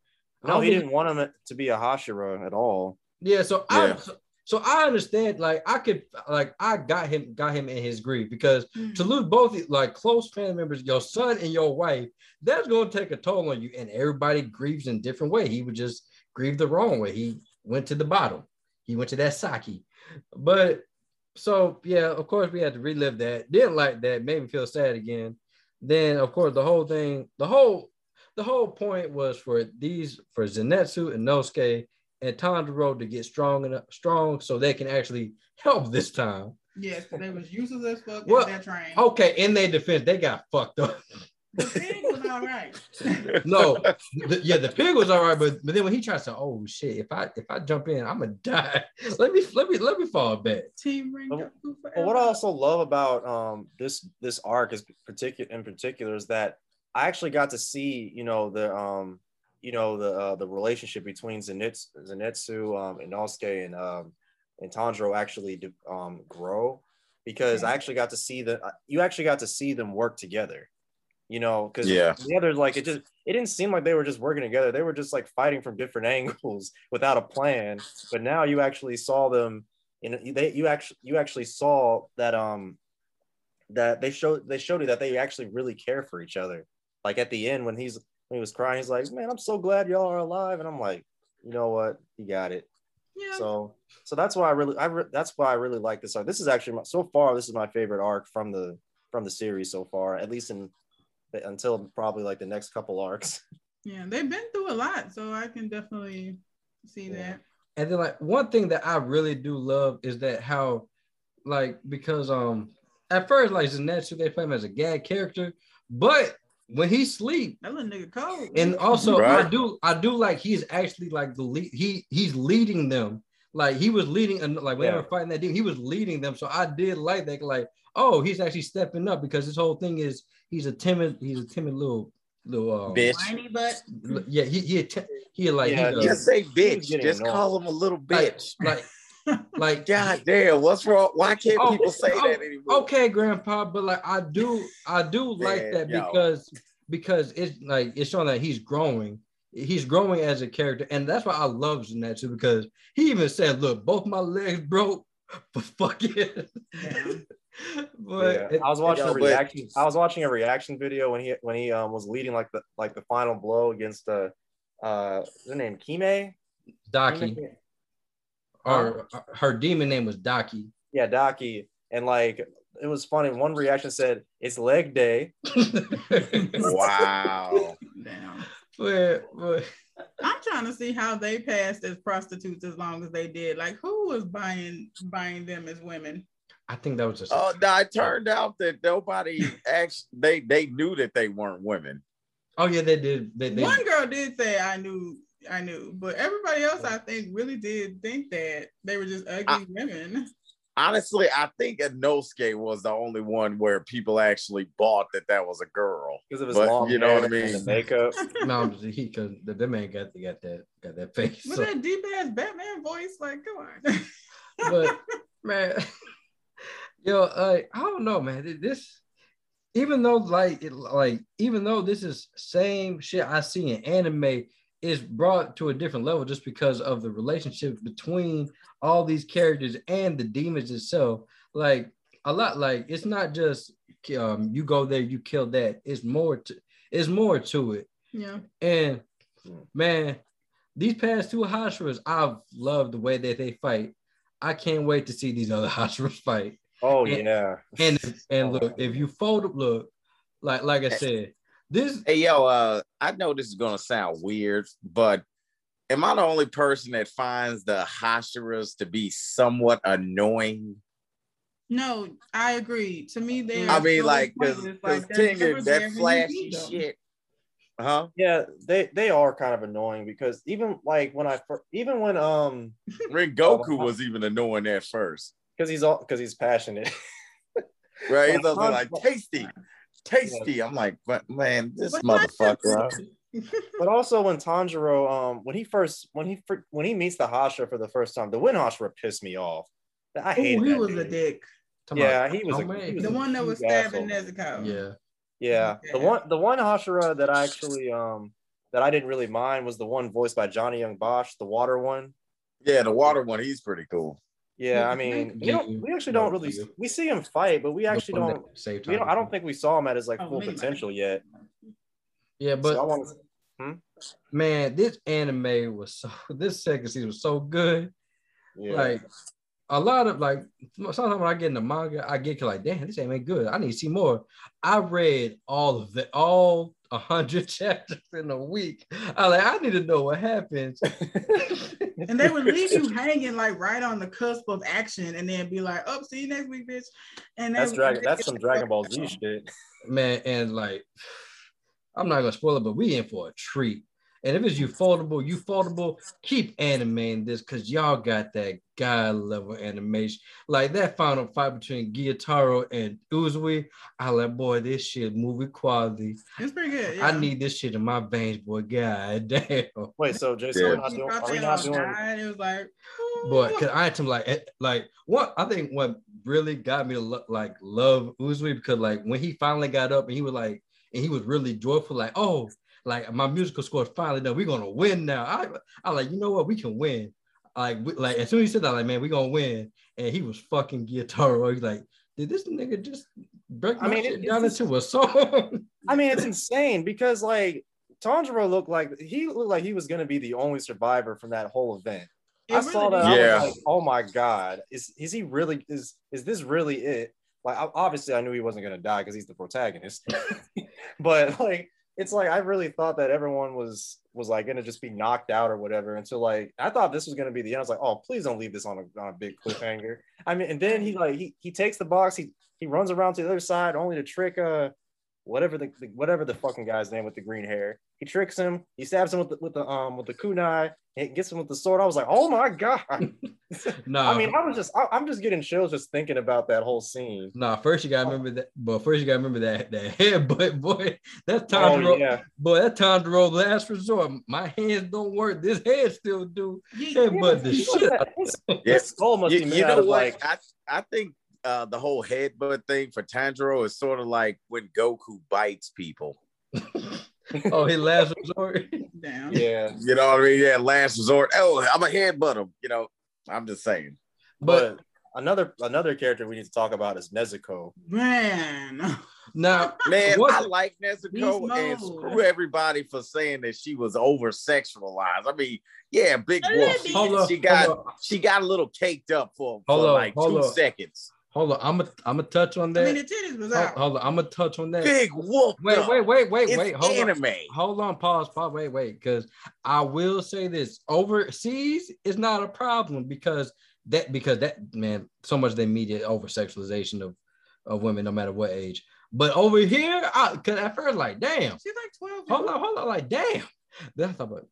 No, he think- didn't want him to be a Hashira at all. Yeah, so Yeah. I so, I understand. Like I could like I got him got him in his grief because mm. to lose both like close family members, your son and your wife, that's going to take a toll on you. And everybody grieves in different way. He would just grieve the wrong way. He went to the bottom. He went to that sake. But so yeah, of course we had to relive that. Didn't like that. Made me feel sad again. Then of course the whole thing, the whole the whole point was for these for Zenitsu and Inosuke and Tanjiro to road to get strong enough strong so they can actually help this time. yes, they was useless as fuck Well, in that train. Okay, in their defense, they got fucked up. The thing was, all right. No, the, yeah, the pig was all right, but but then when he tries to, oh shit, if I if I jump in, I'm gonna die. Let me let me let me fall back. Team Ring. But, but what I also love about um this this arc is particular in particular is that I actually got to see you know the um you know the uh, the relationship between Zenitsu, Zenitsu um, Inosuke and um and Tanjiro actually um grow because I actually got to see the you actually got to see them work together. You know, because Yeah. the other like it just it didn't seem like they were just working together. They were just like fighting from different angles without a plan. But now you actually saw them in they you actually you actually saw that um that they showed they showed you that they actually really care for each other. Like at the end when he's when he was crying, he's like, "Man, I'm so glad y'all are alive." And I'm like, "You know what? He got it." Yeah. So so that's why I really I re- that's why I really like this arc. This is actually my, so far this is my favorite arc from the from the series so far, at least in until probably like the next couple arcs. Yeah, they've been through a lot, so I can definitely see that. And then like one thing that I really do love is that how like because um at first like Zenitsu they play him as a gag character, but when he sleep That little nigga cold. and also I do I do like he's actually like the lead he he's leading them like he was leading and like when they were fighting that dude he was leading them so I did like that like oh he's actually stepping up because this whole thing is he's a timid he's a timid little little um, Bitch. whiny butt. yeah he he he like Yeah, he's, uh, Just say bitch. Just call him a little bitch. like like God damn, what's wrong? Why can't Oh, people say oh, that anymore? Okay, grandpa, but like I do, I do like that yo. because because it's like it's showing that he's growing. He's growing as a character, and that's why I love Zenitsu because he even said, "Look, both my legs broke, but fuck it." but Yeah, I was watching a but- reaction. I was watching a reaction video when he when he um, was leading like the like the final blow against uh uh what's her name Kime. Daki, Kime? Or uh, her demon name was Daki. Yeah, Daki, and like it was funny. One reaction said it's leg day. Wow. Damn. but, but I'm trying to see how they passed as prostitutes as long as they did. Like, who was buying buying them as women? I think that was just Oh, no, it turned out that nobody actually they they knew that they weren't women. oh yeah, they did. They, they One girl did say, "I knew, I knew," but everybody else, I think, really did think that they were just ugly I- women. Honestly, I think Inosuke was the only one where people actually bought that that was a girl. Because of his But long you know what I hair and mean? the makeup. no, he because the, the man got got that got that face. With so- that deep ass Batman voice, like, come on. but man, yo, uh, I don't know, man. This, even though like it, like even though this is same shit I see in anime, is brought to a different level just because of the relationship between all these characters and the demons itself. Like a lot, like it's not just um you go there, you kill that. It's more to it's more to it. yeah. And man, these past two Hashiras, I've loved the way that they fight. I can't wait to see these other Hashiras fight. Oh And- yeah. And and look, if you fold up, look, like like I said, this Hey yo, uh, I know this is gonna sound weird, but am I the only person that finds the Hashiras to be somewhat annoying? No, I agree. To me, they. I mean, so like, cause, pointless. 'cause Like, they're King never is there that flashy shit. Huh? Yeah, they they are kind of annoying because even like when I fir- even when um Rengoku was even annoying at first. because he's all because he's passionate. Right? He's Well, also Han- like tasty, tasty. I'm like, but man, this But- motherfucker. but also when Tanjiro um when he first when he when he meets the Hashira for the first time, the Wind Hashira pissed me off. I hate Ooh, he was dude. a dick. Yeah, he was a, he was The a one that was stabbing asshole. Nezuko. yeah. Yeah, the one the one Hashira that I actually um that I didn't really mind was the one voiced by Johnny Yong Bosch, the water one. Yeah, the water one, he's pretty cool. Yeah, I mean, we you- don't we actually don't really we see him fight, but we actually don't that saved we don't I don't think we saw him at his like Oh, full maybe. potential yet. Yeah, So but I want hmm? man, this anime was so this second season was so good. yeah. Like a lot of like sometimes when I get in the manga, I get like, damn, this ain't good. I need to see more. I read all of it, all a hundred chapters in a week. I like, I need to know what happens. And they would leave you hanging like right on the cusp of action, and then be like, "Oh, see you next week, bitch." And That's would- Dragon that's some Dragon Ball Z shit. man, and like I'm not gonna spoil it, but we in for a treat. And if it's ufotable, you foldable, keep animating this because y'all got that god level animation. Like that final fight between Gyutaro and Uzui. I like, boy, this shit movie quality. It's pretty good. Yeah. I need this shit in my veins, boy. God damn. Wait, so Jason, Yeah. we're not doing, thought are we not doing? died. It was like, But cause I had to like eh, like what I think what really got me to lo- like love Uzui because like when he finally got up and he was like and he was really joyful like oh like my musical score is finally done we're gonna win now I I like you know what we can win like we, like as soon as he said that like man we're gonna win and he was fucking Guitar he's like did this nigga just break my I mean, shit it- down into a song I mean, it's insane because like Tanjiro looked like he looked like he was gonna be the only survivor from that whole event. It I really saw that. Yeah. I was like, oh my god, is is he really? Is is this really it? Like, obviously, I knew he wasn't gonna die because he's the protagonist. but like, it's like I really thought that everyone was was like gonna just be knocked out or whatever until like I thought this was gonna be the end. I was like, oh, please don't leave this on a, on a big cliffhanger. I mean, and then he like he he takes the box, he he runs around to the other side only to trick uh whatever the, the whatever the fucking guy's name with the green hair. He tricks him. He stabs him with the with the um with the kunai. And gets him with the sword. I was like, oh my god. no, I mean, I was just I, I'm just getting chills just thinking about that whole scene. Nah, first you gotta remember that. But first you gotta remember that that headbutt, boy. That's Oh, time to roll. yeah. Boy, that time to roll last resort. My hands don't work. This head still do. Yeah, headbutt the shit. out of Yes. skull must you, be you know out of, what? like- I, I think uh, the whole headbutt thing for Tanjiro is sort of like when Goku bites people. oh, his last resort. Damn. Yeah. You know what I mean? Yeah, last resort. Oh, I'm a headbutt him. You know, I'm just saying. But, another another character we need to talk about is Nezuko. Man. Now, Man, what- I like Beast Nezuko and screw everybody for saying that she was over sexualized. I mean, yeah, Big A Wolf. She, bit. she got Hold she got a little caked up for, for Hold like two on. seconds. Hold on, I'm gonna I'm gonna touch on I that. mean, the titties was hold, out. hold on, I'm gonna touch on that. Big Wolf. Wait, though. wait, wait, wait, It's wait. Hold anime. on. Hold on, pause, pause, wait, wait. Because I will say this: overseas is not a problem because that because that man so much they media over sexualization of of women no matter what age. But over here, I cause at first like damn. She's like 12. Hold on, hold on, like damn. Then I thought about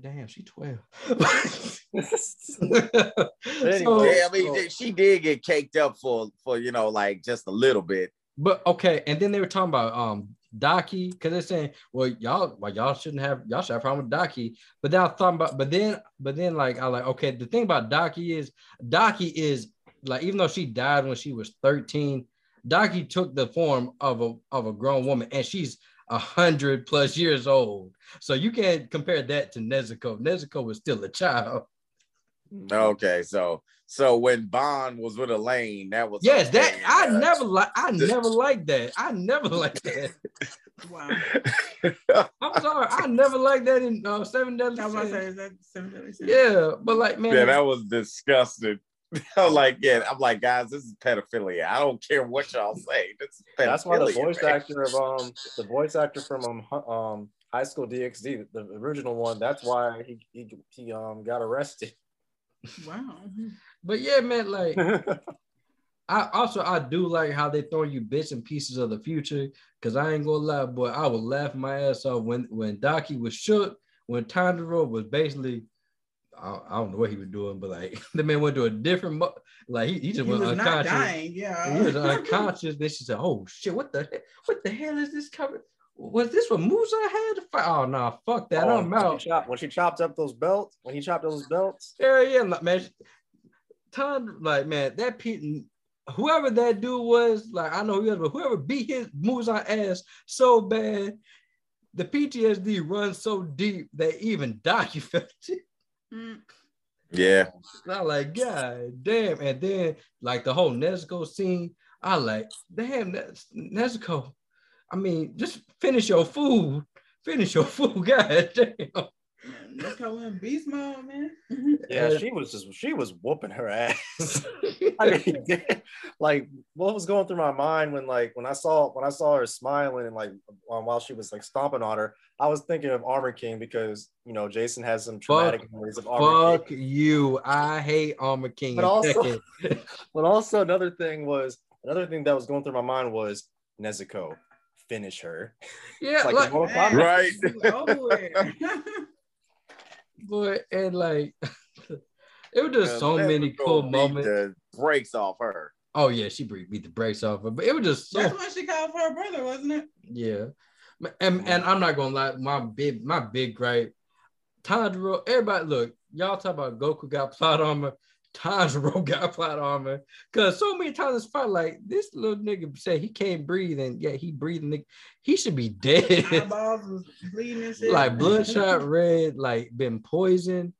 damn, she 12. Anyway. So- yeah, I mean, she did get caked up for for you know like just a little bit. But okay, and then they were talking about um Daki because they're saying, well, y'all, well, y'all shouldn't have y'all should have a problem with Daki. But then I thought about, but then, but then like I like, okay, the thing about Daki is Daki is like, even though she died when she was 13, Daki took the form of a of a grown woman, and she's a hundred plus years old. So you can't compare that to Nezuko. Nezuko was still a child. Okay, so so when Ban was with Elaine, that was Yes, okay, that I uh, never like. I never liked that. I never liked that. Wow. I'm sorry, I never liked that in uh, Seven Deadly I was about to say, Sins. that seven deadly sins? Yeah, but like man, Yeah, that was disgusting. I'm like, yeah, I'm like, guys, this is pedophilia. I don't care what y'all say. This is pedophilia. That's why the voice man. actor of um the voice actor from um, um High School DxD, the original one, that's why he he, he um got arrested. Wow. but yeah, man, like I also I do like how they throw you bits and pieces of the future. Cause I ain't gonna lie, boy, I was laughing my ass off when when Daki was shook, when Tanjiro was basically. I, I don't know what he was doing, but like the man went to a different, mo- like he, he just He went was not unconscious. dying. Yeah. He was unconscious. Then she said, "Oh shit, what the what the hell is this cover? Was this what Muzan had to fight? Oh no, fuck that, Oh, I'm when out." She chopped, when she chopped up those belts, when he chopped up those belts, Yeah, yeah, like, man. Ton, like man, that Pete, whoever that dude was, like I know who he was, but whoever beat his Muzan ass so bad, the PTSD runs so deep that even Doc felt it. Yeah. I like, God damn. And then like the whole Nezuko scene, I like, damn, Nez- Nezuko. I mean, just finish your food. Finish your food, god damn. Let's go in beast mode, man. yeah, she was just she was whooping her ass. I mean, like what was going through my mind when like when I saw when I saw her smiling and like um, while she was like stomping on her, I was thinking of Armor King because you know Jason has some traumatic Fuck, memories of Armor fuck King. you. I hate Armor King. But also, but also another thing was another thing that was going through my mind was Nezuko. finish her. Yeah, It's like, like- in Mortal Kombat. Right. Over. Boy, and like it was just so many cool moments. The brakes off her. Oh yeah, she beat beat the brakes off her, but it was just so That's what she called for her brother, wasn't it? Yeah. And and I'm not gonna lie, my big my big gripe, Tanjiro, everybody look, y'all talk about Goku got plot armor, Tanjiro got plot armor. Cause so many times it's fight like this little nigga said he can't breathe, and yeah, he breathing nigga, he should be dead. Eyeballs bleeding like bloodshot red, like been poisoned.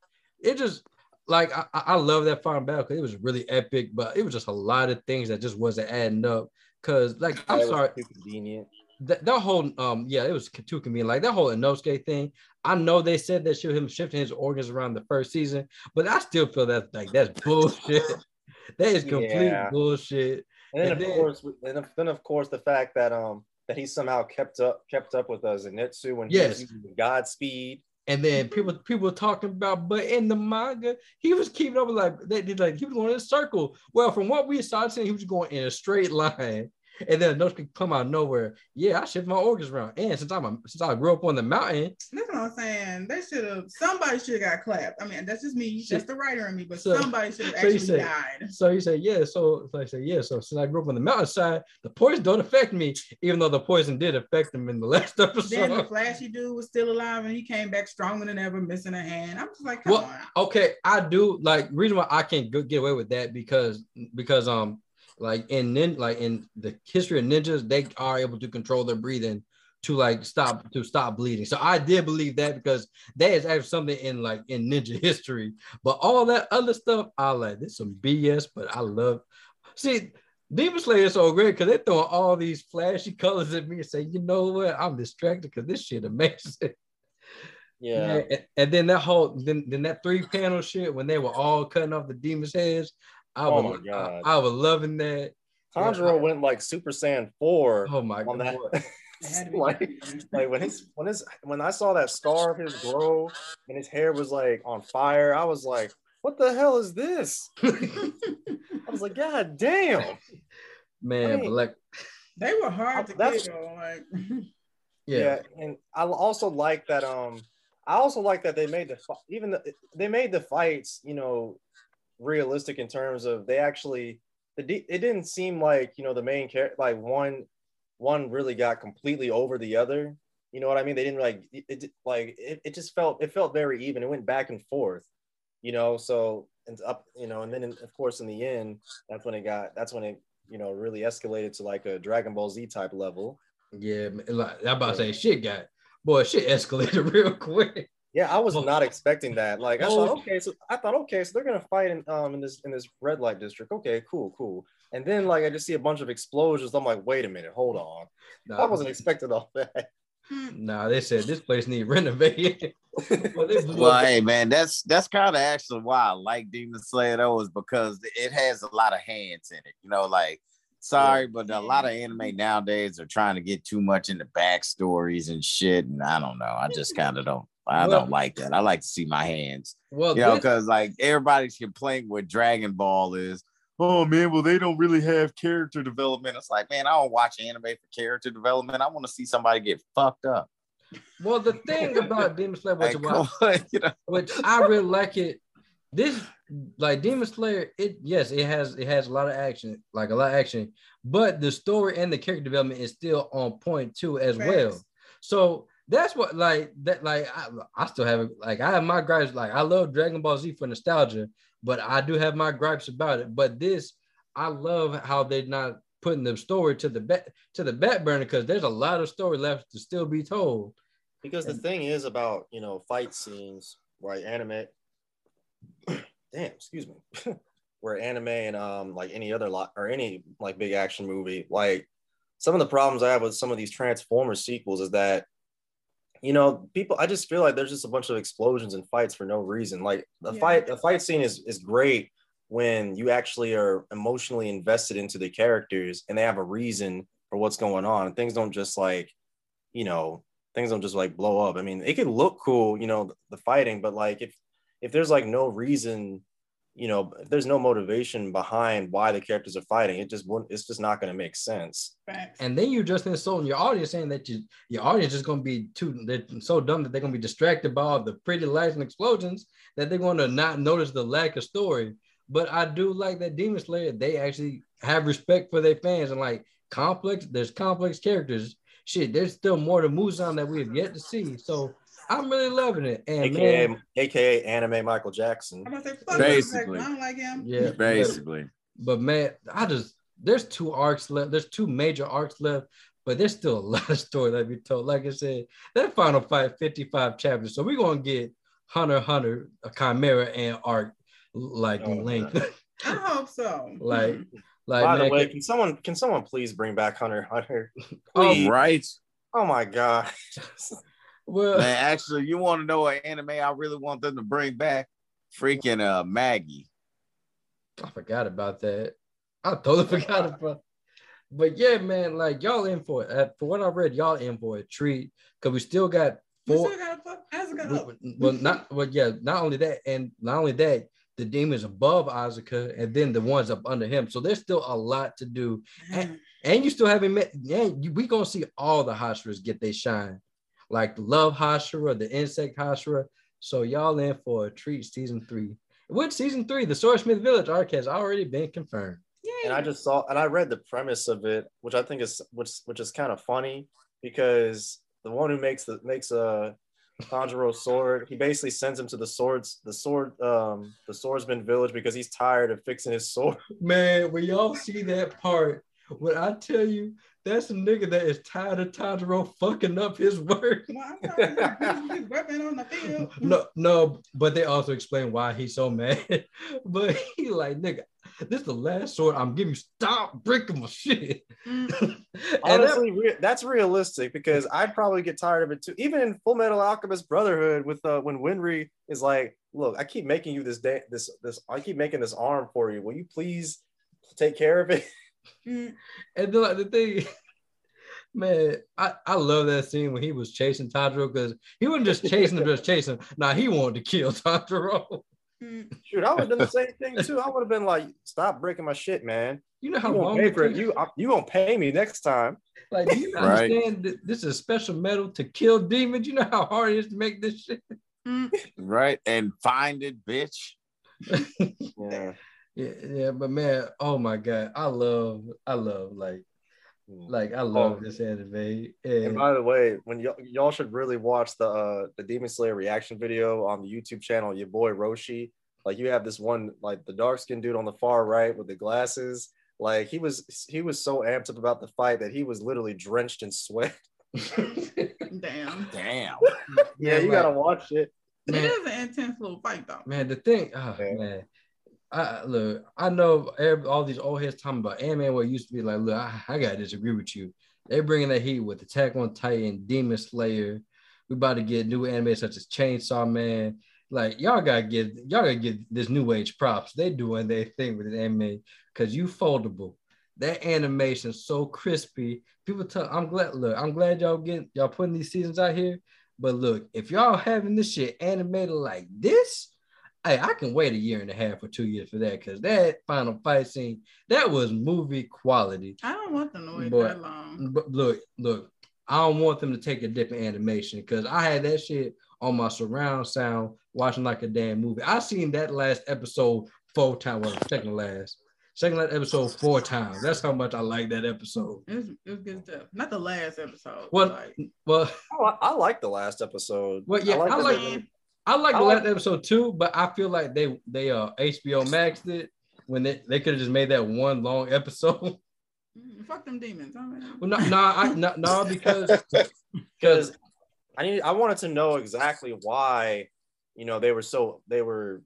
It just like I, I I love that final battle because it was really epic, but it was just a lot of things that just wasn't adding up. Cause like I'm sorry, too convenient. that, that whole um yeah, it was too convenient. Like that whole Inosuke thing. I know they said that shit him shifting his organs around the first season, but I still feel that like that's bullshit. that is complete Yeah. bullshit. And then And of then- course, and then of course the fact that um that he somehow kept up kept up with uh, Zenitsu when he Yes. was using Godspeed. And then people people talking about, but in the manga, he was keeping up with like they did like he was going in a circle. Well, from what we saw, saying, he was going in a straight line. And then Inosuke come out of nowhere. Yeah, I shift my organs around. And since I'm a, since I grew up on the mountain, That's what I'm saying. They should have. Somebody should have got clapped. I mean, that's just me. That's the writer in me. But So- somebody should have so actually say- died. So you say, yeah. So, so I say, yeah. So since I grew up on the mountainside, the poison don't affect me, even though the poison did affect him in the last episode. Then the flashy dude was still alive, and he came back stronger than ever, missing a hand. I'm just like, come Well, on. okay, I do like reason why I can't get away with that because because um like in nin like in the history of ninjas, they are able to control their breathing to like stop to stop bleeding. So I did believe that because that is actually something in like in ninja history. But all that other stuff, I like this some BS, but I love see Demon Slayer is so great because they're throwing all these flashy colors at me and say, you know what, I'm distracted because this shit amazing. Yeah. and, and then that whole then, then that three panel shit when they were all cutting off the demons' heads. I Oh was my God. I, I was loving that. Tanjiro went like Super Saiyan 4 Oh my on god. that. like, like when his when his when I saw that scar of his grow and his hair was like on fire, I was like, what the hell is this? I was like, God damn. Man, I mean- like They were hard to That's- kill. Like, yeah. and I also like that. Um, I also like that they made the even the, they made the fights, you know, realistic in terms of they actually the it didn't seem like you know the main character like one one really got completely over the other. You know what I mean? They didn't like it, it like it, it just felt it felt very even. It went back and forth, you know. So and up, you know, and then in, of course in the end, that's when it got that's when it you know really escalated to like a Dragon Ball Z type level. Yeah, like I'm about to say shit got boy, shit escalated real quick. Yeah, I was not expecting that. Like I thought, okay, so I thought, okay, so they're gonna fight in um in this in this red light district. Okay, cool, cool. And then like I just see a bunch of explosions. I'm like, wait a minute, hold on. I wasn't expecting all that. Nah, they said this place need renovated. Well, Well, hey man, that's that's kind of actually why I like Demon Slayer though, is because it has a lot of hands in it. You know, like sorry, but a lot of anime nowadays are trying to get too much into backstories and shit, and I don't know. I just kind of don't. I Well- don't like that. I like to see my hands. Well, you know, this- because like everybody's complaint with Dragon Ball is, oh man, well they don't really have character development. It's like, man, I don't watch anime for character development. I want to see somebody get fucked up. Well, the thing about Demon Slayer, which, Like, come on, you know? which I really like it. This like Demon Slayer, it yes, it has it has a lot of action, like a lot of action, but the story and the character development is still on point too as well. So that's what like that like I, I still have like I have my gripes like I love Dragon Ball Z for nostalgia, but I do have my gripes about it. But this I love how they're not putting the story to the back to the back burner because there's a lot of story left to still be told. Because the thing is about you know fight scenes, right? Anime. Damn, excuse me. Where anime and um like any other lot or any like big action movie, like some of the problems I have with some of these Transformers sequels is that you know people I just feel like there's just a bunch of explosions and fights for no reason. Like the Yeah. fight, the fight scene is is great when you actually are emotionally invested into the characters and they have a reason for what's going on. Things don't just like, you know, things don't just like blow up. I mean, it could look cool, you know, the fighting, but like if if there's like no reason you know, if there's no motivation behind why the characters are fighting, it just won't, It's just not going to make sense. And then you're just insulting your audience, saying that you, your audience is going to be too they're so dumb that they're going to be distracted by all the pretty lights and explosions that they're going to not notice the lack of story. But I do like that Demon Slayer. They actually have respect for their fans and like complex. There's complex characters. Shit, there's still more to Muzan that we have yet to see. So I'm really loving it. And AKA, man, AKA anime Michael Jackson. I'm gonna say, fuck Basically. I don't like him. yeah, Basically. But man, I just there's two arcs left. There's two major arcs left, but there's still a lot of story that be told. Like I said, that final fight, 55 chapters. So we're gonna get Hunter Hunter, a Chimera Ant arc like Oh, length. I hope so. like, like By the way, can- can someone can someone please bring back Hunter x Hunter? Oh, Right. Oh my god. Well, Man, actually, you want to know an anime I really want them to bring back? Freaking uh Maggie. I forgot about that. I totally forgot about. But yeah, man, like y'all in for it. Uh, For what I read, y'all in for a treat because we still got We four. still gotta fuck Asuka up. well, not well, yeah. Not only that, and not only that, the demons above Asuka, and then the ones up under him. So there's still a lot to do, and, and you still haven't met. Yeah, you, we gonna see all the Hashiras get their shine, like the Love Hashira, the Insect Hashira. So y'all in for a treat, season three. With season three, the Swordsmith Village arc has already been confirmed. and I just saw and I read the premise of it, which I think is which which is kind of funny because the one who makes the makes a Tanjiro sword, he basically sends him to the swords the sword um the swordsman village because he's tired of fixing his sword. Man, when y'all see that part, when I tell you that's a nigga that is tired of Tanjiro fucking up his work. Well, I'm sorry, he's on the field. No, no, but they also explain why he's so mad. But he like, nigga, this is the last sword I'm giving you. Stop breaking my shit. and that- Honestly, re- that's realistic because I'd probably get tired of it too. Even in Full Metal Alchemist Brotherhood, with uh, when Winry is like, "Look, I keep making you this day, this this, I keep making this arm for you. Will you please take care of it?" and then like the thing, man, I, I love that scene when he was chasing Tanjiro because he wasn't just chasing him, just chasing him. Nah, he wanted to kill Tanjiro. Shoot, I would have done the same thing too. I would have been like, "Stop breaking my shit, man. You know how you long won't pay it for it. You I- you won't pay me next time." Like, do you Right. understand that this is a special metal to kill demons? You know how hard it is to make this shit? Mm. Right? And find it, bitch. Yeah. Yeah, yeah, but man, oh my god, I love, I love, like, like I love Oh. this anime. And And by the way, when y'all, y'all should really watch the uh, the Demon Slayer reaction video on the YouTube channel, your boy Roshi. Like you have this one, like the dark skinned dude on the far right with the glasses. Like he was he was so amped up about the fight that he was literally drenched in sweat. Damn. Damn. yeah, you gotta watch it. It is an intense little fight though. man, the thing, oh man, I look, I know every, all these old heads talking about anime where it used to be like, look, I, I gotta disagree with you. They bringing that heat with Attack on Titan, Demon Slayer. We about to get new anime such as Chainsaw Man. Like y'all gotta get y'all gotta get this new age props. They doing their thing with the anime because ufotable. That animation so crispy. People tell I'm glad. Look, I'm glad y'all get y'all putting these seasons out here. But look, if y'all having this shit animated like this, hey, I can wait a year and a half or two years for that because that final fight scene that was movie quality. I don't want them to wait But, that long. but look, look, I don't want them to take a different animation because I had that shit on my surround sound watching like a damn movie. I seen that last episode four times. Well, second to last, second last episode four times. That's how much I like that episode. It was, it was good stuff. Not the last episode. Well, like, well, Oh, I, I like the last episode. well, yeah, I like, I like I like the last episode too, but I feel like they they uh HBO Max it when they, they could have just made that one long episode. mm, fuck them demons. I mean, Well, no, no, I, no, no, because because I need I wanted to know exactly why, you know, they were so they were,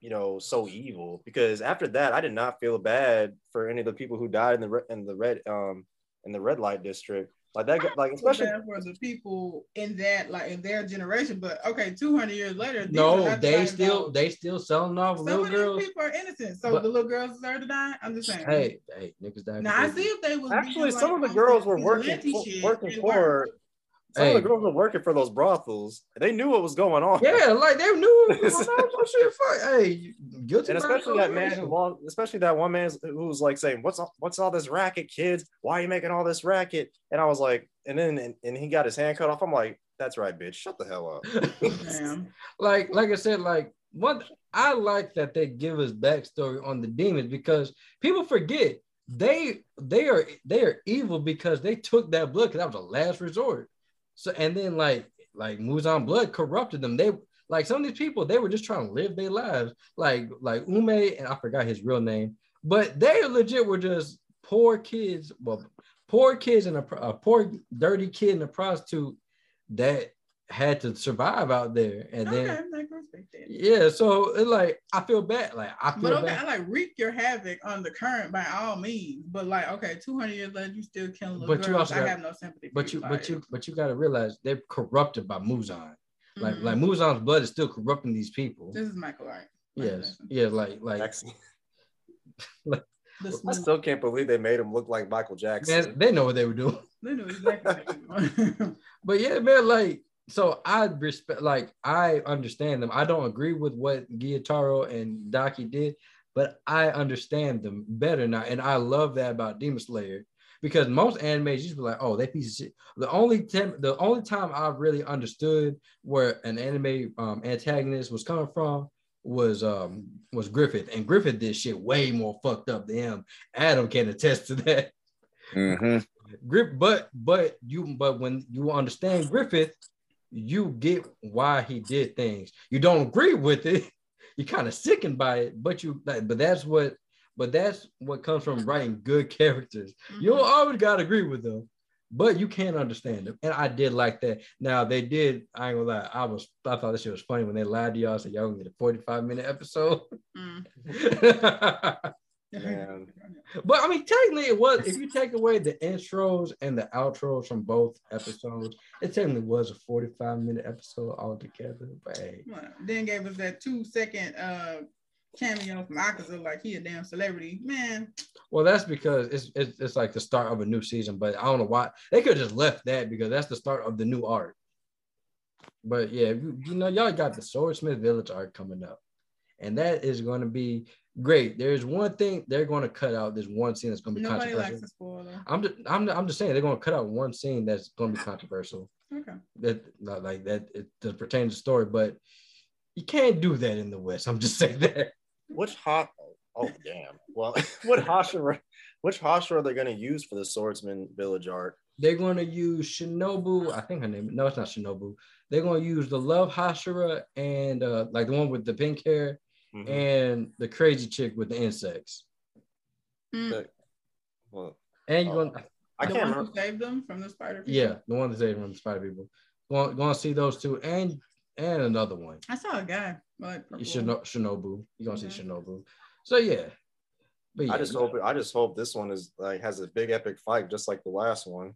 you know, so evil. Because after that, I did not feel bad for any of the people who died in the re- in the red um in the red light district. Like that, guy- like especially for the people in that, like in their generation. But okay, two hundred years later, no, they still that- they still selling off Some little of these girls. people are innocent, so But- the little girls deserve to die. I'm just saying. Hey, hey, niggas die. now I see if they was actually being, some like, of the girls were working vigilante for, shit, working for Some Hey. of the girls were working for those brothels. They knew what was going on. Yeah, like they knew what was going on. So shit, fuck. Hey, guilty and especially that man who lost, especially that one man who was like saying, "What's all, what's all this racket, kids? Why are you making all this racket?" And I was like, and then and, and he got his hand cut off. I'm like, "That's right, bitch. Shut the hell up." Like like I said, like one I like that they give us backstory on the demons because people forget they they are they are evil because they took that blood because that was a last resort. So and then like like Muzan blood corrupted them. They like some of these people they were just trying to live their lives. Like like Ume and I forgot his real name, but they legit were just poor kids. Well, poor kids and a, a poor dirty kid and a prostitute that had to survive out there. And Okay, then I that. yeah, so it like I feel bad. Like I feel But okay, bad. I like wreak your havoc on the current by all means. But like, okay, 200 years later, you still killing little But girls. you also I got- have no sympathy. For But you, like, but you, but you got to realize they're corrupted by Muzan. Like, Mhm. like Muzan's blood is still corrupting these people. This is Michael Wright. Yes, yeah, like, like, like, I still can't believe they made him look like Michael Jackson. man, they know what they were doing. They knew exactly what they were doing. But yeah, man, like, so I respect, like, I understand them. I don't agree with what Gyutaro and Daki did, but I understand them better now, and I love that about Demon Slayer because most animes used to be like, oh, they piece of shit. The only time, the only time I really understood where an anime um, antagonist was coming from was um was Griffith, and Griffith did shit way more fucked up than him. Adam can attest to that. Mm-hmm. Grip, but but you but when you understand Griffith, you get why he did things. You don't agree with it. You're kind of sickened by it, but you like, but that's what but that's what comes from writing good characters. You don't always gotta agree with them, but you can understand them. And I did like that. Now they did, I ain't gonna lie, I was I thought this shit was funny when they lied to y'all, said y'all gonna get a 45 minute episode. Mm. Man. But I mean, technically, it was. If you take away the intros and the outros from both episodes, it technically was a forty-five minute episode altogether. But hey, Well, then gave us that two second uh cameo from Akaza, like he a damn celebrity. Man, well, that's because it's, it's it's like the start of a new season. But I don't know why they could have just left that because that's the start of the new arc. But yeah, you, you know, y'all got the Swordsmith Village arc coming up, and that is going to be great. There's one thing they're going to cut out. There's one scene that's going to be nobody controversial. likes a spoiler. I'm just, I'm, I'm just saying they're going to cut out one scene that's going to be controversial. Okay. that not like that it does pertain to the story, but you can't do that in the West. I'm just saying that. Which hot? Oh damn! Well, what Hashira? Which Hashira are they going to use for the Swordsman Village arc? They're going to use Shinobu. I think her name. No, it's not Shinobu. They're going to use the Love Hashira and uh, like the one with the pink hair Mhm. and the crazy chick with the insects. Mm. Well, And you're going. I the can't one remember. who saved them from the spider. people? Yeah, the one that saved from the spider people. Going, going to see those two and and another one. I saw a guy like You purple. should know Shinobu. You're gonna Okay. see Shinobu. So yeah. But yeah, I just hope. I just hope this one is like has a big epic fight, just like the last one.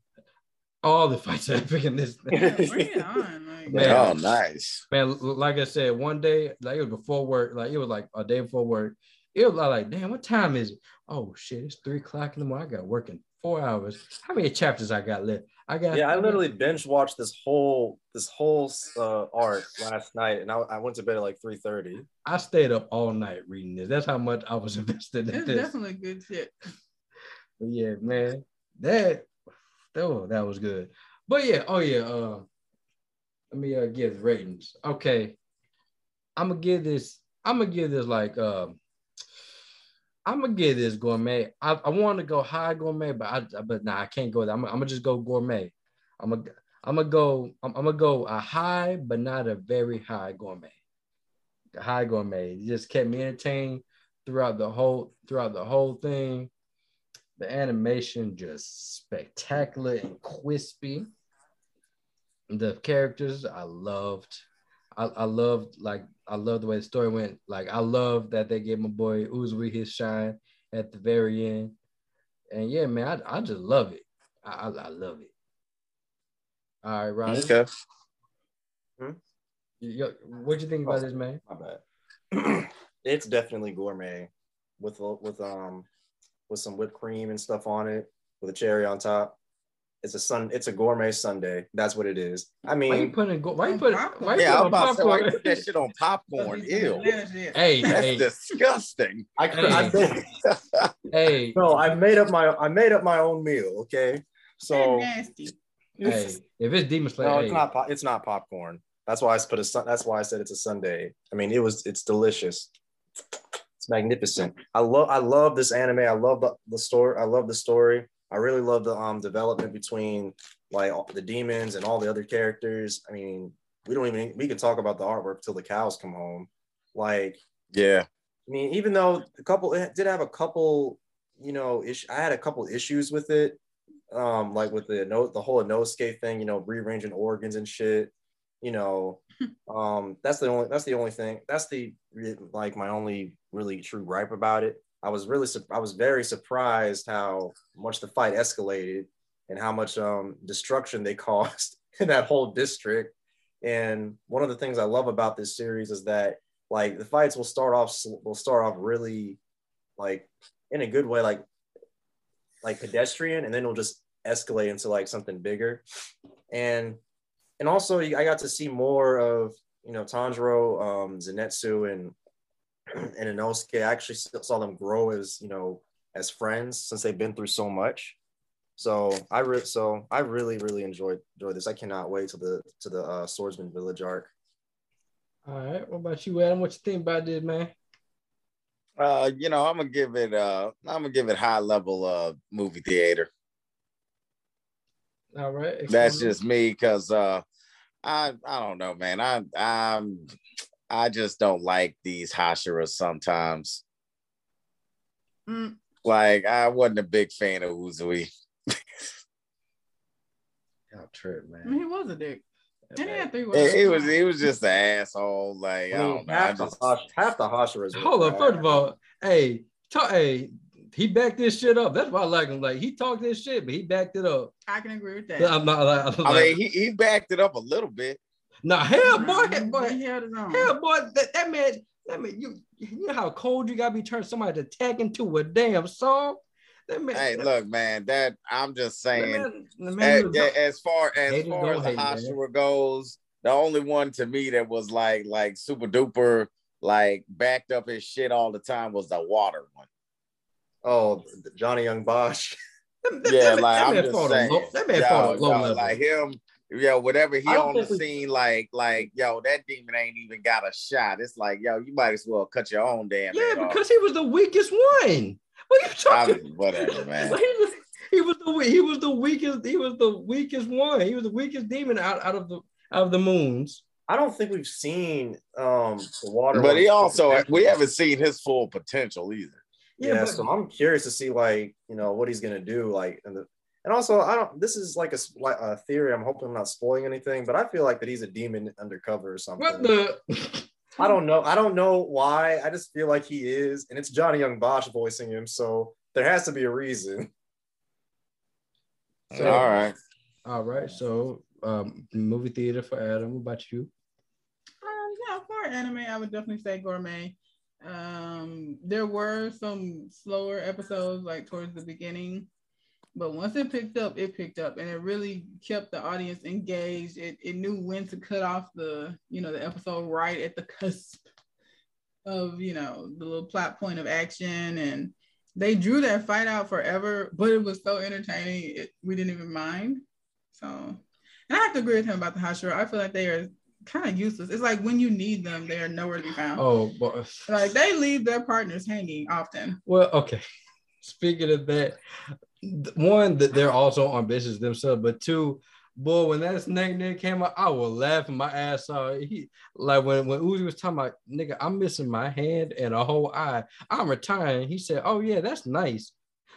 All the fights are epic in this. Yeah, bring it on. Like, Man. Oh, nice. Man, like I said, one day, like it was before work, like it was like a day before work. It was like, damn, what time is it? Oh shit, it's three o'clock in the morning. I got work in four hours. How many chapters I got left? I got Yeah, I literally binge watched this whole this whole uh, arc last night, and I, I went to bed at like three thirty. I stayed up all night reading this. That's how much I was invested in it's this. definitely good shit. But yeah, man, that oh, that was good. But yeah, oh yeah, uh, let me uh, give ratings. Okay, I'm gonna give this. I'm gonna give this like um. I'm gonna give this gourmet. I, I want to go high gourmet, but I but nah, I can't go there. I'm, I'm gonna just go gourmet. I'm gonna I'm gonna go I'm, I'm gonna go a high, but not a very high gourmet. High gourmet. It just kept me entertained throughout the whole throughout the whole thing. The animation just spectacular and crispy. The characters I loved. I, I loved like I love the way the story went. Like I love that they gave my boy Uzui his shine at the very end. And yeah, man, I, I just love it. I, I, I love it. All right, Ryan. Okay. What you think about this, man? My bad. it's definitely gourmet with with um with some whipped cream and stuff on it with a cherry on top. It's a sun. It's a gourmet sundae. That's what it is. I mean, Why you mean, putting go? Why you On putting? Why you Yeah, I putting about to say, popcorn? put that shit on popcorn? Ew. Hey, That's hey, disgusting. I, cr- I Hey. made, hey, no, I made up my I made up my own meal. Okay, so nasty. hey. If it's Demon Slayer, no, hey, it's not. po- It's not popcorn. That's why I put a. sun- That's why I said it's a sundae. I mean, it was. It's delicious. It's magnificent. I love. I love this anime. I love the, the story. I love the story. I really love the um development between like the demons and all the other characters. I mean, we don't even. We can talk about the artwork till the cows come home. Like Yeah. I mean, even though a couple it did have a couple, you know, ish, I had a couple issues with it, um, like with the no, the whole Inosuke thing, you know, rearranging organs and shit. You know, um, that's the only that's the only thing. That's the like my only really true gripe about it. I was really I was very surprised how much the fight escalated and how much um destruction they caused in that whole district. And one of the things I love about this series is that like the fights will start off will start off really like in a good way like like pedestrian and then it'll just escalate into like something bigger and and also i got to see more of you know tanjiro um zenitsu and and inosuke i actually s- saw them grow as you know as friends since they've been through so much so i re- so i really really enjoyed enjoyed this i cannot wait to the to the uh, swordsman village arc All right. What about you, Adam? What you think about this, man? Uh, you know, I'm gonna give it uh I'm gonna give it high level uh movie theater. All right. That's just me because uh I I don't know, man. I I'm I just don't like these Hashiras sometimes. Mm. Like I wasn't a big fan of Uzui. Y'all trip, I man. mean, he was a dick. And he had three It, it was it was just an asshole. Like I I don't know. I half, just, the, Hash- half the Hashiras. Hold on. First of all, hey, talk, hey, he backed this shit up. That's why I like him. Like he talked this shit, but he backed it up. I can agree with that. I'm not like, I'm I like mean, he, he backed it up a little bit. nah, hell, boy, He- boy, he held hell, boy, that, that man, that man, you, you know how cold you gotta be turning somebody to tag into a damn song. That man, Hey, that, look, man. That I'm just that saying. man, the as, man was- as far as far as the hate, goes, the only one to me that was like like super duper like backed up his shit all the time was the water one. Oh, Johnny Yong Bosch. that- that- Yeah, that like that I'm just saying, low- that man yo, fought low yo, level. like him, yo, whatever he on the we- scene, like like yo, that demon ain't even got a shot. It's like yo, you might as well cut your own damn. yeah, head off. because he was the weakest one. What are you talking? I'm, whatever, man. Like, he, was, the he was the weakest he was the weakest one. He was the weakest demon out, out of the out of the moons. I don't think we've seen um the water. But he also we haven't seen his full potential either. Yeah, Yeah, but- so I'm curious to see like you know what he's gonna do like and the and also I don't. This is like a, s- like a theory. I'm hoping I'm not spoiling anything, but I feel like that he's a demon undercover or something. What the? I don't know. I don't know why. I just feel like he is, and it's Johnny Yong Bosch voicing him, so there has to be a reason. So- All right. All right. So, um, movie theater for Adam. What about you? Um, yeah, for anime, I would definitely say gourmet. Um, there were some slower episodes like towards the beginning, but once it picked up, it picked up, and it really kept the audience engaged. It it knew when to cut off the you know the episode right at the cusp of you know the little plot point of action, and they drew that fight out forever, but it was so entertaining, it, we didn't even mind. So, and I have to agree with him about the Hashira. I feel like they are kind of useless. It's like when you need them, they are nowhere to be found. Oh, boy. Uh, like they leave their partners hanging often. Well, okay. Speaking of that, one that they're also ambitious themselves, but two, boy, when that snake nigga came out, I was laughing my ass off. He like when when Uzui was talking about nigga, I'm missing my hand and a whole eye. I'm retiring. He said, "Oh yeah, that's nice."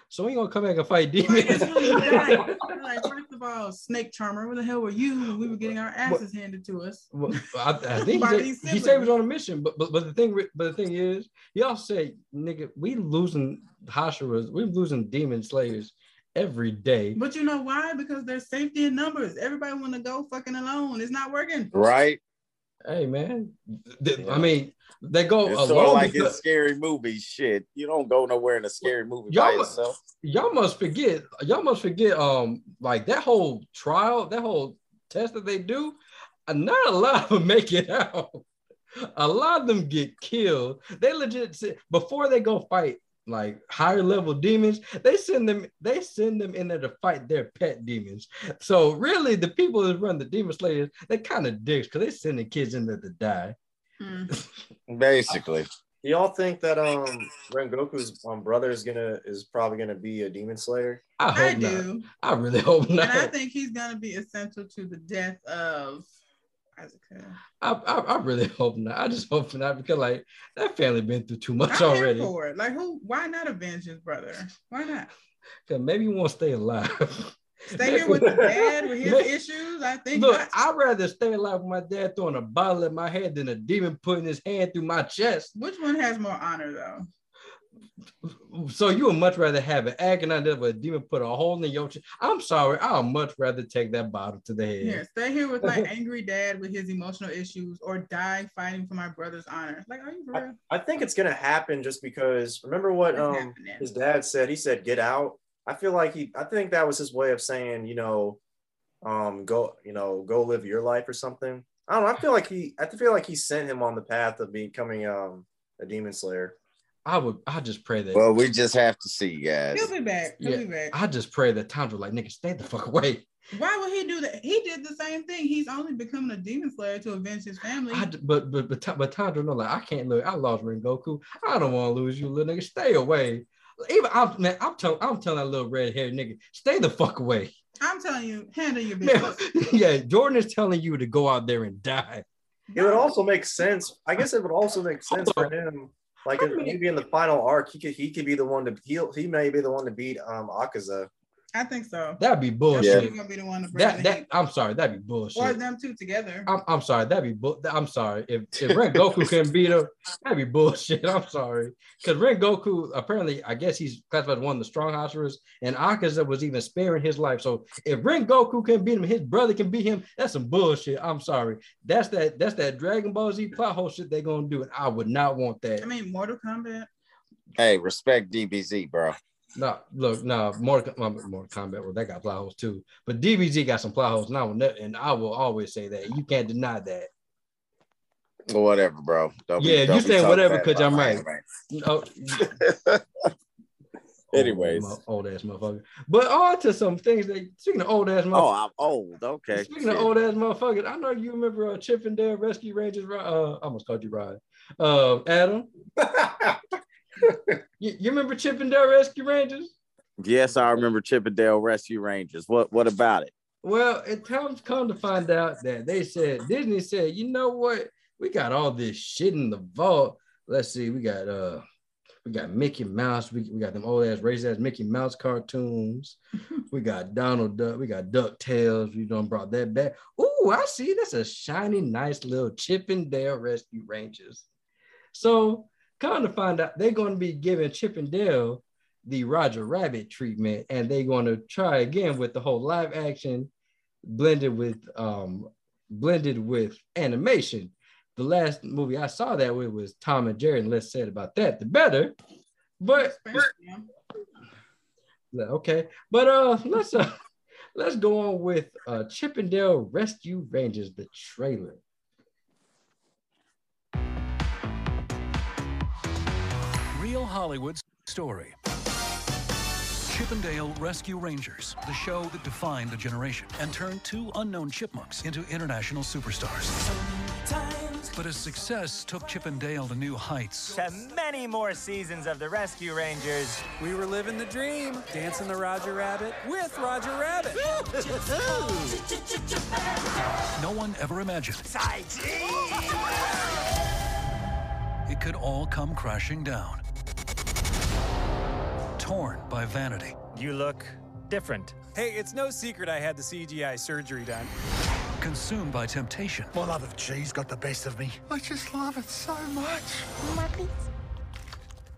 So we gonna come back and fight demons. like, first of all, Snake Charmer, where the hell were you when we were getting our asses handed to us? Well, I, I think he said, he said he was on a mission, but but but the thing but the thing is, y'all say, "Nigga, we losing Hashiras, we losing demon slayers every day." But you know why? Because there's safety in numbers. Everybody want to go fucking alone. It's not working. Right. Hey man, Th- I mean they go It's alone. sort of like in scary movies. Shit, you don't go nowhere in a scary movie Y'all by yourself. y'all must forget y'all must forget um like that whole trial that whole test that they do uh, not a lot of them make it out a lot of them get killed they legit before they go fight like higher level demons they send them they send them in there to fight their pet demons so really the people that run the demon slayers they kind of dicks because they send the kids in there to die Basically, Do y'all think that um Rengoku's um, brother is gonna is probably gonna be a demon slayer? i hope I not do. i really hope not. And not I think he's gonna be essential to the death of Asuka. I, I, I really hope not. I just hope not because like that family been through too much I'm already. for it. Like who? Why not avenge his brother? Why not? Cause maybe you won't stay alive. Stay here with the dad with his issues. I think. Look, not. I'd rather stay alive with my dad throwing a bottle at my head than a demon putting his hand through my chest. Which one has more honor though? So you would much rather have an agony death where a demon put a hole in your chest. I'm sorry, I'll much rather take that bottle to the head. Yeah, stay here with my angry dad with his emotional issues, or die fighting for my brother's honor. Like, are you for real? I think it's gonna happen just because remember what It's um happening. his dad said? He said, "Get out." I feel like he. I think that was his way of saying, you know, um, go, you know, go live your life or something. I don't know. I feel like he. I feel like he sent him on the path of becoming um a demon slayer. I would. I just pray that. well, we just have to see, guys. He'll be back. He'll yeah, be back. I just pray that Tandra like nigga stay the fuck away. Why would he do that? He did the same thing. He's only becoming a demon slayer to avenge his family. I, d- but but but Ta- but Tandra, no, like I can't look. I lost Rengoku. I don't want to lose you, little nigga. Stay away. Even I'm man, I'm telling I'm telling that little red haired nigga, stay the fuck away. I'm telling you, handle your Man, business. yeah, Jordan is telling you to go out there and die. It would also make sense. I guess it would also make sense for him. Like maybe in the final arc, he could he could be the one to heal. He may be the one to beat um Akaza. I think so. That'd be He's bullshit. gonna be the one to bring That the that. I'm sorry, that'd be bullshit. or them two together. I'm, I'm sorry, that'd be bull. I'm sorry. If if Rengoku can beat her, that'd be bullshit. I'm sorry. Because Rengoku, apparently, I guess he's classified as one of the strong Hashiras, and Akaza was even sparing his life. So if Rengoku can beat him, his brother can beat him, that's some bullshit. I'm sorry. That's that that's that Dragon Ball Z plot hole shit they're gonna do, and I would not want that. I mean, Mortal Kombat. Hey, respect DBZ, bro. No, look, no, more well, Mortal Kombat, well, that got plot holes too. But DBZ got some plot holes now, and I will always say that. You can't deny that. Or whatever, bro. Don't Yeah, don't you be saying whatever because I'm my right. anime. No, Anyways. old, old ass motherfucker. But on to some things that speaking of old ass Oh, motherfuckers. I'm old. Okay. Speaking Shit. of old ass motherfuckers, I know you remember uh, Chip 'n Dale Rescue Rangers. Uh, I almost called you Ryan. Uh, Adam. you, you remember Chip 'n Dale Rescue Rangers? Yes, I remember Chip 'n Dale Rescue Rangers. What what about it? Well, it comes come to find out that they said Disney said, you know what? We got all this shit in the vault. Let's see, we got uh we got Mickey Mouse, we, we got them old ass racist ass Mickey Mouse cartoons. we got Donald Duck, we got DuckTales, We done brought that back. Ooh, I see that's a shiny, nice little Chip 'n Dale Rescue Rangers. So come to find out they're going to be giving Chip 'n Dale the Roger Rabbit treatment, and they're going to try again with the whole live action blended with um blended with animation. The last movie I saw that with was Tom and Jerry, and less said about that, the better. But okay, but uh, let's uh, let's go on with uh Chip 'n Dale Rescue Rangers, the trailer. Hollywood story. Chip 'n Dale Rescue Rangers, the show that defined a generation and turned two unknown chipmunks into international superstars. But as success took Chip 'n Dale to new heights, To many more seasons of the Rescue Rangers. We were living the dream, dancing the Roger Rabbit with Roger Rabbit. no one ever imagined it could all come crashing down. Torn by vanity, You look different. Hey, it's no secret I had the CGI surgery done. consumed by temptation, My love of cheese got the best of me. I just love it so much. More, please.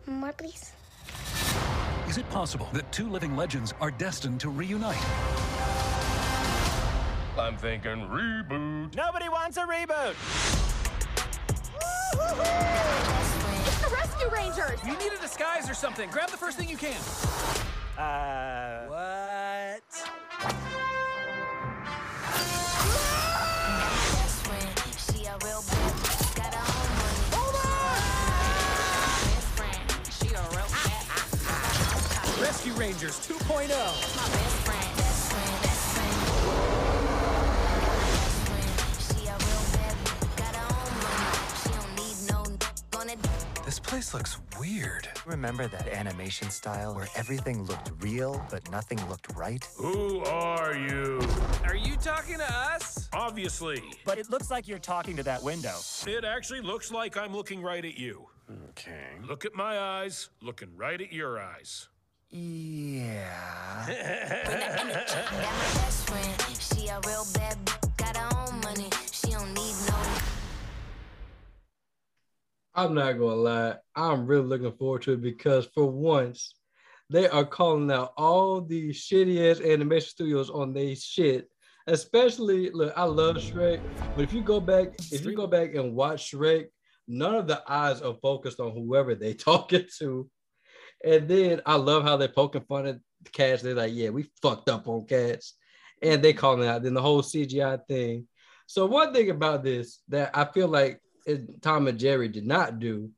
More, please. is it possible that two living legends are destined to reunite? I'm thinking reboot. Nobody wants a reboot. It's the Rescue Rangers! You need a disguise or something. Grab the first thing you can. Uh. What? Rescue Rangers oh. 2.0. This place looks weird. Remember that animation style where everything looked real, but nothing looked right? Who are you? Are you talking to us? Obviously. But it looks like you're talking to that window. It actually looks like I'm looking right at you. Okay. Look at my eyes, looking right at your eyes. Yeah. I'm not gonna lie, I'm really looking forward to it because for once they are calling out all these shitty ass animation studios on their shit. Especially, look, I love Shrek, but if you go back, if you go back and watch Shrek, none of the eyes are focused on whoever they talking to. And then I love how they're poking fun at cats. They're like, yeah, we fucked up on cats. And they calling out then the whole CGI thing. So one thing about this that I feel like Tom and Jerry did not do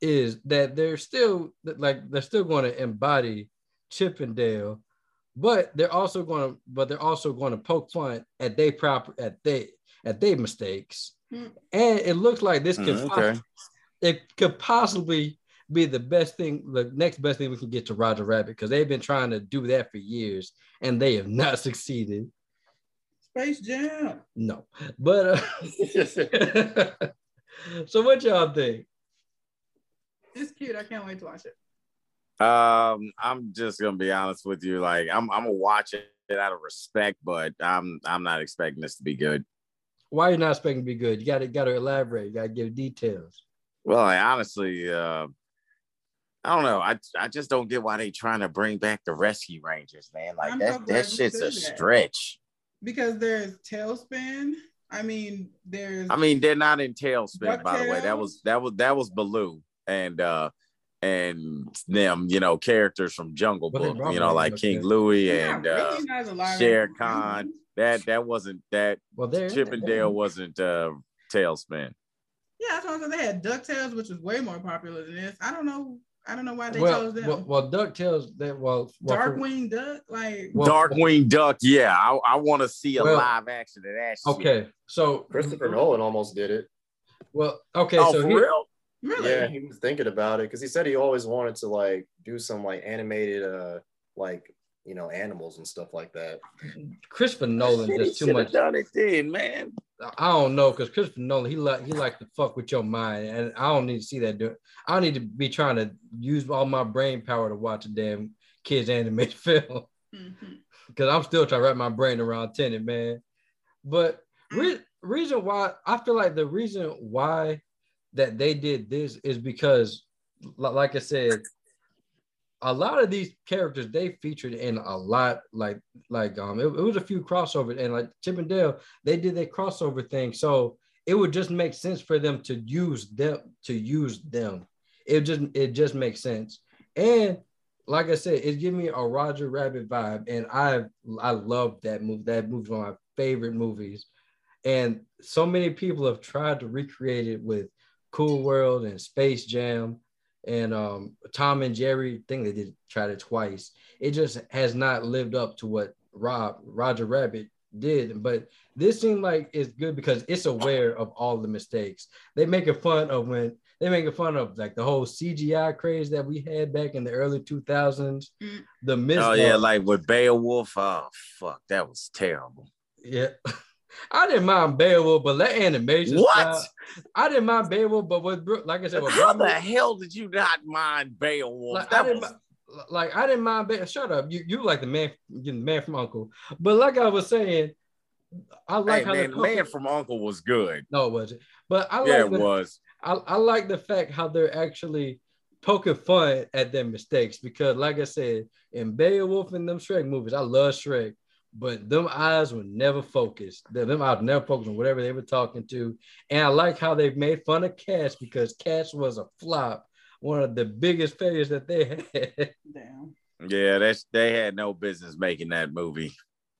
is that they're still like they're still going to embody Chip 'n Dale, but they're also going to but they're also going to poke fun at they proper at they at their mistakes. Hmm. And it looks like this could Mm, okay. it could possibly be the best thing, the next best thing we can get to Roger Rabbit because they've been trying to do that for years and they have not succeeded. Space Jam. No, but uh, so what y'all think? It's cute. I can't wait to watch it. Um, I'm just gonna be honest with you. Like, I'm I'm gonna watch it out of respect, but I'm I'm not expecting this to be good. Why are you not expecting to be good? You got to got to elaborate. You got to give details. Well, I honestly, uh, I don't know. I I just don't get why they trying to bring back the Rescue Rangers, man. Like I'm so that glad that shit's a that. stretch. Because there's TaleSpin. I mean, there's I mean, they're not in TaleSpin, by the way. That was that was that was Baloo and uh and them, you know, characters from Jungle But Book, you know, like King DuckTales. Louie and uh really not Shere Khan. That that wasn't that Well, they're Chip 'n Dale wasn't uh TaleSpin. Yeah, that's what I'm saying. They had DuckTales, which was way more popular than this. I don't know. I don't know why they well, chose that. well, well, DuckTales That well, well for- Duck, like Well, Darkwing Duck, yeah. I, I want to see a Well, live action of that shit. Okay, so Christopher Nolan almost did it. Well, okay, Oh, so for he- real? Really? Yeah, he was thinking about it because he said he always wanted to like do some like animated uh like you know animals and stuff like that. Christopher Nolan Shit, he does too shoulda much. done it then, man. I don't know because Christopher Nolan he like he like to fuck with your mind, and I don't need to see that. Do I don't need to be trying to use all my brain power to watch a damn kids animated film mm-hmm. because I'm still trying to wrap my brain around Tenet, man. But re- mm. reason why I feel like the reason why that they did this is because, like I said, a lot of these characters they featured in a lot like like um it, it was a few crossovers and like Chip and Dale they did their crossover thing so it would just make sense for them to use them to use them. It just it just makes sense. And like I said it gave me a Roger Rabbit vibe and I I love that movie. That movie's one of my favorite movies. And so many people have tried to recreate it with Cool World and Space Jam and um, Tom and Jerry. I think they did try it twice. It just has not lived up to what Rob Roger Rabbit did. But this seemed like it's good because it's aware of all the mistakes. They making fun of when they making fun of like the whole CGI craze that we had back in the early 2000s. The mis- Oh yeah, like with Beowulf. Oh fuck, that was terrible. Yeah. I didn't mind Beowulf, but that animation. What? style- I didn't mind Beowulf, but with like I said, How the hell did you not mind Beowulf? like, I that didn't, was like I didn't mind. Be- Shut up, you you like the man, the man from Uncle. But like I was saying, I like hey, how man, the the man from Uncle was good. no, it wasn't. But I like yeah, it the, was. I, I like the fact how they're actually poking fun at their mistakes because, like I said, in Beowulf and them Shrek movies, I love Shrek, but them eyes were never focused. Them them eyes never focused on whatever they were talking to. And I like how they made fun of Cats because Cats was a flop, one of the biggest failures that they had. Damn. Yeah, that's they had no business making that movie.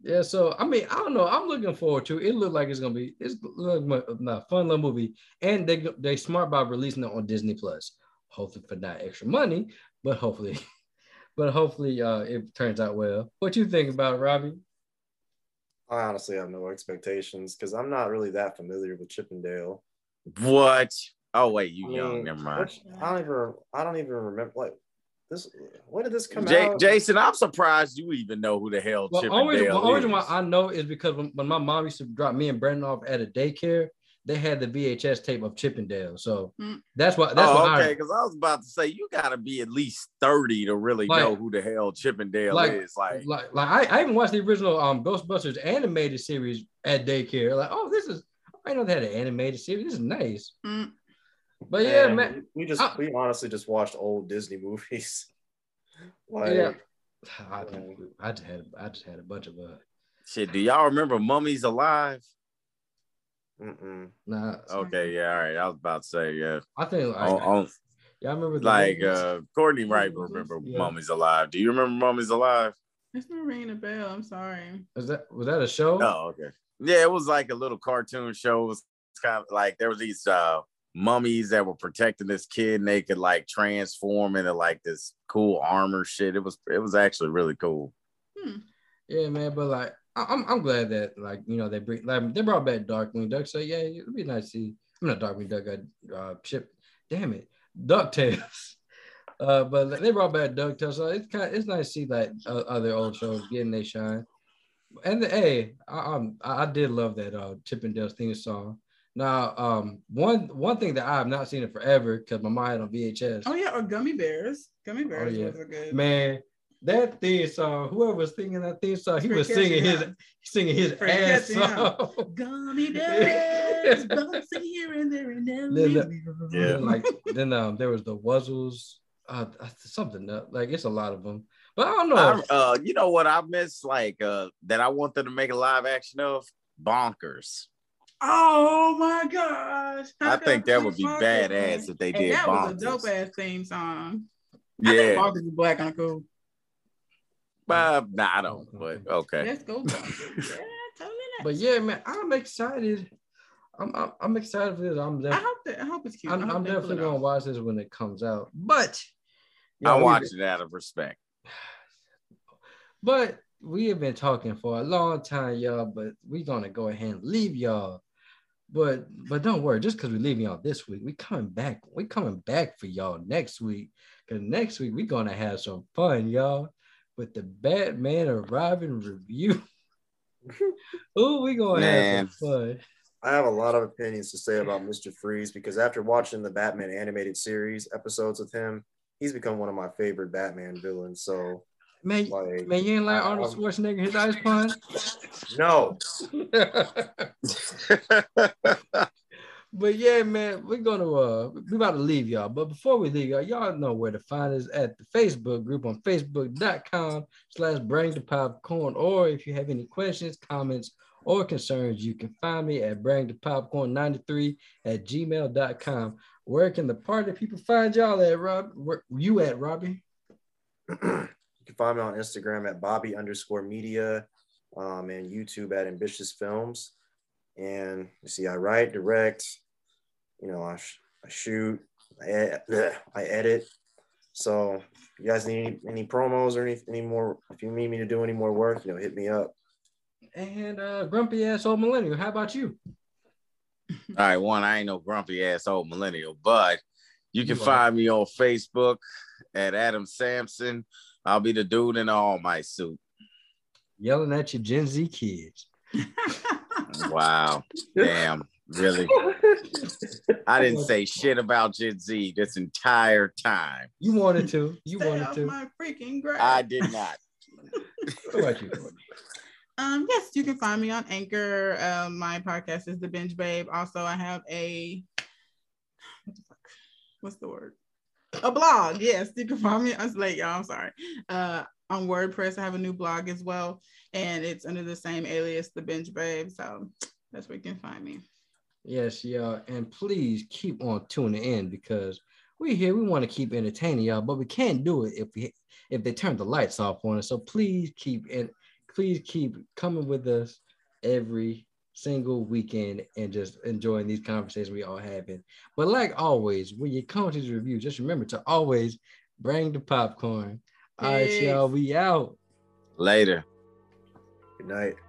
Yeah, so I mean, I don't know. I'm looking forward to it. It looked like it's gonna be it's look like a fun little movie, and they they smart by releasing it on Disney Plus. Hopefully for not extra money, but hopefully, but hopefully uh, it turns out well. What you think about it, Robbie? I honestly have no expectations because I'm not really that familiar with Chip 'n Dale. What? Oh wait, you I young. mean, Never mind. I don't even I don't even remember like this. When did this come J- out? Jason, I'm surprised you even know who the hell Well, Chip only, and the only reason why I know is because when, when my mom used to drop me and Brandon off at a daycare, they had the VHS tape of Chip 'n Dale. So Mm. that's why that's oh, why okay. I Because I was about to say you got to be at least thirty to really Like- know who the hell Chip 'n Dale like, is. Like, like like I, I even watched the original um Ghostbusters animated series at daycare. Like, oh, this is I know they had an animated series. This is nice. Mm. But yeah, Man, man. we just I- we honestly just watched old Disney movies. like, yeah. I, I just had I just had a bunch of uh shit. Do y'all remember Mummies Alive? Mm-mm. nah Okay, yeah, all right. I was about to say, yeah. I think like On- on- y'all remember the like movies? uh Courtney Wright remember Yeah. Mummies Alive. Do you remember Mummies Alive? It's not ringing a bell. I'm sorry. Is that was that a show? Oh, okay. Yeah, it was like a little cartoon show. It was kind of like there was these uh mummies that were protecting this kid and they could like transform into like this cool armor shit. It was it was actually really cool. Hmm. Yeah, man, but like I- I'm I'm glad that like you know they bring like they brought back Darkwing Duck. So yeah, it'd be nice to see. I'm not Darkwing Duck. I uh, Chip. Damn it, DuckTales. Uh, but they brought back DuckTales, so it's kind of, it's nice to see like uh, other old shows getting their shine. And the, hey, I, um, I did love that uh Chip and Dale's theme song. Now, um, one one thing that I have not seen in forever because my mind on VHS. Oh yeah, or Gummi bears. Gummi Oh, bears yeah. a good Man, that theme song, whoever was singing that theme song, he Frank was singing his Cathy, singing his Frank ass Cathy, huh? off. Gummi bears bouncing here and there and then, there. then, like then um there was the Wuzzles, uh something else. like it's a lot of them. But I don't know. I, uh, you know what I miss like uh that I want them to make a live action of? Bonkers. Oh my gosh! How I think that would be Bonkers, badass if they And did that was a dope ass theme song. I think Yeah. Bonkers is black and cool. Uh, nah, I don't, but okay. Let's go yeah. But yeah, man, I'm excited. I'm I'm, I'm excited for this. I'm I hope that I hope it's cute. I I'm, I'm definitely it gonna watch this when it comes out. But I we- watch it out of respect. But we have been talking for a long time, y'all. But we're gonna go ahead and leave y'all. But but don't worry, just because we leave y'all this week, we coming back. We coming back for y'all next week. Cause next week we're gonna have some fun, y'all, with the Batman and Robin review. Ooh, we gonna Man. have some fun. I have a lot of opinions to say about Mr. Freeze because after watching the Batman animated series episodes with him, he's become one of my favorite Batman villains. So, Man, like, man, you ain't like I- Arnold I'm- Schwarzenegger, his eyes pun? no, But yeah, man, we're gonna uh we about to leave y'all. But before we leave y'all, y'all know where to find us at the Facebook group on facebook.com slash bring the popcorn. Or if you have any questions, comments, or concerns, you can find me at bring the popcorn 93 at gmail.com. Where can the party people find y'all at Rob? Where you at Robbie? you can find me on Instagram at Bobby underscore media um, and YouTube at Ambitious Films. And you see, I write, direct, you know, I, sh- I shoot, I, ed- I edit. So, you guys need any, any promos or any, any more? If you need me to do any more work, you know, hit me up. And uh grumpy ass old millennial. How about you? All right, one, I ain't no grumpy ass old millennial, but you can find me on Facebook at Adam Sampson. I'll be the dude in the all my suit. Yelling at your Gen Z kids. Wow. Damn. Really? I didn't say shit about Gen Z this entire time. You wanted to. You Stay wanted off to. my freaking grass. I did not. What about you? Um, yes, you can find me on Anchor. Um, my podcast is The Binge Babe. Also, I have a what the fuck? What's the word? A blog. Yes, you can find me. I was late, y'all. I'm sorry. Uh, on WordPress. I have a new blog as well, and it's under the same alias, The Binge Babe. So that's where you can find me. Yes, y'all. And please keep on tuning in because we here. We want to keep entertaining y'all, but we can't do it if we if they turn the lights off on us. So please keep and please keep coming with us every single weekend and just enjoying these conversations we all having. But like always, when you come to this review, just remember to always bring the popcorn. All right, y'all. We out. Later. Good night.